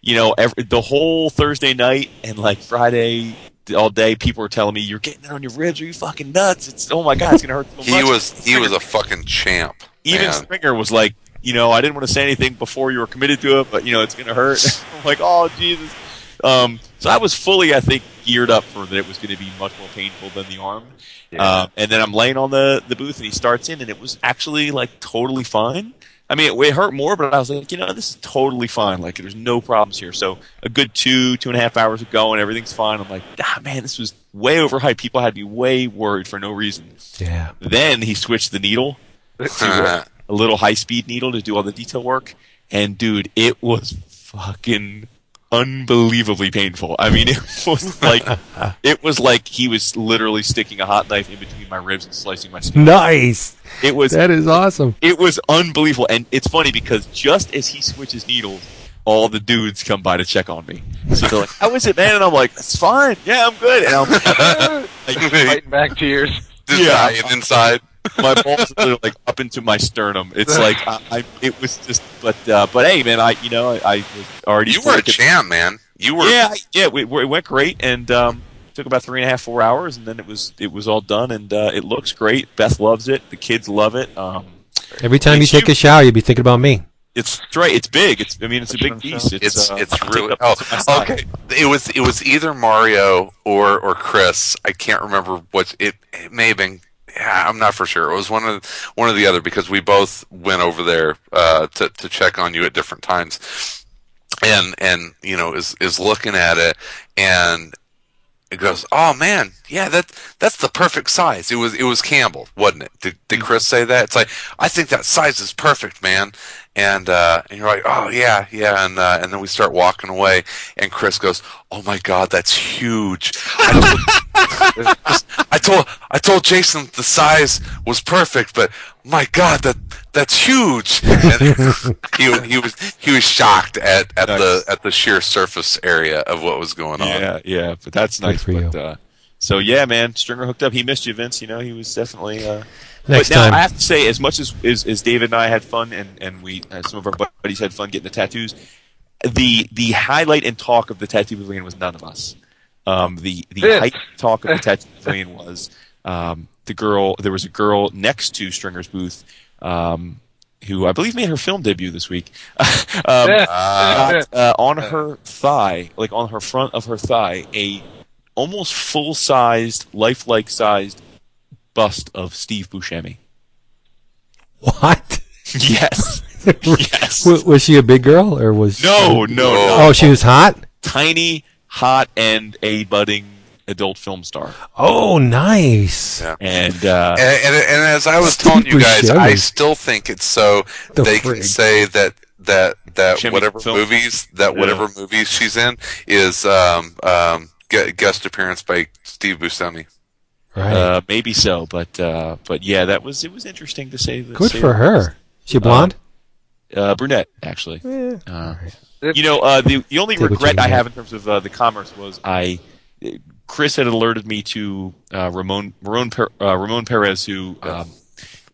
[SPEAKER 2] you know, every, the whole Thursday night and like Friday all day, people were telling me, "You're getting it on your ribs. Are you fucking nuts? It's oh my god, it's gonna hurt so
[SPEAKER 3] He
[SPEAKER 2] much."
[SPEAKER 3] was he was a fucking champ.
[SPEAKER 2] even
[SPEAKER 3] man.
[SPEAKER 2] Stringer was like, you know, I didn't want to say anything before you were committed to it, but you know, it's gonna hurt. I'm like, oh Jesus. Um, so I was fully, I think, geared up for that it was going to be much more painful than the arm.
[SPEAKER 4] Yeah.
[SPEAKER 2] Um, and then I'm laying on the, the booth and he starts in and it was actually like totally fine. I mean, it, it hurt more, but I was like, you know, this is totally fine. Like, there's no problems here. So a good two, two and a half hours ago and everything's fine. I'm like, ah, man, this was way overhyped. People had me way worried for no reason.
[SPEAKER 1] Yeah.
[SPEAKER 2] Then he switched the needle to a, a little high speed needle to do all the detail work. And dude, it was fucking unbelievably painful. I mean, it was like, it was like he was literally sticking a hot knife in between my ribs and slicing my skin.
[SPEAKER 1] Nice.
[SPEAKER 2] It was
[SPEAKER 1] That is awesome.
[SPEAKER 2] it was unbelievable, and it's funny because just as he switches needles, all the dudes come by to check on me. So they're like, "How is it, man?" And I'm like, "It's fine. Yeah, I'm good." And I'm like,
[SPEAKER 4] Fighting back tears.
[SPEAKER 3] Just
[SPEAKER 2] Yeah.
[SPEAKER 3] dying inside.
[SPEAKER 2] My balls are like up into my sternum. It's like I, I it was just, but uh, but hey, man, I you know I, I was already
[SPEAKER 3] You were a
[SPEAKER 2] thinking-
[SPEAKER 3] champ, man. You were.
[SPEAKER 2] Yeah, yeah, we, we- it went great, and um, took about three and a half, four hours, and then it was it was all done, and uh, it looks great. Beth loves it. The kids love it. Um,
[SPEAKER 1] Every time you
[SPEAKER 2] Makes
[SPEAKER 1] take
[SPEAKER 2] you-
[SPEAKER 1] a shower, you'd be thinking about me.
[SPEAKER 2] it's great. It's big. It's I mean, it's a big piece.
[SPEAKER 4] themselves.
[SPEAKER 3] It's
[SPEAKER 2] uh,
[SPEAKER 3] it's really
[SPEAKER 2] up
[SPEAKER 3] oh
[SPEAKER 2] to my side.
[SPEAKER 3] okay. It was it was either Mario or or Chris. I can't remember what it, it may have been. I'm not for sure. It was one of one or the other because we both went over there uh, to to check on you at different times, and and you know is is looking at it and it goes, oh man, yeah, that that's the perfect size. It was it was Campbell, wasn't it? Did, did Chris say that? It's like I think that size is perfect, man. And uh, and you're like, oh yeah, yeah, and uh, and then we start walking away, and Chris goes, oh my god, that's huge. I told, I told I told Jason the size was perfect, but my god, that that's huge. And he was he was he was shocked at at
[SPEAKER 2] Nice.
[SPEAKER 3] the at the sheer surface area of what was going on.
[SPEAKER 2] Yeah, yeah, but that's nice.
[SPEAKER 1] for you.
[SPEAKER 2] but, uh, so yeah, man, Stringer hooked up. He missed you, Vince. You know, he was definitely. Uh,
[SPEAKER 1] Next
[SPEAKER 2] but now
[SPEAKER 1] time.
[SPEAKER 2] I have to say, as much as, as as David and I had fun, and and we uh, some of our buddies had fun getting the tattoos, the the highlight and talk of the tattoo pavilion was none of us. Um, the the
[SPEAKER 4] Vince.
[SPEAKER 2] height talk of the tattoo pavilion was um, the girl. There was a girl next to Stringer's booth. Um, who I believe made her film debut this week. um, got, uh, on her thigh, like on her front of her thigh, a almost full sized, lifelike sized bust of Steve Buscemi.
[SPEAKER 1] What?
[SPEAKER 2] Yes. yes.
[SPEAKER 1] W- was she a big girl or was?
[SPEAKER 2] No, no, no.
[SPEAKER 1] Oh, she was hot.
[SPEAKER 2] Tiny, hot, and a budding adult film star.
[SPEAKER 1] Oh, nice.
[SPEAKER 3] Yeah.
[SPEAKER 2] And, uh,
[SPEAKER 3] And, and, and as I was
[SPEAKER 1] Steve
[SPEAKER 3] telling you guys,
[SPEAKER 1] Buscemi.
[SPEAKER 3] I still think it's so
[SPEAKER 1] The
[SPEAKER 3] they
[SPEAKER 1] frig.
[SPEAKER 3] can say that that that
[SPEAKER 2] Chimney
[SPEAKER 3] whatever
[SPEAKER 2] film?
[SPEAKER 3] movies that
[SPEAKER 2] Yeah.
[SPEAKER 3] whatever movies she's in is um um gu- guest appearance by Steve Buscemi.
[SPEAKER 1] Right.
[SPEAKER 2] Uh, maybe so, but uh, but yeah, that was it was interesting to say.
[SPEAKER 1] Good
[SPEAKER 2] say
[SPEAKER 1] for
[SPEAKER 2] the
[SPEAKER 1] her. She blonde?
[SPEAKER 2] Uh, brunette, actually.
[SPEAKER 1] Eh,
[SPEAKER 2] Uh, you know, uh, the the only
[SPEAKER 1] Take what you
[SPEAKER 2] regret I have in terms of uh, the commerce was I. Chris had alerted me to uh, Ramon Ramon per, uh, Ramon Perez, who um,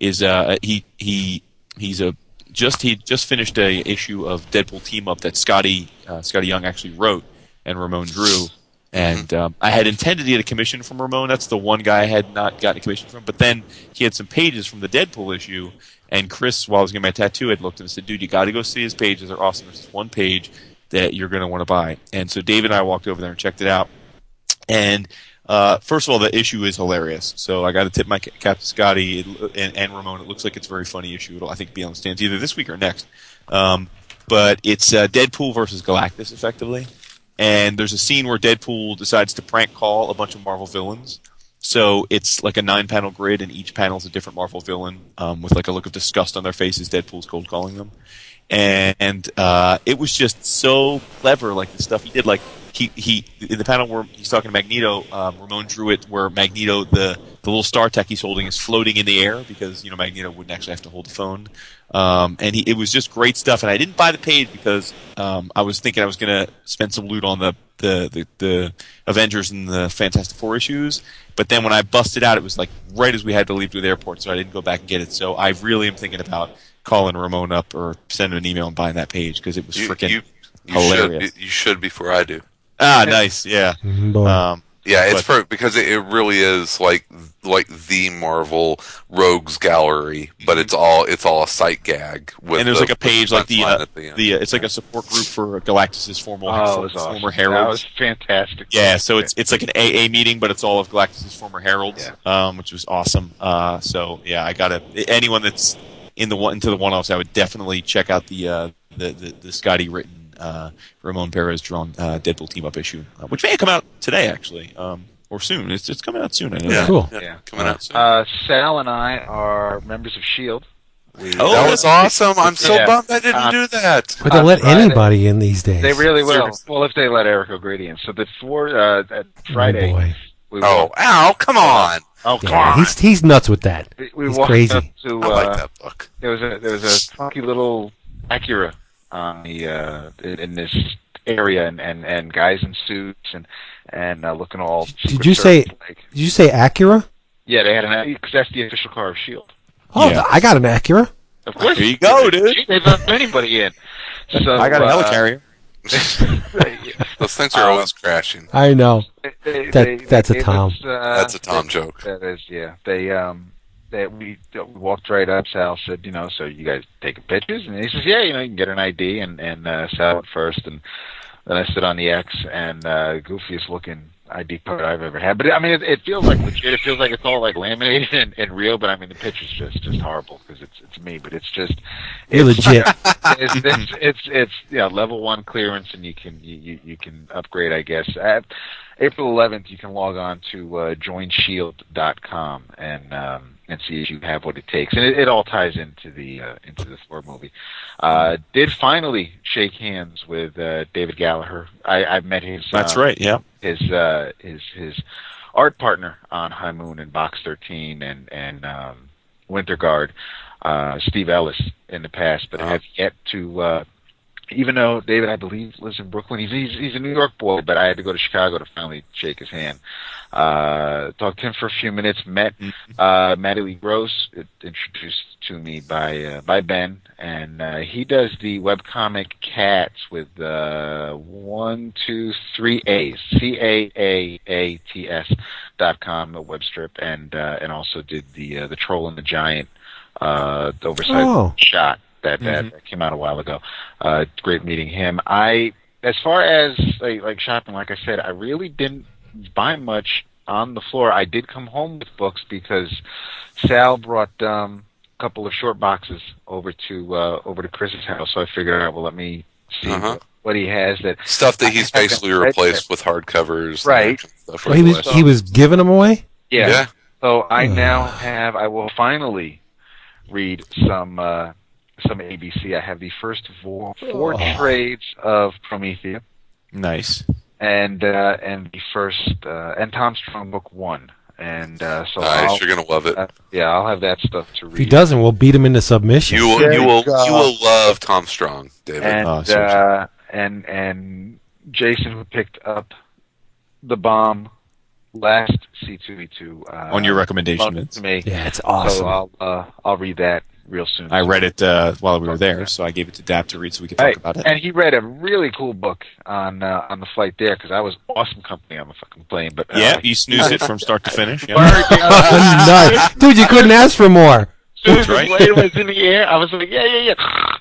[SPEAKER 2] is uh, he he he's a just he just finished a issue of Deadpool team up that Skottie uh, Skottie Young actually wrote and Ramon drew. And um, I had intended to get a commission from Ramon. That's the one guy I had not gotten a commission from. But then he had some pages from the Deadpool issue, and Chris, while I was getting my tattoo, had looked and said, "Dude, you got to go see his pages. They're awesome. There's this one page that you're going to want to buy." And so Dave and I walked over there and checked it out. And uh, first of all, the issue is hilarious. So I got to tip my cap to Skottie and, and Ramon. It looks like it's a very funny issue. It'll I think be on the stands either this week or next. Um, but it's uh, Deadpool versus Galactus, effectively. And there's a scene where Deadpool decides to prank call a bunch of Marvel villains. So it's like a nine panel grid, and each panel is a different Marvel villain um, with like a look of disgust on their faces. Deadpool's cold calling them, and uh, it was just so clever. Like the stuff he did, like he he in the panel where he's talking to Magneto, um, Ramon drew it where Magneto the the little StarTAC he's holding is floating in the air because you know Magneto wouldn't actually have to hold the phone, um, and he, it was just great stuff. And I didn't buy the page because um, I was thinking I was going to spend some loot on the, the the the Avengers and the Fantastic Four issues. But then when I busted out, it was like right as we had to leave to the airport, so I didn't go back and get it. So I really am thinking about calling Ramon up or sending an email and buying that page because it was freaking hilarious.
[SPEAKER 3] should you should before I do.
[SPEAKER 2] Ah nice, yeah.
[SPEAKER 1] Mhm.
[SPEAKER 2] Um,
[SPEAKER 3] Yeah, it's
[SPEAKER 2] But-
[SPEAKER 3] perfect because it, it really is like like the Marvel Rogues Gallery, but it's all it's all a sight gag. With
[SPEAKER 2] and there's
[SPEAKER 3] the-
[SPEAKER 2] like a page
[SPEAKER 3] with
[SPEAKER 2] like the uh,
[SPEAKER 3] at end.
[SPEAKER 2] the uh, it's like a support group for Galactus's former
[SPEAKER 4] Oh, it was
[SPEAKER 2] former
[SPEAKER 4] awesome.
[SPEAKER 2] heralds.
[SPEAKER 4] That was fantastic.
[SPEAKER 2] Yeah, so it's it's like an AA meeting, but it's all of Galactus's former heralds,
[SPEAKER 4] Yeah.
[SPEAKER 2] um, which was awesome. Uh, so yeah, I gotta anyone that's in the one into the one offs, I would definitely check out the uh, the, the the Skottie written uh, Ramon Perez drawn uh, Deadpool team up issue, uh, which may come out today actually, um, or soon. It's it's coming out soon. I know.
[SPEAKER 3] yeah,
[SPEAKER 2] that.
[SPEAKER 1] Cool.
[SPEAKER 3] yeah,
[SPEAKER 4] Yeah.
[SPEAKER 3] coming out soon.
[SPEAKER 4] Uh, Sal and I are members of Shield. We,
[SPEAKER 2] Oh,
[SPEAKER 3] that was awesome! I'm so
[SPEAKER 4] Yeah.
[SPEAKER 3] bummed I didn't
[SPEAKER 4] Uh,
[SPEAKER 3] do that.
[SPEAKER 1] But they
[SPEAKER 4] on
[SPEAKER 1] let anybody in these days.
[SPEAKER 4] They really will.
[SPEAKER 2] Seriously.
[SPEAKER 4] Well, if they let Eric O'Grady in. So before uh, at Friday,
[SPEAKER 1] Oh, boy.
[SPEAKER 4] we
[SPEAKER 3] Oh,
[SPEAKER 4] walked,
[SPEAKER 3] ow! Come on!
[SPEAKER 4] oh come
[SPEAKER 1] Yeah,
[SPEAKER 4] on.
[SPEAKER 1] he's he's nuts with that.
[SPEAKER 4] we, we
[SPEAKER 1] he's
[SPEAKER 4] walked
[SPEAKER 1] crazy.
[SPEAKER 4] up to
[SPEAKER 3] I
[SPEAKER 4] uh,
[SPEAKER 3] like that book.
[SPEAKER 4] there was a there was a funky little Acura on the uh, in, in this area, and, and and guys in suits and and uh, looking all.
[SPEAKER 1] Did you say-
[SPEAKER 4] like.
[SPEAKER 1] Did you say Acura?
[SPEAKER 4] Yeah, they had an because that's the official car of Shield.
[SPEAKER 1] Oh,
[SPEAKER 2] Yeah.
[SPEAKER 1] I got an Acura.
[SPEAKER 4] Of course,
[SPEAKER 2] There you go, dude.
[SPEAKER 4] They let anybody in. So
[SPEAKER 2] I got a
[SPEAKER 4] uh,
[SPEAKER 2] helicarrier.
[SPEAKER 3] Those things are
[SPEAKER 4] um,
[SPEAKER 3] always crashing.
[SPEAKER 1] I know.
[SPEAKER 4] they-
[SPEAKER 1] That-
[SPEAKER 4] they-
[SPEAKER 1] that's a
[SPEAKER 4] they gave
[SPEAKER 1] Tom.
[SPEAKER 4] us, uh,
[SPEAKER 3] That's a Tom
[SPEAKER 4] they-
[SPEAKER 3] joke.
[SPEAKER 4] That is, yeah. They um, they we, we walked right up. Sal said, you know, so you guys taking pictures? And he says, yeah, you know, you can get an ID. And and uh, Sal went first, and then I stood on the X, and uh, goofiest looking ID card I've ever had. But I mean, it, it feels like legit. It feels like it's all like laminated and, and real. But I mean, the picture's just just horrible because it's it's me. But it's just it's,
[SPEAKER 1] legit.
[SPEAKER 4] it's, it's it's it's yeah level one clearance and you can you you, you can upgrade I guess. At April 11th you can log on to uh, joinshield.com and um, and see if you have what it takes and it, it all ties into the uh, into the Thor movie. Uh, did finally shake hands with uh, David Gallaher. I, I've met his
[SPEAKER 2] That's
[SPEAKER 4] uh,
[SPEAKER 2] right. Yeah.
[SPEAKER 4] his uh his his art partner on High Moon and Box 13 and and um Winter Guard, uh Steve Ellis in the past, but I have yet to uh even though David I believe lives in Brooklyn, he's he's he's a New York boy, but I had to go to Chicago to finally shake his hand. Uh talked to him for a few minutes, met uh Lee Gross introduced to me by uh, by Ben and uh he does the webcomic Cats with uh one, two, three A's. C A A A T S dot com, a web strip and uh and also did the uh, the Troll and the Giant uh the oversized
[SPEAKER 1] Oh.
[SPEAKER 4] shot that, that that came out a while ago. Uh great meeting him. I as far as like, like shopping, like I said, I really didn't buy much on the floor. I did come home with books because Sal brought um, a couple of short boxes over to uh, over to Chris's house. So I figured, all right, well, let me see
[SPEAKER 3] Uh-huh.
[SPEAKER 4] what he has. That
[SPEAKER 3] Stuff that he's basically replaced with hardcovers, and
[SPEAKER 4] Right.
[SPEAKER 3] that kind of stuff
[SPEAKER 1] Well, he was he was giving them away.
[SPEAKER 4] yeah.
[SPEAKER 3] Yeah.
[SPEAKER 4] So I now have. I will finally read some uh, some ABC. I have the first four, four
[SPEAKER 1] Oh.
[SPEAKER 4] trades of Promethea,
[SPEAKER 2] Nice.
[SPEAKER 4] and uh, and the first uh, and Tom Strong book one. And uh, so
[SPEAKER 3] Nice,
[SPEAKER 4] I'll,
[SPEAKER 3] you're gonna love it.
[SPEAKER 4] uh, yeah, I'll have that stuff to read.
[SPEAKER 1] If he doesn't, we'll beat him into submission.
[SPEAKER 3] You will,
[SPEAKER 5] There
[SPEAKER 3] you
[SPEAKER 5] you
[SPEAKER 3] will,
[SPEAKER 5] go.
[SPEAKER 3] you will love Tom Strong, David.
[SPEAKER 4] and
[SPEAKER 2] Oh, seriously.
[SPEAKER 4] uh, and and Jason picked up the bomb last C two E two uh,
[SPEAKER 2] On your recommendation,
[SPEAKER 4] loaned to me.
[SPEAKER 1] yeah, it's awesome.
[SPEAKER 4] So I'll uh, I'll read that real soon.
[SPEAKER 2] I read it uh, while we were there, so I gave it to Dap to read so we could talk
[SPEAKER 4] Right.
[SPEAKER 2] about it.
[SPEAKER 4] And he read a really cool book on uh, on the flight there because I was awesome company on the fucking plane. But uh,
[SPEAKER 2] Yeah, you snoozed it from start to finish. Yeah.
[SPEAKER 1] Nice. Dude, you couldn't ask for more.
[SPEAKER 2] That's right.
[SPEAKER 4] The plane was in the air. I was like, yeah, yeah, yeah.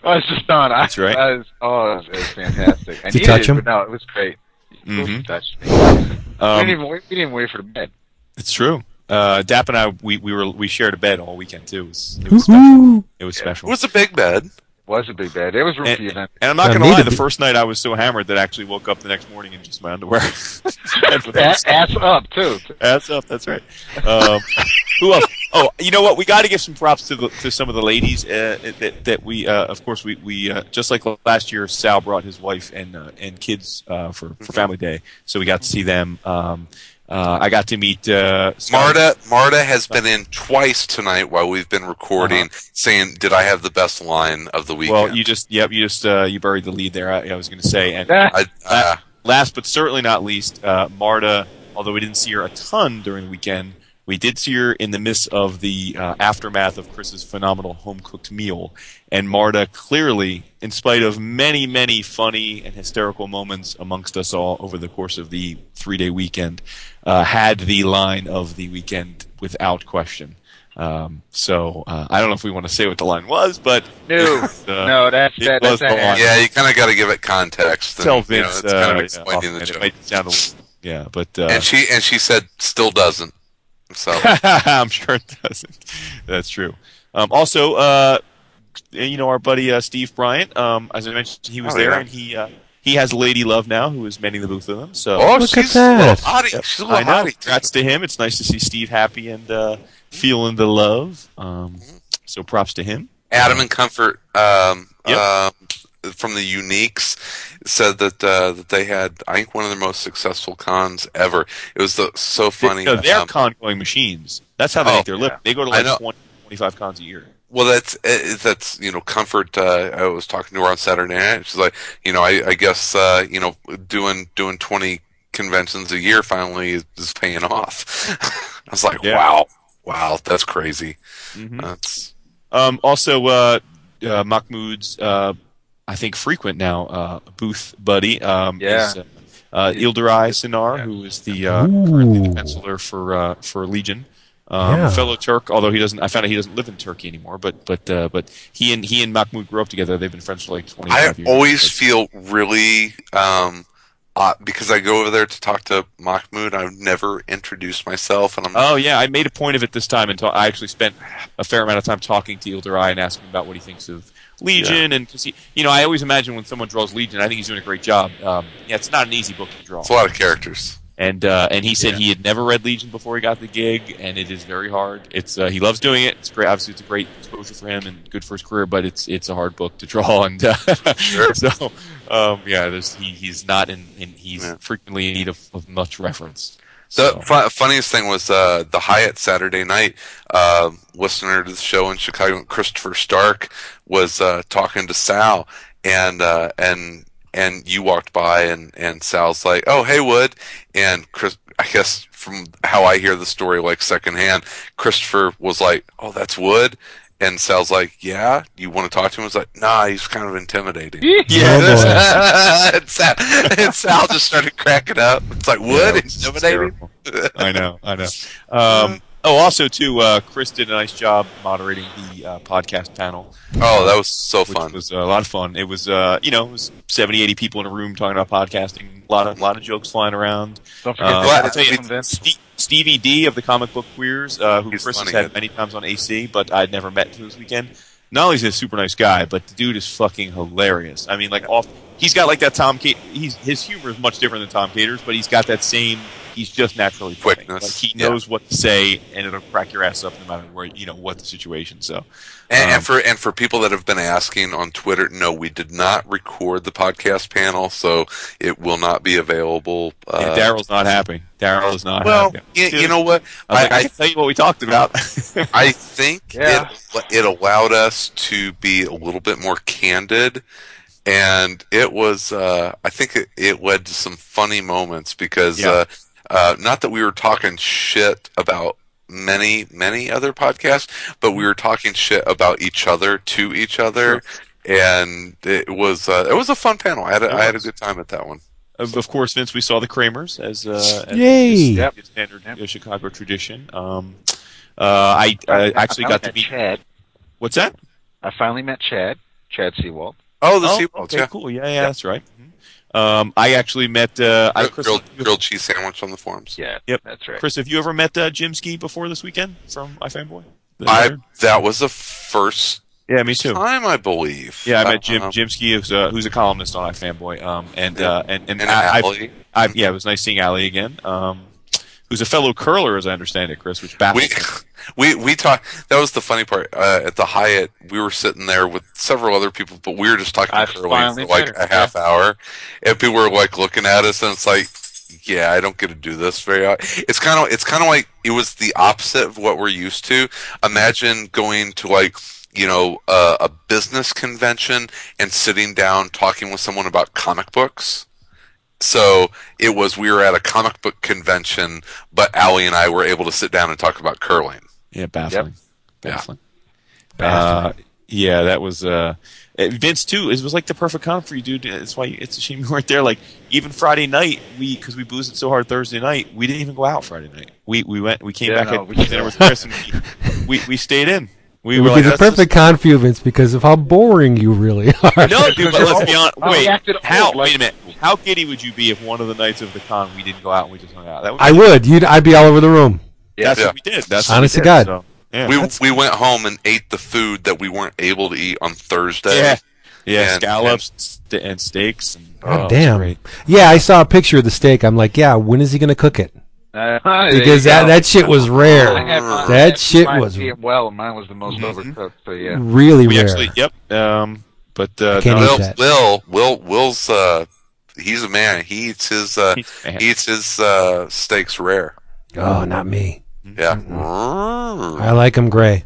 [SPEAKER 4] I was just done. I,
[SPEAKER 2] That's right.
[SPEAKER 4] I was, oh, it was, it was fantastic. And
[SPEAKER 1] Did you touch
[SPEAKER 4] did,
[SPEAKER 1] him?
[SPEAKER 4] No, it was great. He
[SPEAKER 2] Mhm.
[SPEAKER 4] touched me. we, didn't
[SPEAKER 2] Um,
[SPEAKER 4] even wait, we didn't wait for the bed.
[SPEAKER 2] it's true. Uh, Dap and I, we, we were we shared a bed all weekend too. It was, it was special. It was
[SPEAKER 4] Yeah.
[SPEAKER 3] It was a big bed.
[SPEAKER 4] It was a big bed. It was room
[SPEAKER 2] And-
[SPEAKER 4] for the event.
[SPEAKER 2] And I'm not gonna lie,
[SPEAKER 1] needed
[SPEAKER 2] the first night I was so hammered that I actually woke up the next morning in just my underwear.
[SPEAKER 4] Ass, ass up too.
[SPEAKER 2] Ass up, that's right. Um, who else? Oh, you know what? We got to give some props to the, to some of the ladies uh, that that we, uh, of course, we we uh, just like last year. Sal brought his wife and uh, and kids uh, for for Family Day, so we got to see them. Um, uh, I got to meet uh,
[SPEAKER 3] Marta Marta has been in twice tonight while we've been recording, saying, "Did I have the best line of the weekend?"
[SPEAKER 2] Well, you just yep, you just uh, you buried the lead there. I, I was going to say, and
[SPEAKER 3] I, uh,
[SPEAKER 2] last but certainly not least, uh, Marta. Although we didn't see her a ton during the weekend, we did see her in the midst of the uh, aftermath of Chris's phenomenal home cooked meal. And Marta clearly, in spite of many, many funny and hysterical moments amongst us all over the course of the three day weekend, uh, had the line of the weekend without question. Um, so uh, I don't know if we want to say what the line was, but
[SPEAKER 4] No,
[SPEAKER 2] uh,
[SPEAKER 4] no, that's that,
[SPEAKER 2] was
[SPEAKER 4] that's
[SPEAKER 2] the
[SPEAKER 4] a
[SPEAKER 3] yeah, you kind of got to give it context. and,
[SPEAKER 2] tell
[SPEAKER 3] you know,
[SPEAKER 2] Vince.
[SPEAKER 3] it's kind
[SPEAKER 2] uh,
[SPEAKER 3] of
[SPEAKER 2] yeah,
[SPEAKER 3] explaining
[SPEAKER 2] offhand.
[SPEAKER 3] the
[SPEAKER 2] It
[SPEAKER 3] joke.
[SPEAKER 2] might sound a little, yeah, but uh,
[SPEAKER 3] and she and she said, "Still doesn't." So
[SPEAKER 2] I'm sure it doesn't. That's true. Um, also, uh, you know, our buddy uh, Steve Bryant, um, as I mentioned, he was
[SPEAKER 3] Oh,
[SPEAKER 2] there,
[SPEAKER 3] yeah.
[SPEAKER 2] and he uh, he has Lady Love now, who is mending the booth with him. So
[SPEAKER 3] oh,
[SPEAKER 1] Look
[SPEAKER 3] she's
[SPEAKER 1] at that.
[SPEAKER 3] hottie.
[SPEAKER 2] Yep,
[SPEAKER 3] She's a
[SPEAKER 2] I
[SPEAKER 3] little
[SPEAKER 2] know.
[SPEAKER 3] hottie.
[SPEAKER 2] Congrats to him. It's nice to see Steve happy and uh, feeling the love. Um, so props to him.
[SPEAKER 3] Adam and Comfort um,
[SPEAKER 2] Yep.
[SPEAKER 3] um, from the Uniques said that uh, that they had I think one of their most successful cons ever. It was the, so funny.
[SPEAKER 2] No, they're
[SPEAKER 3] um,
[SPEAKER 2] con going machines. That's how they
[SPEAKER 3] Oh,
[SPEAKER 2] make their living. They go to like 20, 25 cons a year.
[SPEAKER 3] well, that's uh, that's you know Comfort. Uh, I was talking to her on Saturday night. She's like, you know, I, I guess uh, you know doing doing twenty conventions a year finally is, is paying off. I was like,
[SPEAKER 2] Yeah.
[SPEAKER 3] wow, wow, that's crazy.
[SPEAKER 2] Mhm.
[SPEAKER 3] That's
[SPEAKER 2] Um, also, uh, uh, Mahmoud's, uh, I think, frequent now uh, booth buddy um,
[SPEAKER 4] Yeah.
[SPEAKER 2] is uh, uh, Yildiray Cinar,
[SPEAKER 4] Yeah.
[SPEAKER 2] who is the uh, currently the
[SPEAKER 1] Ooh.
[SPEAKER 2] penciler for uh, for Legion. Um,
[SPEAKER 1] Yeah.
[SPEAKER 2] Fellow Turk, although he doesn't, I found out he doesn't live in Turkey anymore. But but uh, but he and he and Mahmoud grew up together. They've been friends for like twenty
[SPEAKER 3] I
[SPEAKER 2] years.
[SPEAKER 3] always
[SPEAKER 2] But-
[SPEAKER 3] feel really um, uh, because I go over there to talk to Mahmoud. I've never introduced myself, and I'm
[SPEAKER 2] Oh yeah, I made a point of it this time, and ta- I actually spent a fair amount of time talking to Yildiray and asking about what he thinks of Legion, and cause he, you know, I always imagine when someone draws Legion, I think he's doing a great job. Um, yeah, it's not an easy book to draw,
[SPEAKER 3] it's a lot of characters.
[SPEAKER 2] and uh, and he said
[SPEAKER 3] Yeah.
[SPEAKER 2] he had never read Legion before he got the gig, and it is very hard. It's uh, he loves doing it. It's great. Obviously, it's a great exposure for him and good for his career, but it's it's a hard book to draw, and uh,
[SPEAKER 3] Sure.
[SPEAKER 2] so um, yeah, there's he, he's not in, in he's
[SPEAKER 3] Yeah.
[SPEAKER 2] frequently in need of, of much reference.
[SPEAKER 3] The
[SPEAKER 2] So-
[SPEAKER 3] fu- funniest thing was uh, the Hyatt Saturday night uh, listener to the show in Chicago, Christopher Stark, was uh, talking to Sal, and uh, and and you walked by, and and Sal's like, "Oh, hey, Wood," and Chris, I guess from how I hear the story, like secondhand, Christopher was like, "Oh, that's Wood." And Sal's like, "Yeah, you want to talk to him?" I was like, "Nah, he's kind of intimidating."
[SPEAKER 1] Oh,
[SPEAKER 3] and, Sal, and Sal just started cracking up. It's like,
[SPEAKER 2] Yeah,
[SPEAKER 3] "Wood,
[SPEAKER 2] it's
[SPEAKER 3] intimidating?"
[SPEAKER 2] I know, I know. Um, oh, also too, uh, Chris did a nice job moderating the uh, podcast panel,
[SPEAKER 3] Oh, that was so
[SPEAKER 2] which
[SPEAKER 3] fun.
[SPEAKER 2] was uh, a lot of fun. It was, uh, you know, it was 70, 80 people in a room talking about podcasting. A lot of, lot of jokes flying around.
[SPEAKER 4] Don't forget
[SPEAKER 2] Uh,
[SPEAKER 4] the
[SPEAKER 3] Well,
[SPEAKER 2] I'll tell you. Ste- Stevie D of the Comic Book Queers, uh, who
[SPEAKER 3] He's
[SPEAKER 2] Chris has
[SPEAKER 3] funny.
[SPEAKER 2] had many times on AC, but I'd never met until this weekend. Not only is he a super nice guy, but the dude is fucking hilarious. I mean, like off, he's got like that Tom. Ca- he's his humor is much different than Tom Cater's, but he's got that same he's just naturally funny.
[SPEAKER 3] Quickness,
[SPEAKER 2] Like he
[SPEAKER 3] yeah.
[SPEAKER 2] knows what to say, and it'll crack your ass up no matter where you know what the situation. So,
[SPEAKER 3] And,
[SPEAKER 2] Um,
[SPEAKER 3] and for and for people that have been asking on Twitter, no, we did not record the podcast panel, so it will not be available.
[SPEAKER 2] yeah,
[SPEAKER 3] Uh,
[SPEAKER 2] Daryl's not happy. Daryl is not
[SPEAKER 3] well,
[SPEAKER 2] happy.
[SPEAKER 3] you, you know what?
[SPEAKER 2] I, was like,
[SPEAKER 3] I-
[SPEAKER 2] I, can tell you what we talked about.
[SPEAKER 3] I think
[SPEAKER 4] Yeah.
[SPEAKER 3] it it allowed us to be a little bit more candid, and it was. Uh, I think it, it led to some funny moments because
[SPEAKER 2] Yeah.
[SPEAKER 3] uh, uh, not that we were talking shit about many many other podcasts, but we were talking shit about each other to each other. And it was uh, it was a fun panel. I had a, I had a good time at that one.
[SPEAKER 2] of, of course, Vince, we saw the Kramers as, uh, as
[SPEAKER 1] Yay.
[SPEAKER 2] as
[SPEAKER 4] Yep.
[SPEAKER 2] standard
[SPEAKER 4] Yep.
[SPEAKER 2] Chicago tradition. Um, uh, I, I actually
[SPEAKER 4] I
[SPEAKER 2] got to meet.
[SPEAKER 4] Chad.
[SPEAKER 2] What's that?
[SPEAKER 4] I finally met Chad. Chad Seawald.
[SPEAKER 3] Oh, the
[SPEAKER 2] oh,
[SPEAKER 3] Seawolves,
[SPEAKER 2] okay,
[SPEAKER 3] yeah.
[SPEAKER 2] cool. Yeah, yeah, that's right. Um, I actually met. Uh, I,
[SPEAKER 3] Grilled,
[SPEAKER 2] Chris,
[SPEAKER 3] grilled, grilled cheese sandwich on the forums.
[SPEAKER 4] Yeah.
[SPEAKER 2] Yep.
[SPEAKER 4] That's right.
[SPEAKER 2] Chris, have you ever met uh, Jim Ski before this weekend from iFanboy?
[SPEAKER 3] I that was the first
[SPEAKER 2] yeah, me too.
[SPEAKER 3] time, I believe.
[SPEAKER 2] Yeah, I met Jim
[SPEAKER 3] Uh,
[SPEAKER 2] Jim Ski, who's, uh, who's a columnist on iFanboy. Um, and
[SPEAKER 3] Yeah.
[SPEAKER 2] uh, and and,
[SPEAKER 3] and
[SPEAKER 2] I, I've, I've, yeah, it was nice seeing Ali again. Um, who's a fellow curler, as I understand it, Chris, which
[SPEAKER 3] we
[SPEAKER 2] baffles me.
[SPEAKER 3] we we talked. That was the funny part. Uh, at the Hyatt, we were sitting there with several other people, but we were just talking
[SPEAKER 4] I
[SPEAKER 3] curling for like a half hour, and people were like looking at us, and it's like, yeah, I don't get to do this very. often. It's kind of it's kind of like it was the opposite of what we're used to. Imagine going to like. You know, uh, a business convention and sitting down talking with someone about comic books. So it was we were at a comic book convention, but Allie and I were able to sit down and talk about curling.
[SPEAKER 2] Yeah, baffling.
[SPEAKER 3] Yeah.
[SPEAKER 2] Baffling. Uh, yeah, that was uh, Vince too. It was like the perfect con for you, dude. That's why it's a shame you weren't there. Like even Friday night, we because we boozed it so hard Thursday night, we didn't even go out Friday night. We we went, we came
[SPEAKER 4] Yeah,
[SPEAKER 2] back
[SPEAKER 4] no,
[SPEAKER 2] at
[SPEAKER 4] we-
[SPEAKER 2] dinner with Chris, and we, we we stayed in. We
[SPEAKER 1] It
[SPEAKER 2] were
[SPEAKER 1] was
[SPEAKER 2] like,
[SPEAKER 1] a
[SPEAKER 2] "Let's
[SPEAKER 1] perfect con for you, Vince, because of how boring you really are.
[SPEAKER 2] No, dude, but let's be honest. Wait,
[SPEAKER 4] acted
[SPEAKER 2] how?
[SPEAKER 4] like-
[SPEAKER 2] wait a minute. How giddy would you be if one of the nights of the con we didn't go out and we just hung out? That would
[SPEAKER 1] I would. You'd, I'd be all over the room.
[SPEAKER 2] That's
[SPEAKER 3] Yeah.
[SPEAKER 2] what we did. That's
[SPEAKER 1] Honest
[SPEAKER 2] we
[SPEAKER 1] to God.
[SPEAKER 2] so, yeah.
[SPEAKER 3] we we went home and ate the food that we weren't able to eat on Thursday.
[SPEAKER 2] Yeah. Yeah,
[SPEAKER 3] And-
[SPEAKER 2] scallops st- and steaks. And, oh,
[SPEAKER 1] damn.
[SPEAKER 2] great.
[SPEAKER 1] Yeah, I saw a picture of the steak. I'm like, yeah, when is he going to cook it?
[SPEAKER 4] Uh,
[SPEAKER 1] Because that, that shit was rare.
[SPEAKER 4] had mine-
[SPEAKER 1] That shit
[SPEAKER 4] mine
[SPEAKER 1] was
[SPEAKER 4] well, mine was the most
[SPEAKER 2] Mhm.
[SPEAKER 4] overcooked. So yeah.
[SPEAKER 1] really
[SPEAKER 2] We
[SPEAKER 1] rare.
[SPEAKER 2] actually, yep. Um, but uh, no,
[SPEAKER 3] Will. Will, Will, Will's uh, he's a man. He eats his uh, he eats his uh, steaks rare.
[SPEAKER 1] Oh, not me.
[SPEAKER 3] Yeah.
[SPEAKER 1] I like him gray.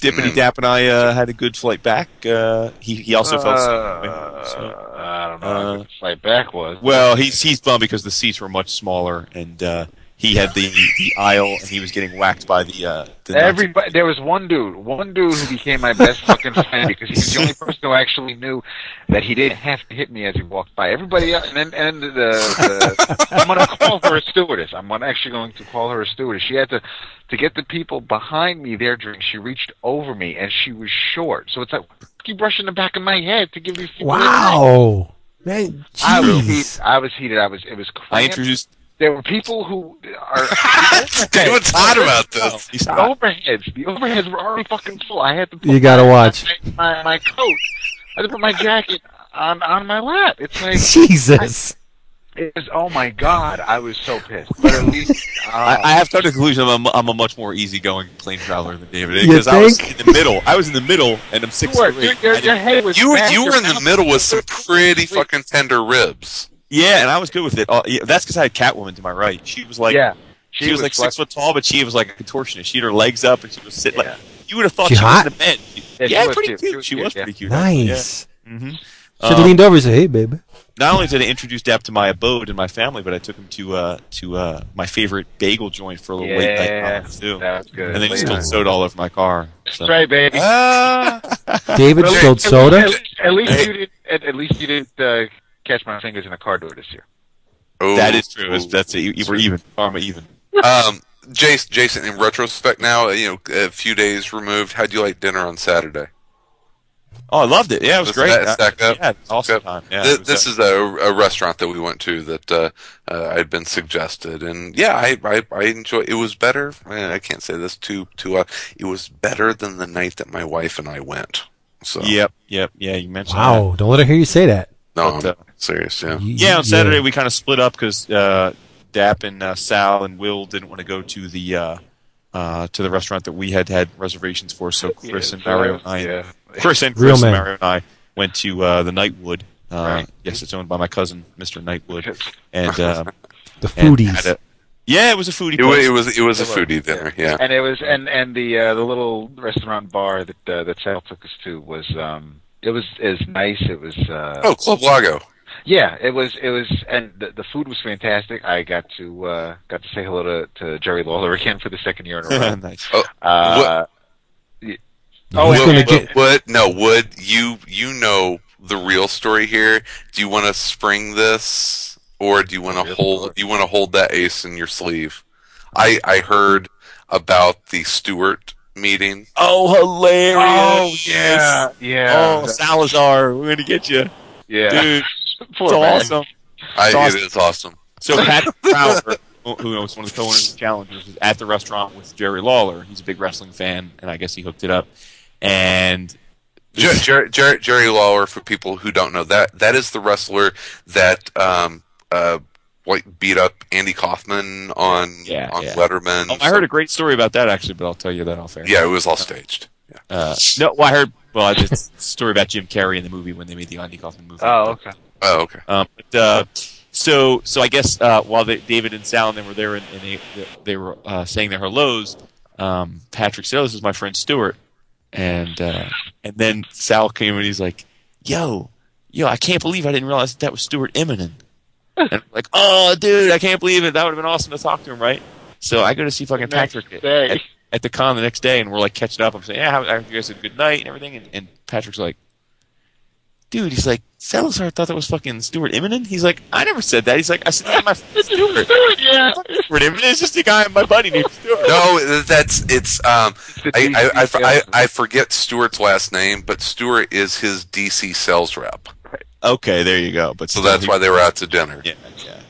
[SPEAKER 2] Dippity Dap and I uh, had a good flight back. Uh, he he also felt sick.
[SPEAKER 4] Uh,
[SPEAKER 2] So,
[SPEAKER 4] I don't know.
[SPEAKER 2] uh,
[SPEAKER 4] what the flight back was.
[SPEAKER 2] well, he's he's bummed because the seats were much smaller and uh, he had the, the aisle and he was getting whacked by the uh, the
[SPEAKER 4] Everybody, there was one dude, one dude who became my best fucking friend because he was the only person who actually knew that he didn't have to hit me as he walked by. Everybody else, and then and the, the I'm gonna call her a stewardess. I'm actually going to call her a stewardess. She had to to get the people behind me their drinks. She reached over me and she was short, so it's like keep brushing the back of my head to give these people. their drink.
[SPEAKER 1] Wow. Man,
[SPEAKER 4] I was
[SPEAKER 1] jeez.
[SPEAKER 4] heated. I was heated. I was. It was.
[SPEAKER 2] Crazy.
[SPEAKER 4] I
[SPEAKER 2] introduced.
[SPEAKER 4] There were people who are.
[SPEAKER 3] David's hot about this.
[SPEAKER 2] He's
[SPEAKER 4] The overheads, the overheads were already fucking full. I had to. Put
[SPEAKER 1] You gotta
[SPEAKER 4] my,
[SPEAKER 1] watch.
[SPEAKER 4] my, my my coat. I had to put my jacket on on my lap. It's like
[SPEAKER 1] Jesus.
[SPEAKER 4] it was. Oh my god, I was so pissed. But at least uh,
[SPEAKER 2] I, I have come to the conclusion I'm a, I'm a much more easygoing plane traveler than David
[SPEAKER 1] You
[SPEAKER 2] because I was
[SPEAKER 1] think?
[SPEAKER 2] in the middle. I was in the middle, and I'm six
[SPEAKER 4] you were, your, your, your head was.
[SPEAKER 3] You were you were in the middle with some pretty fucking tender ribs.
[SPEAKER 2] Yeah, and I was good with it. Uh, yeah, that's because I had Catwoman to my right. She was like,
[SPEAKER 4] yeah,
[SPEAKER 2] she, was, like six foot tall, but she was like a contortionist. She had her legs up, and she was sitting
[SPEAKER 4] Yeah.
[SPEAKER 2] like you would have thought
[SPEAKER 1] She
[SPEAKER 2] she,
[SPEAKER 1] hot?
[SPEAKER 2] was in a bed.
[SPEAKER 4] Yeah, she
[SPEAKER 2] Yeah,
[SPEAKER 4] was
[SPEAKER 2] pretty
[SPEAKER 4] cute.
[SPEAKER 2] cute.
[SPEAKER 4] She was
[SPEAKER 2] She
[SPEAKER 4] cute,
[SPEAKER 2] was
[SPEAKER 4] yeah.
[SPEAKER 2] pretty cute.
[SPEAKER 1] Nice.
[SPEAKER 2] Yeah. hmm
[SPEAKER 1] Should have leaned over and said, hey, baby.
[SPEAKER 2] Not only did I introduce Dap to my abode and my family, but I took him to uh, to uh, my favorite bagel joint for a little late night
[SPEAKER 4] Yeah,
[SPEAKER 2] coffee, too.
[SPEAKER 4] that was good.
[SPEAKER 2] And then he
[SPEAKER 4] Late
[SPEAKER 2] spilled soda all over my car. So.
[SPEAKER 4] That's right, baby.
[SPEAKER 3] Ah,
[SPEAKER 1] David spilled soda.
[SPEAKER 4] At, least- at least you didn't. At, at least you didn't uh, catch my fingers in a car door this year.
[SPEAKER 3] oh,
[SPEAKER 2] That is true. It's- That's it. We're even. Karma even.
[SPEAKER 3] Um, Jason, Jason, in retrospect now, you know, a few days removed, how'd you like dinner on Saturday?
[SPEAKER 2] Oh, I loved it. Yeah, it was
[SPEAKER 3] Was
[SPEAKER 2] great.
[SPEAKER 3] that stacked up?
[SPEAKER 2] Yeah, awesome
[SPEAKER 3] Yep.
[SPEAKER 2] time. Yeah,
[SPEAKER 3] Th-
[SPEAKER 2] it was,
[SPEAKER 3] this
[SPEAKER 2] uh,
[SPEAKER 3] is a, a restaurant that we went to that uh, uh, I'd been suggested, and yeah, I I, I enjoy. It was better. I can't say this too too. Uh, it was better than the night that my wife and I went. So
[SPEAKER 2] Yep, yep, yeah. You mentioned
[SPEAKER 1] Wow.
[SPEAKER 2] that.
[SPEAKER 1] Don't let her hear you say that.
[SPEAKER 3] No,
[SPEAKER 2] But,
[SPEAKER 3] I'm
[SPEAKER 2] uh,
[SPEAKER 3] serious. Yeah,
[SPEAKER 2] Yeah, on
[SPEAKER 1] you-
[SPEAKER 2] Saturday we kind of split up because uh, Dap and uh, Sal and Will didn't want to go to the uh, uh, to the restaurant that we had had reservations for. So Chris
[SPEAKER 4] Yeah,
[SPEAKER 2] and Mario and I,
[SPEAKER 4] yeah.
[SPEAKER 2] Chris and Chris and. Mario and I went to uh, the Nightwood. Uh,
[SPEAKER 4] Right.
[SPEAKER 2] Yes, it's owned by my cousin, Mr. Nightwood, and uh,
[SPEAKER 1] The foodies.
[SPEAKER 2] had a- yeah, it was a foodie.
[SPEAKER 3] It, wa-
[SPEAKER 2] place.
[SPEAKER 3] it was it was a
[SPEAKER 4] It was,
[SPEAKER 3] foodie dinner. Yeah.
[SPEAKER 4] And it was and and the uh, the little restaurant bar that uh, that Sal took us to was um it was is nice. It was uh
[SPEAKER 3] Oh, Club Lago.
[SPEAKER 4] yeah, it was it was and the, the food was fantastic. I got to uh got to say hello to, to Jerry Lawler again for the second year in a row.
[SPEAKER 2] nice.
[SPEAKER 4] Uh, y-
[SPEAKER 1] Oh, he's
[SPEAKER 4] and-
[SPEAKER 1] gonna
[SPEAKER 3] Wood, no, Wood, you you know the real story here. Do you want to spring this, or do you want to hold?
[SPEAKER 4] story.
[SPEAKER 3] You want to hold that ace in your sleeve? I I heard about the Stewart meeting.
[SPEAKER 2] Oh, hilarious!
[SPEAKER 4] yeah, yeah,
[SPEAKER 2] Oh, Salazar, we're gonna get you,
[SPEAKER 4] yeah.
[SPEAKER 2] dude.
[SPEAKER 4] Poor
[SPEAKER 2] It's
[SPEAKER 4] man.
[SPEAKER 2] awesome.
[SPEAKER 3] I,
[SPEAKER 2] It's awesome.
[SPEAKER 3] It is awesome.
[SPEAKER 2] So Patrick Brower, who was one of the co-owners of Challengers, was at the restaurant with Jerry Lawler. He's a big wrestling fan, and I guess he hooked it up. And
[SPEAKER 3] Jer- Jer- Jer- Jerry Lawler, for people who don't know, that that is the wrestler that um uh like beat up Andy Kaufman on
[SPEAKER 2] Yeah,
[SPEAKER 3] on
[SPEAKER 2] yeah.
[SPEAKER 3] Letterman.
[SPEAKER 2] oh, I heard a great story about that actually, but I'll tell you that off air.
[SPEAKER 3] Yeah, it was all staged. Yeah.
[SPEAKER 2] Uh, no, well, I heard. Well, it's a story about Jim Carrey in the movie when they made the Andy Kaufman movie.
[SPEAKER 4] Oh, okay.
[SPEAKER 3] Oh, okay.
[SPEAKER 2] Um, but, uh, so, so I guess uh, while they, David and Sal and they were there and, and they they were uh, saying their hellos, um, Patrick said, "Oh, this is my friend Stuart," and uh, and then Sal came and he's like, "Yo, yo, I can't believe I didn't realize that, that was Stuart Eminem." And I'm like, "Oh, dude, I can't believe it. That would have been awesome to talk to him, right?" So I go to see fucking Patrick
[SPEAKER 4] day.
[SPEAKER 2] at, at the con the next day, and we're like catching up. I'm saying, "Yeah, how, how- you guys had a good night and everything," and, and Patrick's like dude, he's like, Salazar thought that was fucking Stuart Eminem. He's like, I never said that. He's like, I said, yeah, my friend Stuart.
[SPEAKER 4] yeah.
[SPEAKER 2] Stuart Eminem is just a guy, my buddy named Stuart.
[SPEAKER 3] No, that's it's. Um, I, I, I, I, I forget Stewart's last name, but Stewart is his DC sales rep,
[SPEAKER 2] Okay, there you go. But
[SPEAKER 3] so that's why they were out to dinner.
[SPEAKER 2] Yeah, yeah.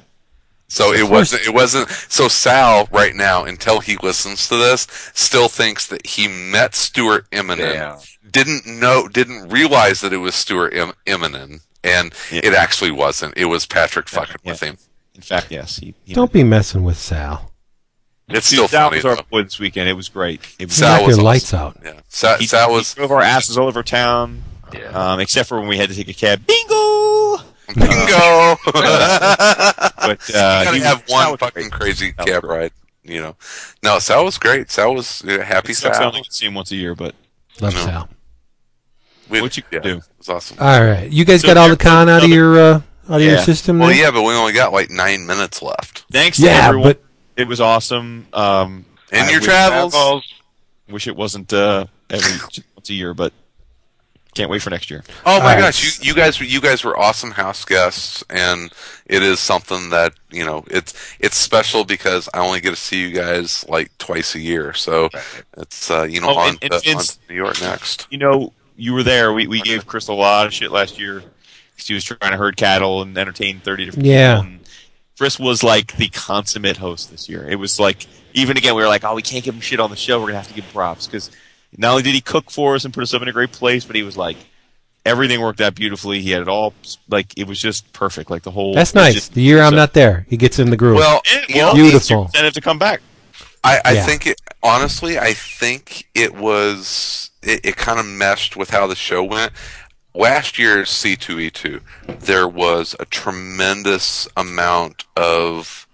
[SPEAKER 3] So it wasn't. It wasn't. So Sal, right now, until he listens to this, still thinks that he met Stuart Eminem.
[SPEAKER 4] Damn.
[SPEAKER 3] Didn't know. Didn't realize that it was Stuart em- Eminem, and
[SPEAKER 2] Yeah.
[SPEAKER 3] it actually wasn't. It was Patrick fucking
[SPEAKER 2] Yeah.
[SPEAKER 3] with him.
[SPEAKER 2] In fact, yes. He, he
[SPEAKER 1] Don't be messing with Sal.
[SPEAKER 3] It's
[SPEAKER 2] Dude,
[SPEAKER 3] still
[SPEAKER 2] Sal
[SPEAKER 3] funny
[SPEAKER 2] was our
[SPEAKER 3] though.
[SPEAKER 2] boy this weekend. It was great. It was.
[SPEAKER 1] You
[SPEAKER 3] Sal was
[SPEAKER 1] your
[SPEAKER 3] awesome.
[SPEAKER 1] lights out.
[SPEAKER 3] Yeah, Sal,
[SPEAKER 2] he,
[SPEAKER 3] Sal
[SPEAKER 2] he
[SPEAKER 3] was.
[SPEAKER 2] drove our asses all over town,
[SPEAKER 4] Yeah.
[SPEAKER 2] um, except for when we had to take a cab. Bingo!
[SPEAKER 3] Bingo.
[SPEAKER 2] But uh,
[SPEAKER 3] you gotta have one fucking
[SPEAKER 2] great.
[SPEAKER 3] crazy
[SPEAKER 2] Sal
[SPEAKER 3] cab ride. You know, no, Sal was great. Sal was uh, happy.
[SPEAKER 2] It sucks I
[SPEAKER 3] Sal.
[SPEAKER 2] only see him once a year, but
[SPEAKER 1] Love
[SPEAKER 3] No.
[SPEAKER 1] Sal.
[SPEAKER 3] We-
[SPEAKER 2] What you
[SPEAKER 3] yeah,
[SPEAKER 2] do?
[SPEAKER 3] It was awesome.
[SPEAKER 1] All right, you guys
[SPEAKER 2] So
[SPEAKER 1] got all the con out of your uh, out of your system.
[SPEAKER 3] well,
[SPEAKER 1] there?
[SPEAKER 3] yeah, but we only got like nine minutes left.
[SPEAKER 2] thanks to
[SPEAKER 1] yeah,
[SPEAKER 2] everyone.
[SPEAKER 1] but
[SPEAKER 2] it was awesome. Um,
[SPEAKER 3] In
[SPEAKER 2] I
[SPEAKER 3] your
[SPEAKER 2] wish-
[SPEAKER 3] travels.
[SPEAKER 2] Wish it wasn't uh, every once a year, but can't wait for next year.
[SPEAKER 3] Oh my
[SPEAKER 1] All right.
[SPEAKER 3] gosh, you, you guys, you guys were awesome house guests, and it is something that you know it's it's special because I only get to see you guys like twice a year. So it's uh, you know
[SPEAKER 2] Oh,
[SPEAKER 3] on,
[SPEAKER 2] and- and
[SPEAKER 3] to, on New York next.
[SPEAKER 2] You know, you were there. We we gave Chris a lot of shit last year because he was trying to herd cattle and entertain thirty different
[SPEAKER 1] Yeah.
[SPEAKER 2] people. And Chris was like the consummate host this year. It was like even again we were like, oh, we can't give him shit on the show. We're gonna have to give him props because not only did he cook for us and put us up in a great place, but he was like. Everything worked out beautifully. He had it all like it was just perfect. Like the whole.
[SPEAKER 1] that's nice.
[SPEAKER 2] just-
[SPEAKER 1] The year I'm not there, he gets in the groove.
[SPEAKER 3] Well,
[SPEAKER 2] Yeah,
[SPEAKER 3] you
[SPEAKER 2] well,
[SPEAKER 1] Beautiful.
[SPEAKER 2] your incentive to come back.
[SPEAKER 3] I, I
[SPEAKER 1] Yeah.
[SPEAKER 3] think it honestly. I think it was it, it kind of meshed with how the show went. Last year's C two E two, there was a tremendous amount of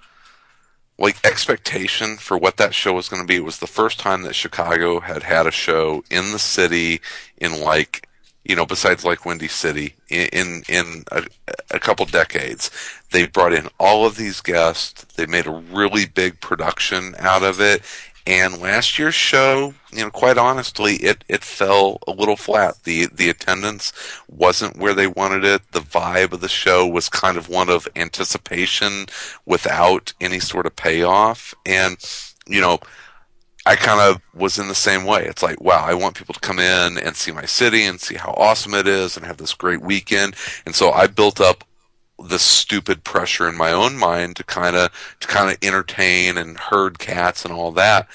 [SPEAKER 3] like expectation for what that show was going to be. It was the first time that Chicago had had a show in the city in like you know besides like Windy City in in, in a, a couple decades. They brought in all of these guests. They made a really big production out of it. And last year's show, you know, quite honestly, it, it fell a little flat. The the attendance wasn't where they wanted it. The vibe of the show was kind of one of anticipation without any sort of payoff. And, you know, I kind of was in the same way. It's like, wow, I want people to come in and see my city and see how awesome it is and have this great weekend. And so I built up the stupid pressure in my own mind to kind of to kind of entertain and herd cats and all that.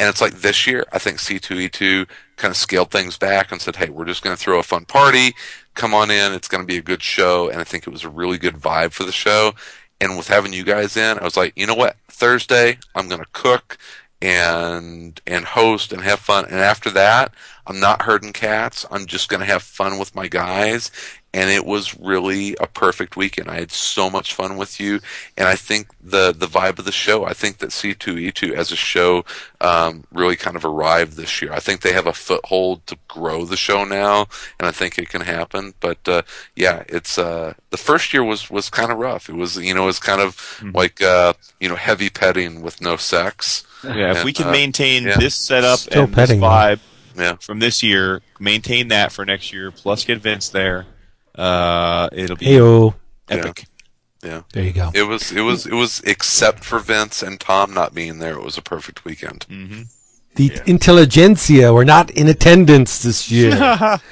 [SPEAKER 3] And it's like this year, I think C2E2 kind of scaled things back and said, "Hey, we're just going to throw a fun party. Come on in. It's going to be a good show." And I think it was a really good vibe for the show. and with having you guys in, I was like, you know what? Thursday, I'm going to cook and and host and have fun. And after that, I'm not herding cats. I'm just going to have fun with my guys. And it was really a perfect weekend. I had so much fun with you, and I think the the vibe of the show. I think that C2E2 as a show um, really kind of arrived this year. I think they have a foothold to grow the show now, and I think it can happen. But uh, yeah, it's uh, the first year was was kind of rough. It was you know it was kind of
[SPEAKER 2] Mm-hmm.
[SPEAKER 3] like uh, you know heavy petting with no sex.
[SPEAKER 2] Yeah, if we can
[SPEAKER 3] uh,
[SPEAKER 2] maintain
[SPEAKER 3] yeah.
[SPEAKER 2] this setup
[SPEAKER 1] Still
[SPEAKER 2] and
[SPEAKER 1] petting,
[SPEAKER 2] this vibe
[SPEAKER 3] Yeah.
[SPEAKER 2] from this year, maintain that for next year, plus get Vince there, uh, it'll be
[SPEAKER 1] Heyo.
[SPEAKER 2] epic.
[SPEAKER 3] Yeah.
[SPEAKER 1] There you go.
[SPEAKER 3] It was it was it was except for Vince and Tom not being there, it was a perfect weekend.
[SPEAKER 2] Mm-hmm.
[SPEAKER 1] The intelligentsia were not in attendance this year.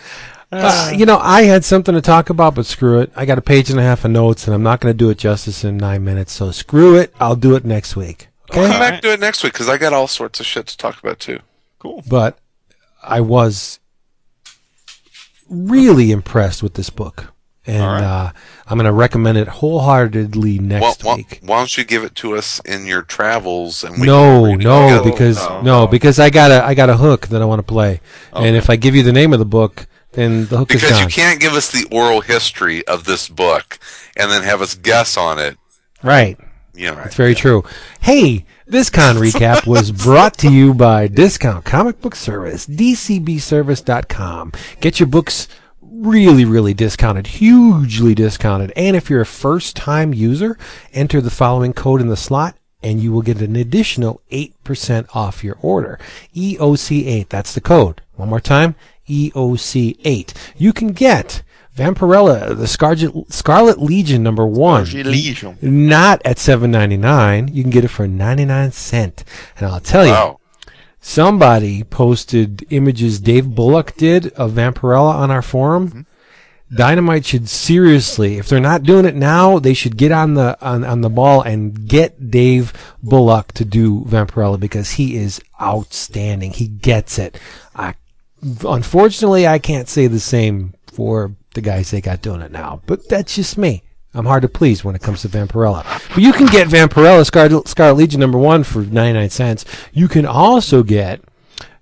[SPEAKER 1] Uh, you know, I had something to talk about, but screw it. I got a page and a half of notes, and I'm not going to do it justice in nine minutes. So screw it. I'll do it next week. Okay?
[SPEAKER 3] I'll come back and do it next week because I got all sorts of shit to talk about too.
[SPEAKER 2] Cool.
[SPEAKER 1] But I was really impressed with this book, and
[SPEAKER 2] right.
[SPEAKER 1] uh, I'm going to recommend it wholeheartedly next
[SPEAKER 3] why,
[SPEAKER 1] week.
[SPEAKER 3] why don't you give it to us in your travels and we
[SPEAKER 1] no,
[SPEAKER 3] can read it
[SPEAKER 1] no, because
[SPEAKER 2] no,
[SPEAKER 1] no, because I got a I got a hook that I want to play, and if I give you the name of the book, then the hook is
[SPEAKER 3] because
[SPEAKER 1] gone.
[SPEAKER 3] you can't give us the oral history of this book and then have us guess on it.
[SPEAKER 1] Right.
[SPEAKER 3] Yeah, know,
[SPEAKER 1] That's very true. Hey, this con recap was brought to you by Discount Comic Book Service, dcbservice.com. Get your books really, really discounted, hugely discounted. And if you're a first time user, enter the following code in the slot and you will get an additional 8% off your order. EOC8, that's the code. One more time, EOC8. You can get Vampirella, the Scarlet, Scarlet Legion number one not at seven ninety nine. You can get it for ninety nine cent. And I'll tell you, somebody posted images Dave Bullock did of Vampirella on our forum. Mm-hmm. Dynamite should seriously, if they're not doing it now, they should get on the on, on the ball and get Dave Bullock to do Vampirella because he is outstanding. He gets it. I, unfortunately, I can't say the same for the guys they got doing it now, but that's just me. I'm hard to please when it comes to Vampirella. But you can get Vampirella Scarlet, Scarlet Legion number one for 99 cents. You can also get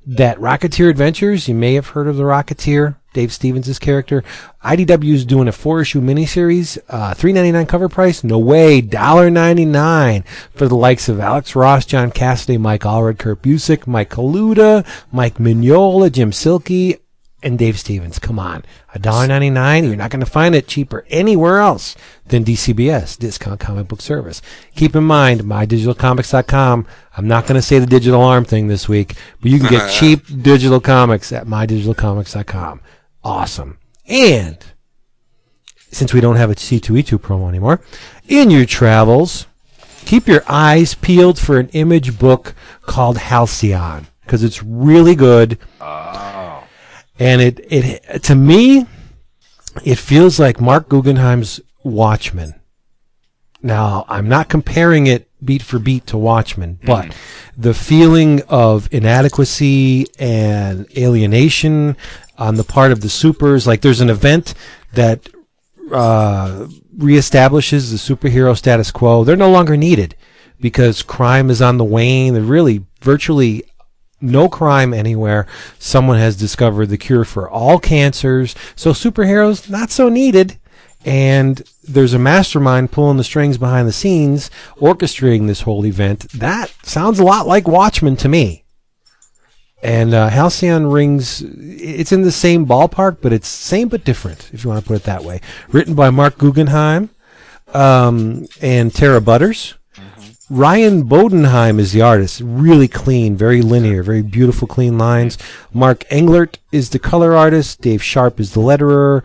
[SPEAKER 1] that Rocketeer Adventures. You may have heard of the Rocketeer, Dave Stevens' character. IDW is doing a four issue miniseries, uh, three ninety nine cover price. No way, dollar ninety nine for the likes of Alex Ross, John Cassaday, Mike Allred, Kurt Busiek, Mike Kaluta, Mike Mignola, Jim Silke, and Dave Stevens. Come on, a dollar ninety nine. You're not going to find it cheaper anywhere else than DCBS, Discount Comic Book Service. Keep in mind, mydigitalcomics.com. I'm not going to say the digital arm thing this week, but you can get cheap digital comics at mydigitalcomics.com. Awesome. And since we don't have a C2E2 promo anymore, in your travels, keep your eyes peeled for an image book called Halcyon because it's really good. Ah. And it, it to me, it feels like Marc Guggenheim's Watchmen. Now, I'm not comparing it beat for beat to Watchmen, but the feeling of inadequacy and alienation on the part of the supers, like there's an event that uh, reestablishes the superhero status quo. They're no longer needed because crime is on the wane. They're really virtually no crime anywhere. Someone has discovered the cure for all cancers. So superheroes not so needed. And there's a mastermind pulling the strings behind the scenes, orchestrating this whole event. That sounds a lot like Watchmen to me. And uh, Halcyon rings, it's in the same ballpark, but it's same but different, if you want to put it that way. Written by Marc Guggenheim um, and Tara Butters. Ryan Bodenheim is the artist. Really clean, very linear, very beautiful, clean lines. Mark Englert is the color artist. Dave Sharp is the letterer.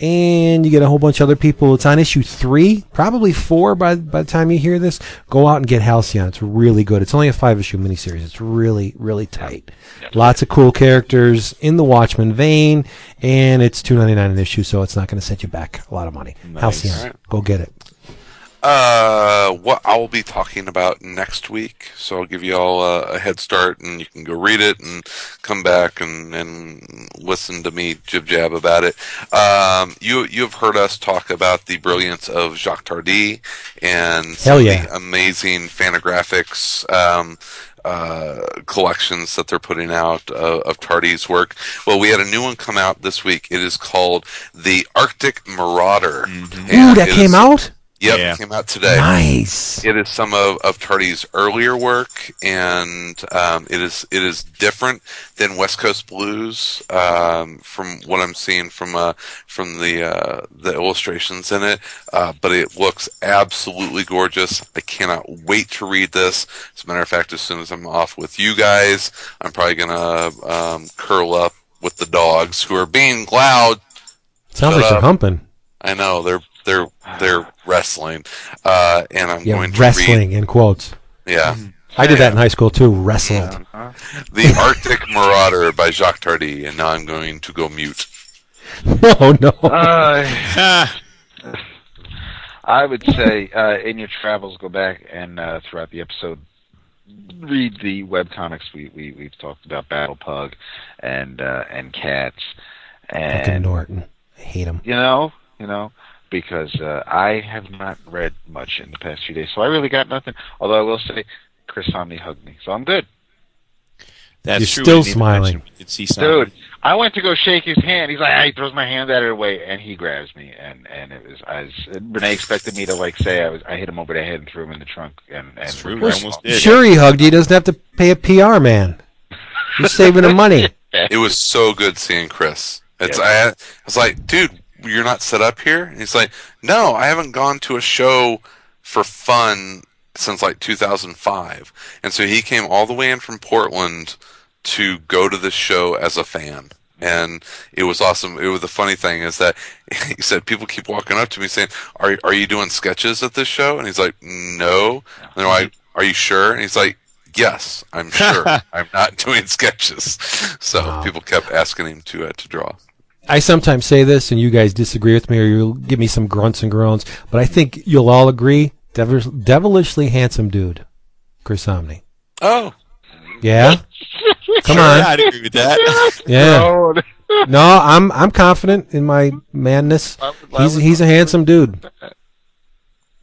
[SPEAKER 1] And you get a whole bunch of other people. It's on issue three, probably four by, by the time you hear this. Go out and get Halcyon. It's really good. It's only a five issue miniseries. It's really, really tight. Lots of cool characters in the Watchmen vein. And it's two ninety nine an issue, so it's not going to set you back a lot of money. Halcyon.
[SPEAKER 3] Alright.
[SPEAKER 1] Go get it.
[SPEAKER 3] Uh, what I will be talking about next week. So I'll give you all a, a head start, and you can go read it and come back and, and listen to me jib jab about it. Um, you you have heard us talk about the brilliance of Jacques Tardi and some
[SPEAKER 1] Hell
[SPEAKER 3] of
[SPEAKER 1] yeah.
[SPEAKER 3] the amazing Fantagraphics. Um, uh, collections that they're putting out uh, of Tardi's work. Well, we had a new one come out this week. It is called The Arctic Marauder.
[SPEAKER 2] Mm-hmm.
[SPEAKER 1] Ooh, that came
[SPEAKER 3] is-
[SPEAKER 1] out.
[SPEAKER 3] Yep,
[SPEAKER 2] Yeah.
[SPEAKER 3] it came out today.
[SPEAKER 1] Nice.
[SPEAKER 3] It is some of, of Tardi's earlier work, and um, it is it is different than West Coast Blues um, from what I'm seeing from uh, from the uh, the illustrations in it. Uh, but it looks absolutely gorgeous. I cannot wait to read this. As a matter of fact, as soon as I'm off with you guys, I'm probably gonna um, curl up with the dogs who are being loud
[SPEAKER 1] Sounds
[SPEAKER 3] Shut
[SPEAKER 1] like they're humping.
[SPEAKER 3] I know they're they're they're wrestling, uh, and I'm
[SPEAKER 1] Yeah,
[SPEAKER 3] going to
[SPEAKER 1] wrestling in quotes.
[SPEAKER 3] Yeah,
[SPEAKER 1] I did that in high school too. Wrestled.
[SPEAKER 4] Uh-huh.
[SPEAKER 3] the Arctic Marauder by Jacques Tardi, and now I'm going to go mute.
[SPEAKER 1] Oh no.
[SPEAKER 4] Uh, I would say uh, in your travels, go back and uh, throughout the episode, read the web comics we, we we've talked about, Battle Pug, and uh, and Cats, and
[SPEAKER 1] Norton. I hate him.
[SPEAKER 4] you know, you know, because uh, I have not read much in the past few days, so I really got nothing. Although I will say, Chris Samnee hugged me, so I'm good.
[SPEAKER 2] that's
[SPEAKER 1] You're
[SPEAKER 2] true.
[SPEAKER 1] still
[SPEAKER 2] We didn't
[SPEAKER 1] smiling.
[SPEAKER 2] mention- We did see some.
[SPEAKER 4] Dude, I went to go shake his hand. He's like, ah, he throws my hand out of the way, and he grabs me, and and it was I was Renee expected me to like say I was I hit him over the head and threw him in the trunk, and and
[SPEAKER 2] That's true.
[SPEAKER 4] Well,
[SPEAKER 2] I almost did.
[SPEAKER 1] Sure, he hugged you. He doesn't have to pay a PR man. You're saving him money.
[SPEAKER 3] It was so good seeing Chris. It's I, I was like, dude, you're not set up here. And he's like, no, I haven't gone to a show for fun since like 2005, and so he came all the way in from Portland to go to this show as a fan. And it was awesome. It was the funny thing is that he said people keep walking up to me saying, "Are are you doing sketches at this show?" And he's like, "No." And they're like, "Are you sure?" And he's like, "Yes, I'm sure. I'm not doing sketches." So
[SPEAKER 1] Wow.
[SPEAKER 3] people kept asking him to uh, to draw.
[SPEAKER 1] I sometimes say this, and you guys disagree with me, or you'll give me some grunts and groans. But I think you'll all agree, devil- devilishly handsome dude, Chris Samnee.
[SPEAKER 3] Oh,
[SPEAKER 1] Yeah, come
[SPEAKER 2] Sure,
[SPEAKER 1] on.
[SPEAKER 2] I'd agree with that.
[SPEAKER 1] Yeah. No, I'm I'm confident in my.
[SPEAKER 4] I I
[SPEAKER 1] He's he's a handsome dude.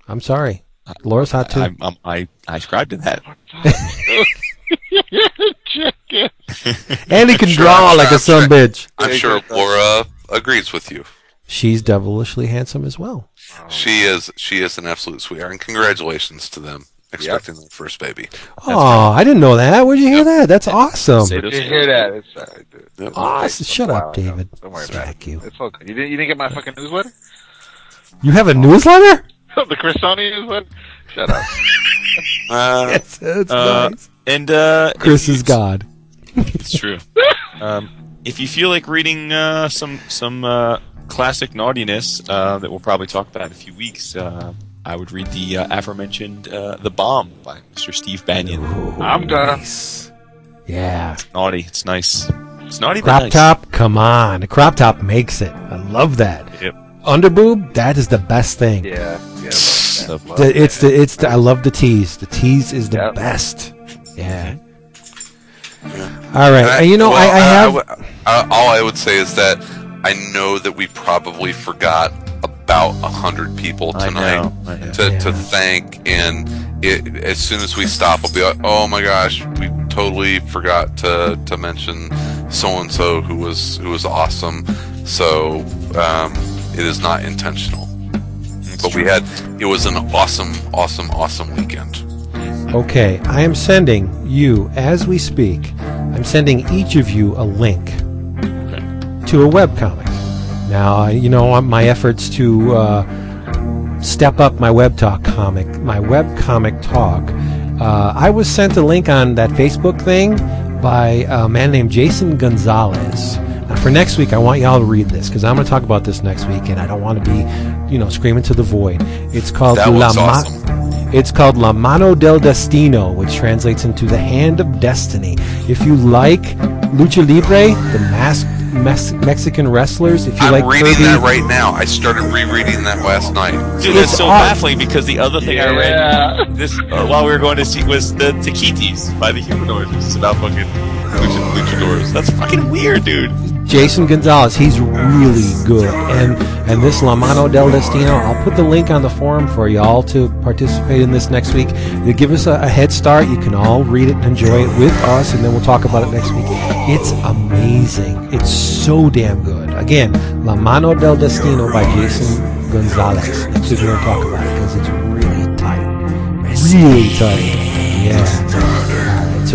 [SPEAKER 1] I'm sorry. Laura's hot too.
[SPEAKER 2] I'm, I'm, I I ascribe to that.
[SPEAKER 4] chicken.
[SPEAKER 1] and he can
[SPEAKER 3] Sure,
[SPEAKER 1] draw
[SPEAKER 3] I'm
[SPEAKER 1] like
[SPEAKER 3] sure,
[SPEAKER 1] a son
[SPEAKER 3] I'm
[SPEAKER 1] bitch.
[SPEAKER 3] I'm sure
[SPEAKER 4] good.
[SPEAKER 3] Laura agrees with you.
[SPEAKER 1] She's devilishly handsome as well.
[SPEAKER 3] She is she is an absolute sweetheart, and congratulations to them expecting their first baby.
[SPEAKER 1] Oh, I didn't know that. Where'd you hear that? That's awesome.
[SPEAKER 2] Say
[SPEAKER 4] Did you hear that? It's, uh, dude.
[SPEAKER 3] Yep.
[SPEAKER 1] Awesome. Shut up, David.
[SPEAKER 4] Don't worry about it.
[SPEAKER 1] you.
[SPEAKER 4] It's okay. You didn't, you didn't get my fucking newsletter?
[SPEAKER 1] You have a newsletter?
[SPEAKER 4] the Chris Samnee newsletter? Shut up.
[SPEAKER 3] Uh,
[SPEAKER 1] It's, it's
[SPEAKER 2] Uh,
[SPEAKER 1] nice.
[SPEAKER 2] And uh,
[SPEAKER 1] Chris
[SPEAKER 2] you-
[SPEAKER 1] is God.
[SPEAKER 2] It's true. um, if you feel like reading uh, some some uh, classic naughtiness uh, that we'll probably talk about in a few weeks, uh, I would read the uh, aforementioned uh, "The Bomb" by Mr. Steve Banyan.
[SPEAKER 4] I'm done.
[SPEAKER 1] Nice. Yeah.
[SPEAKER 2] Naughty, it's nice. It's naughty, but
[SPEAKER 1] Crop
[SPEAKER 2] nice.
[SPEAKER 1] top, come on. The crop top makes it. I love that.
[SPEAKER 2] Yep.
[SPEAKER 1] Underboob, that is the best thing.
[SPEAKER 4] Yeah. Yeah.
[SPEAKER 2] The-
[SPEAKER 4] love
[SPEAKER 1] The,
[SPEAKER 4] that.
[SPEAKER 1] it's the it's the I love the tease. The tease is the
[SPEAKER 4] Yep.
[SPEAKER 1] best. Yeah. All right.
[SPEAKER 3] I-
[SPEAKER 1] you know,
[SPEAKER 3] well,
[SPEAKER 1] I, I have.
[SPEAKER 3] w- uh, all I would say is that I know that we probably forgot about a hundred people tonight
[SPEAKER 2] know. I know.
[SPEAKER 3] to, to
[SPEAKER 1] Yeah.
[SPEAKER 3] thank, and it, as soon as we stop, we'll be like, "Oh my gosh, we totally forgot to, to mention so and so who was who was awesome." So um, it is not intentional, but we had it was an awesome, awesome, awesome weekend.
[SPEAKER 1] Okay, I am sending you, as we speak, I'm sending each of you a link to a webcomic. Now, you know, my efforts to uh, step up my web talk comic, my web comic talk, uh, I was sent a link on that Facebook thing by a man named Jason Gonzalez. Now, for next week, I want y'all to read this because I'm going to talk about this next week, and I don't want to be, you know, screaming to the void. It's called
[SPEAKER 3] That
[SPEAKER 1] Ma-
[SPEAKER 3] awesome.
[SPEAKER 1] It's called La Mano del Destino, which translates into the Hand of Destiny. If you like lucha libre, the masked Mex- Mexican wrestlers. If you like.
[SPEAKER 3] I'm
[SPEAKER 1] like
[SPEAKER 3] reading
[SPEAKER 1] Kirby,
[SPEAKER 3] that right now. I started rereading that last night.
[SPEAKER 2] Dude,
[SPEAKER 1] It's
[SPEAKER 2] that's so
[SPEAKER 1] odd.
[SPEAKER 2] baffling because the other thing I read this uh, while we were going to see was the Taquitis by the Humanoids, which is about fucking lucha- luchadors. That's fucking weird, dude.
[SPEAKER 1] Jason Gonzalez, he's really good. And and this La Mano del Destino, I'll put the link on the forum for y'all to participate in this next week. To give us a, a head start, you can all read it and enjoy it with us, and then we'll talk about it next week. It's amazing. It's so damn good. Again, La Mano del Destino by Jason Gonzalez. Sit here and talk about it because it's really tight. Really tight. Yeah.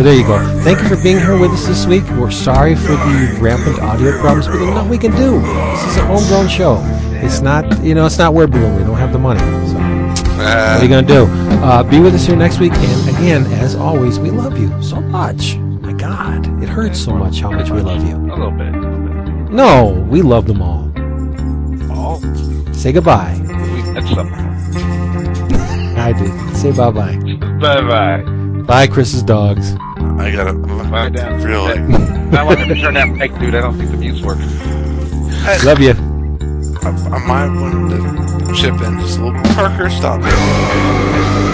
[SPEAKER 1] So there you go. Thank you for being here with us this week. We're sorry for the rampant audio problems, but there's nothing we can do. This is a homegrown show. It's not, you know, it's not Word Balloon. We don't have the money. So what are you going to do? Uh, be with us here next week. And again, as always, we love you so much. My God, it hurts so much how much we love you.
[SPEAKER 4] A little bit. A little bit.
[SPEAKER 1] No, we love them all. All. Say goodbye.
[SPEAKER 4] We That's something.
[SPEAKER 1] I did. Say bye bye.
[SPEAKER 4] Bye bye.
[SPEAKER 1] Bye, Chris's dogs.
[SPEAKER 3] I gotta
[SPEAKER 4] Bye down.
[SPEAKER 3] really.
[SPEAKER 4] I want to turn that mic, dude. I don't think the mute's working.
[SPEAKER 1] Love you.
[SPEAKER 3] I, I might want to chip in just a little. Parker, stop it.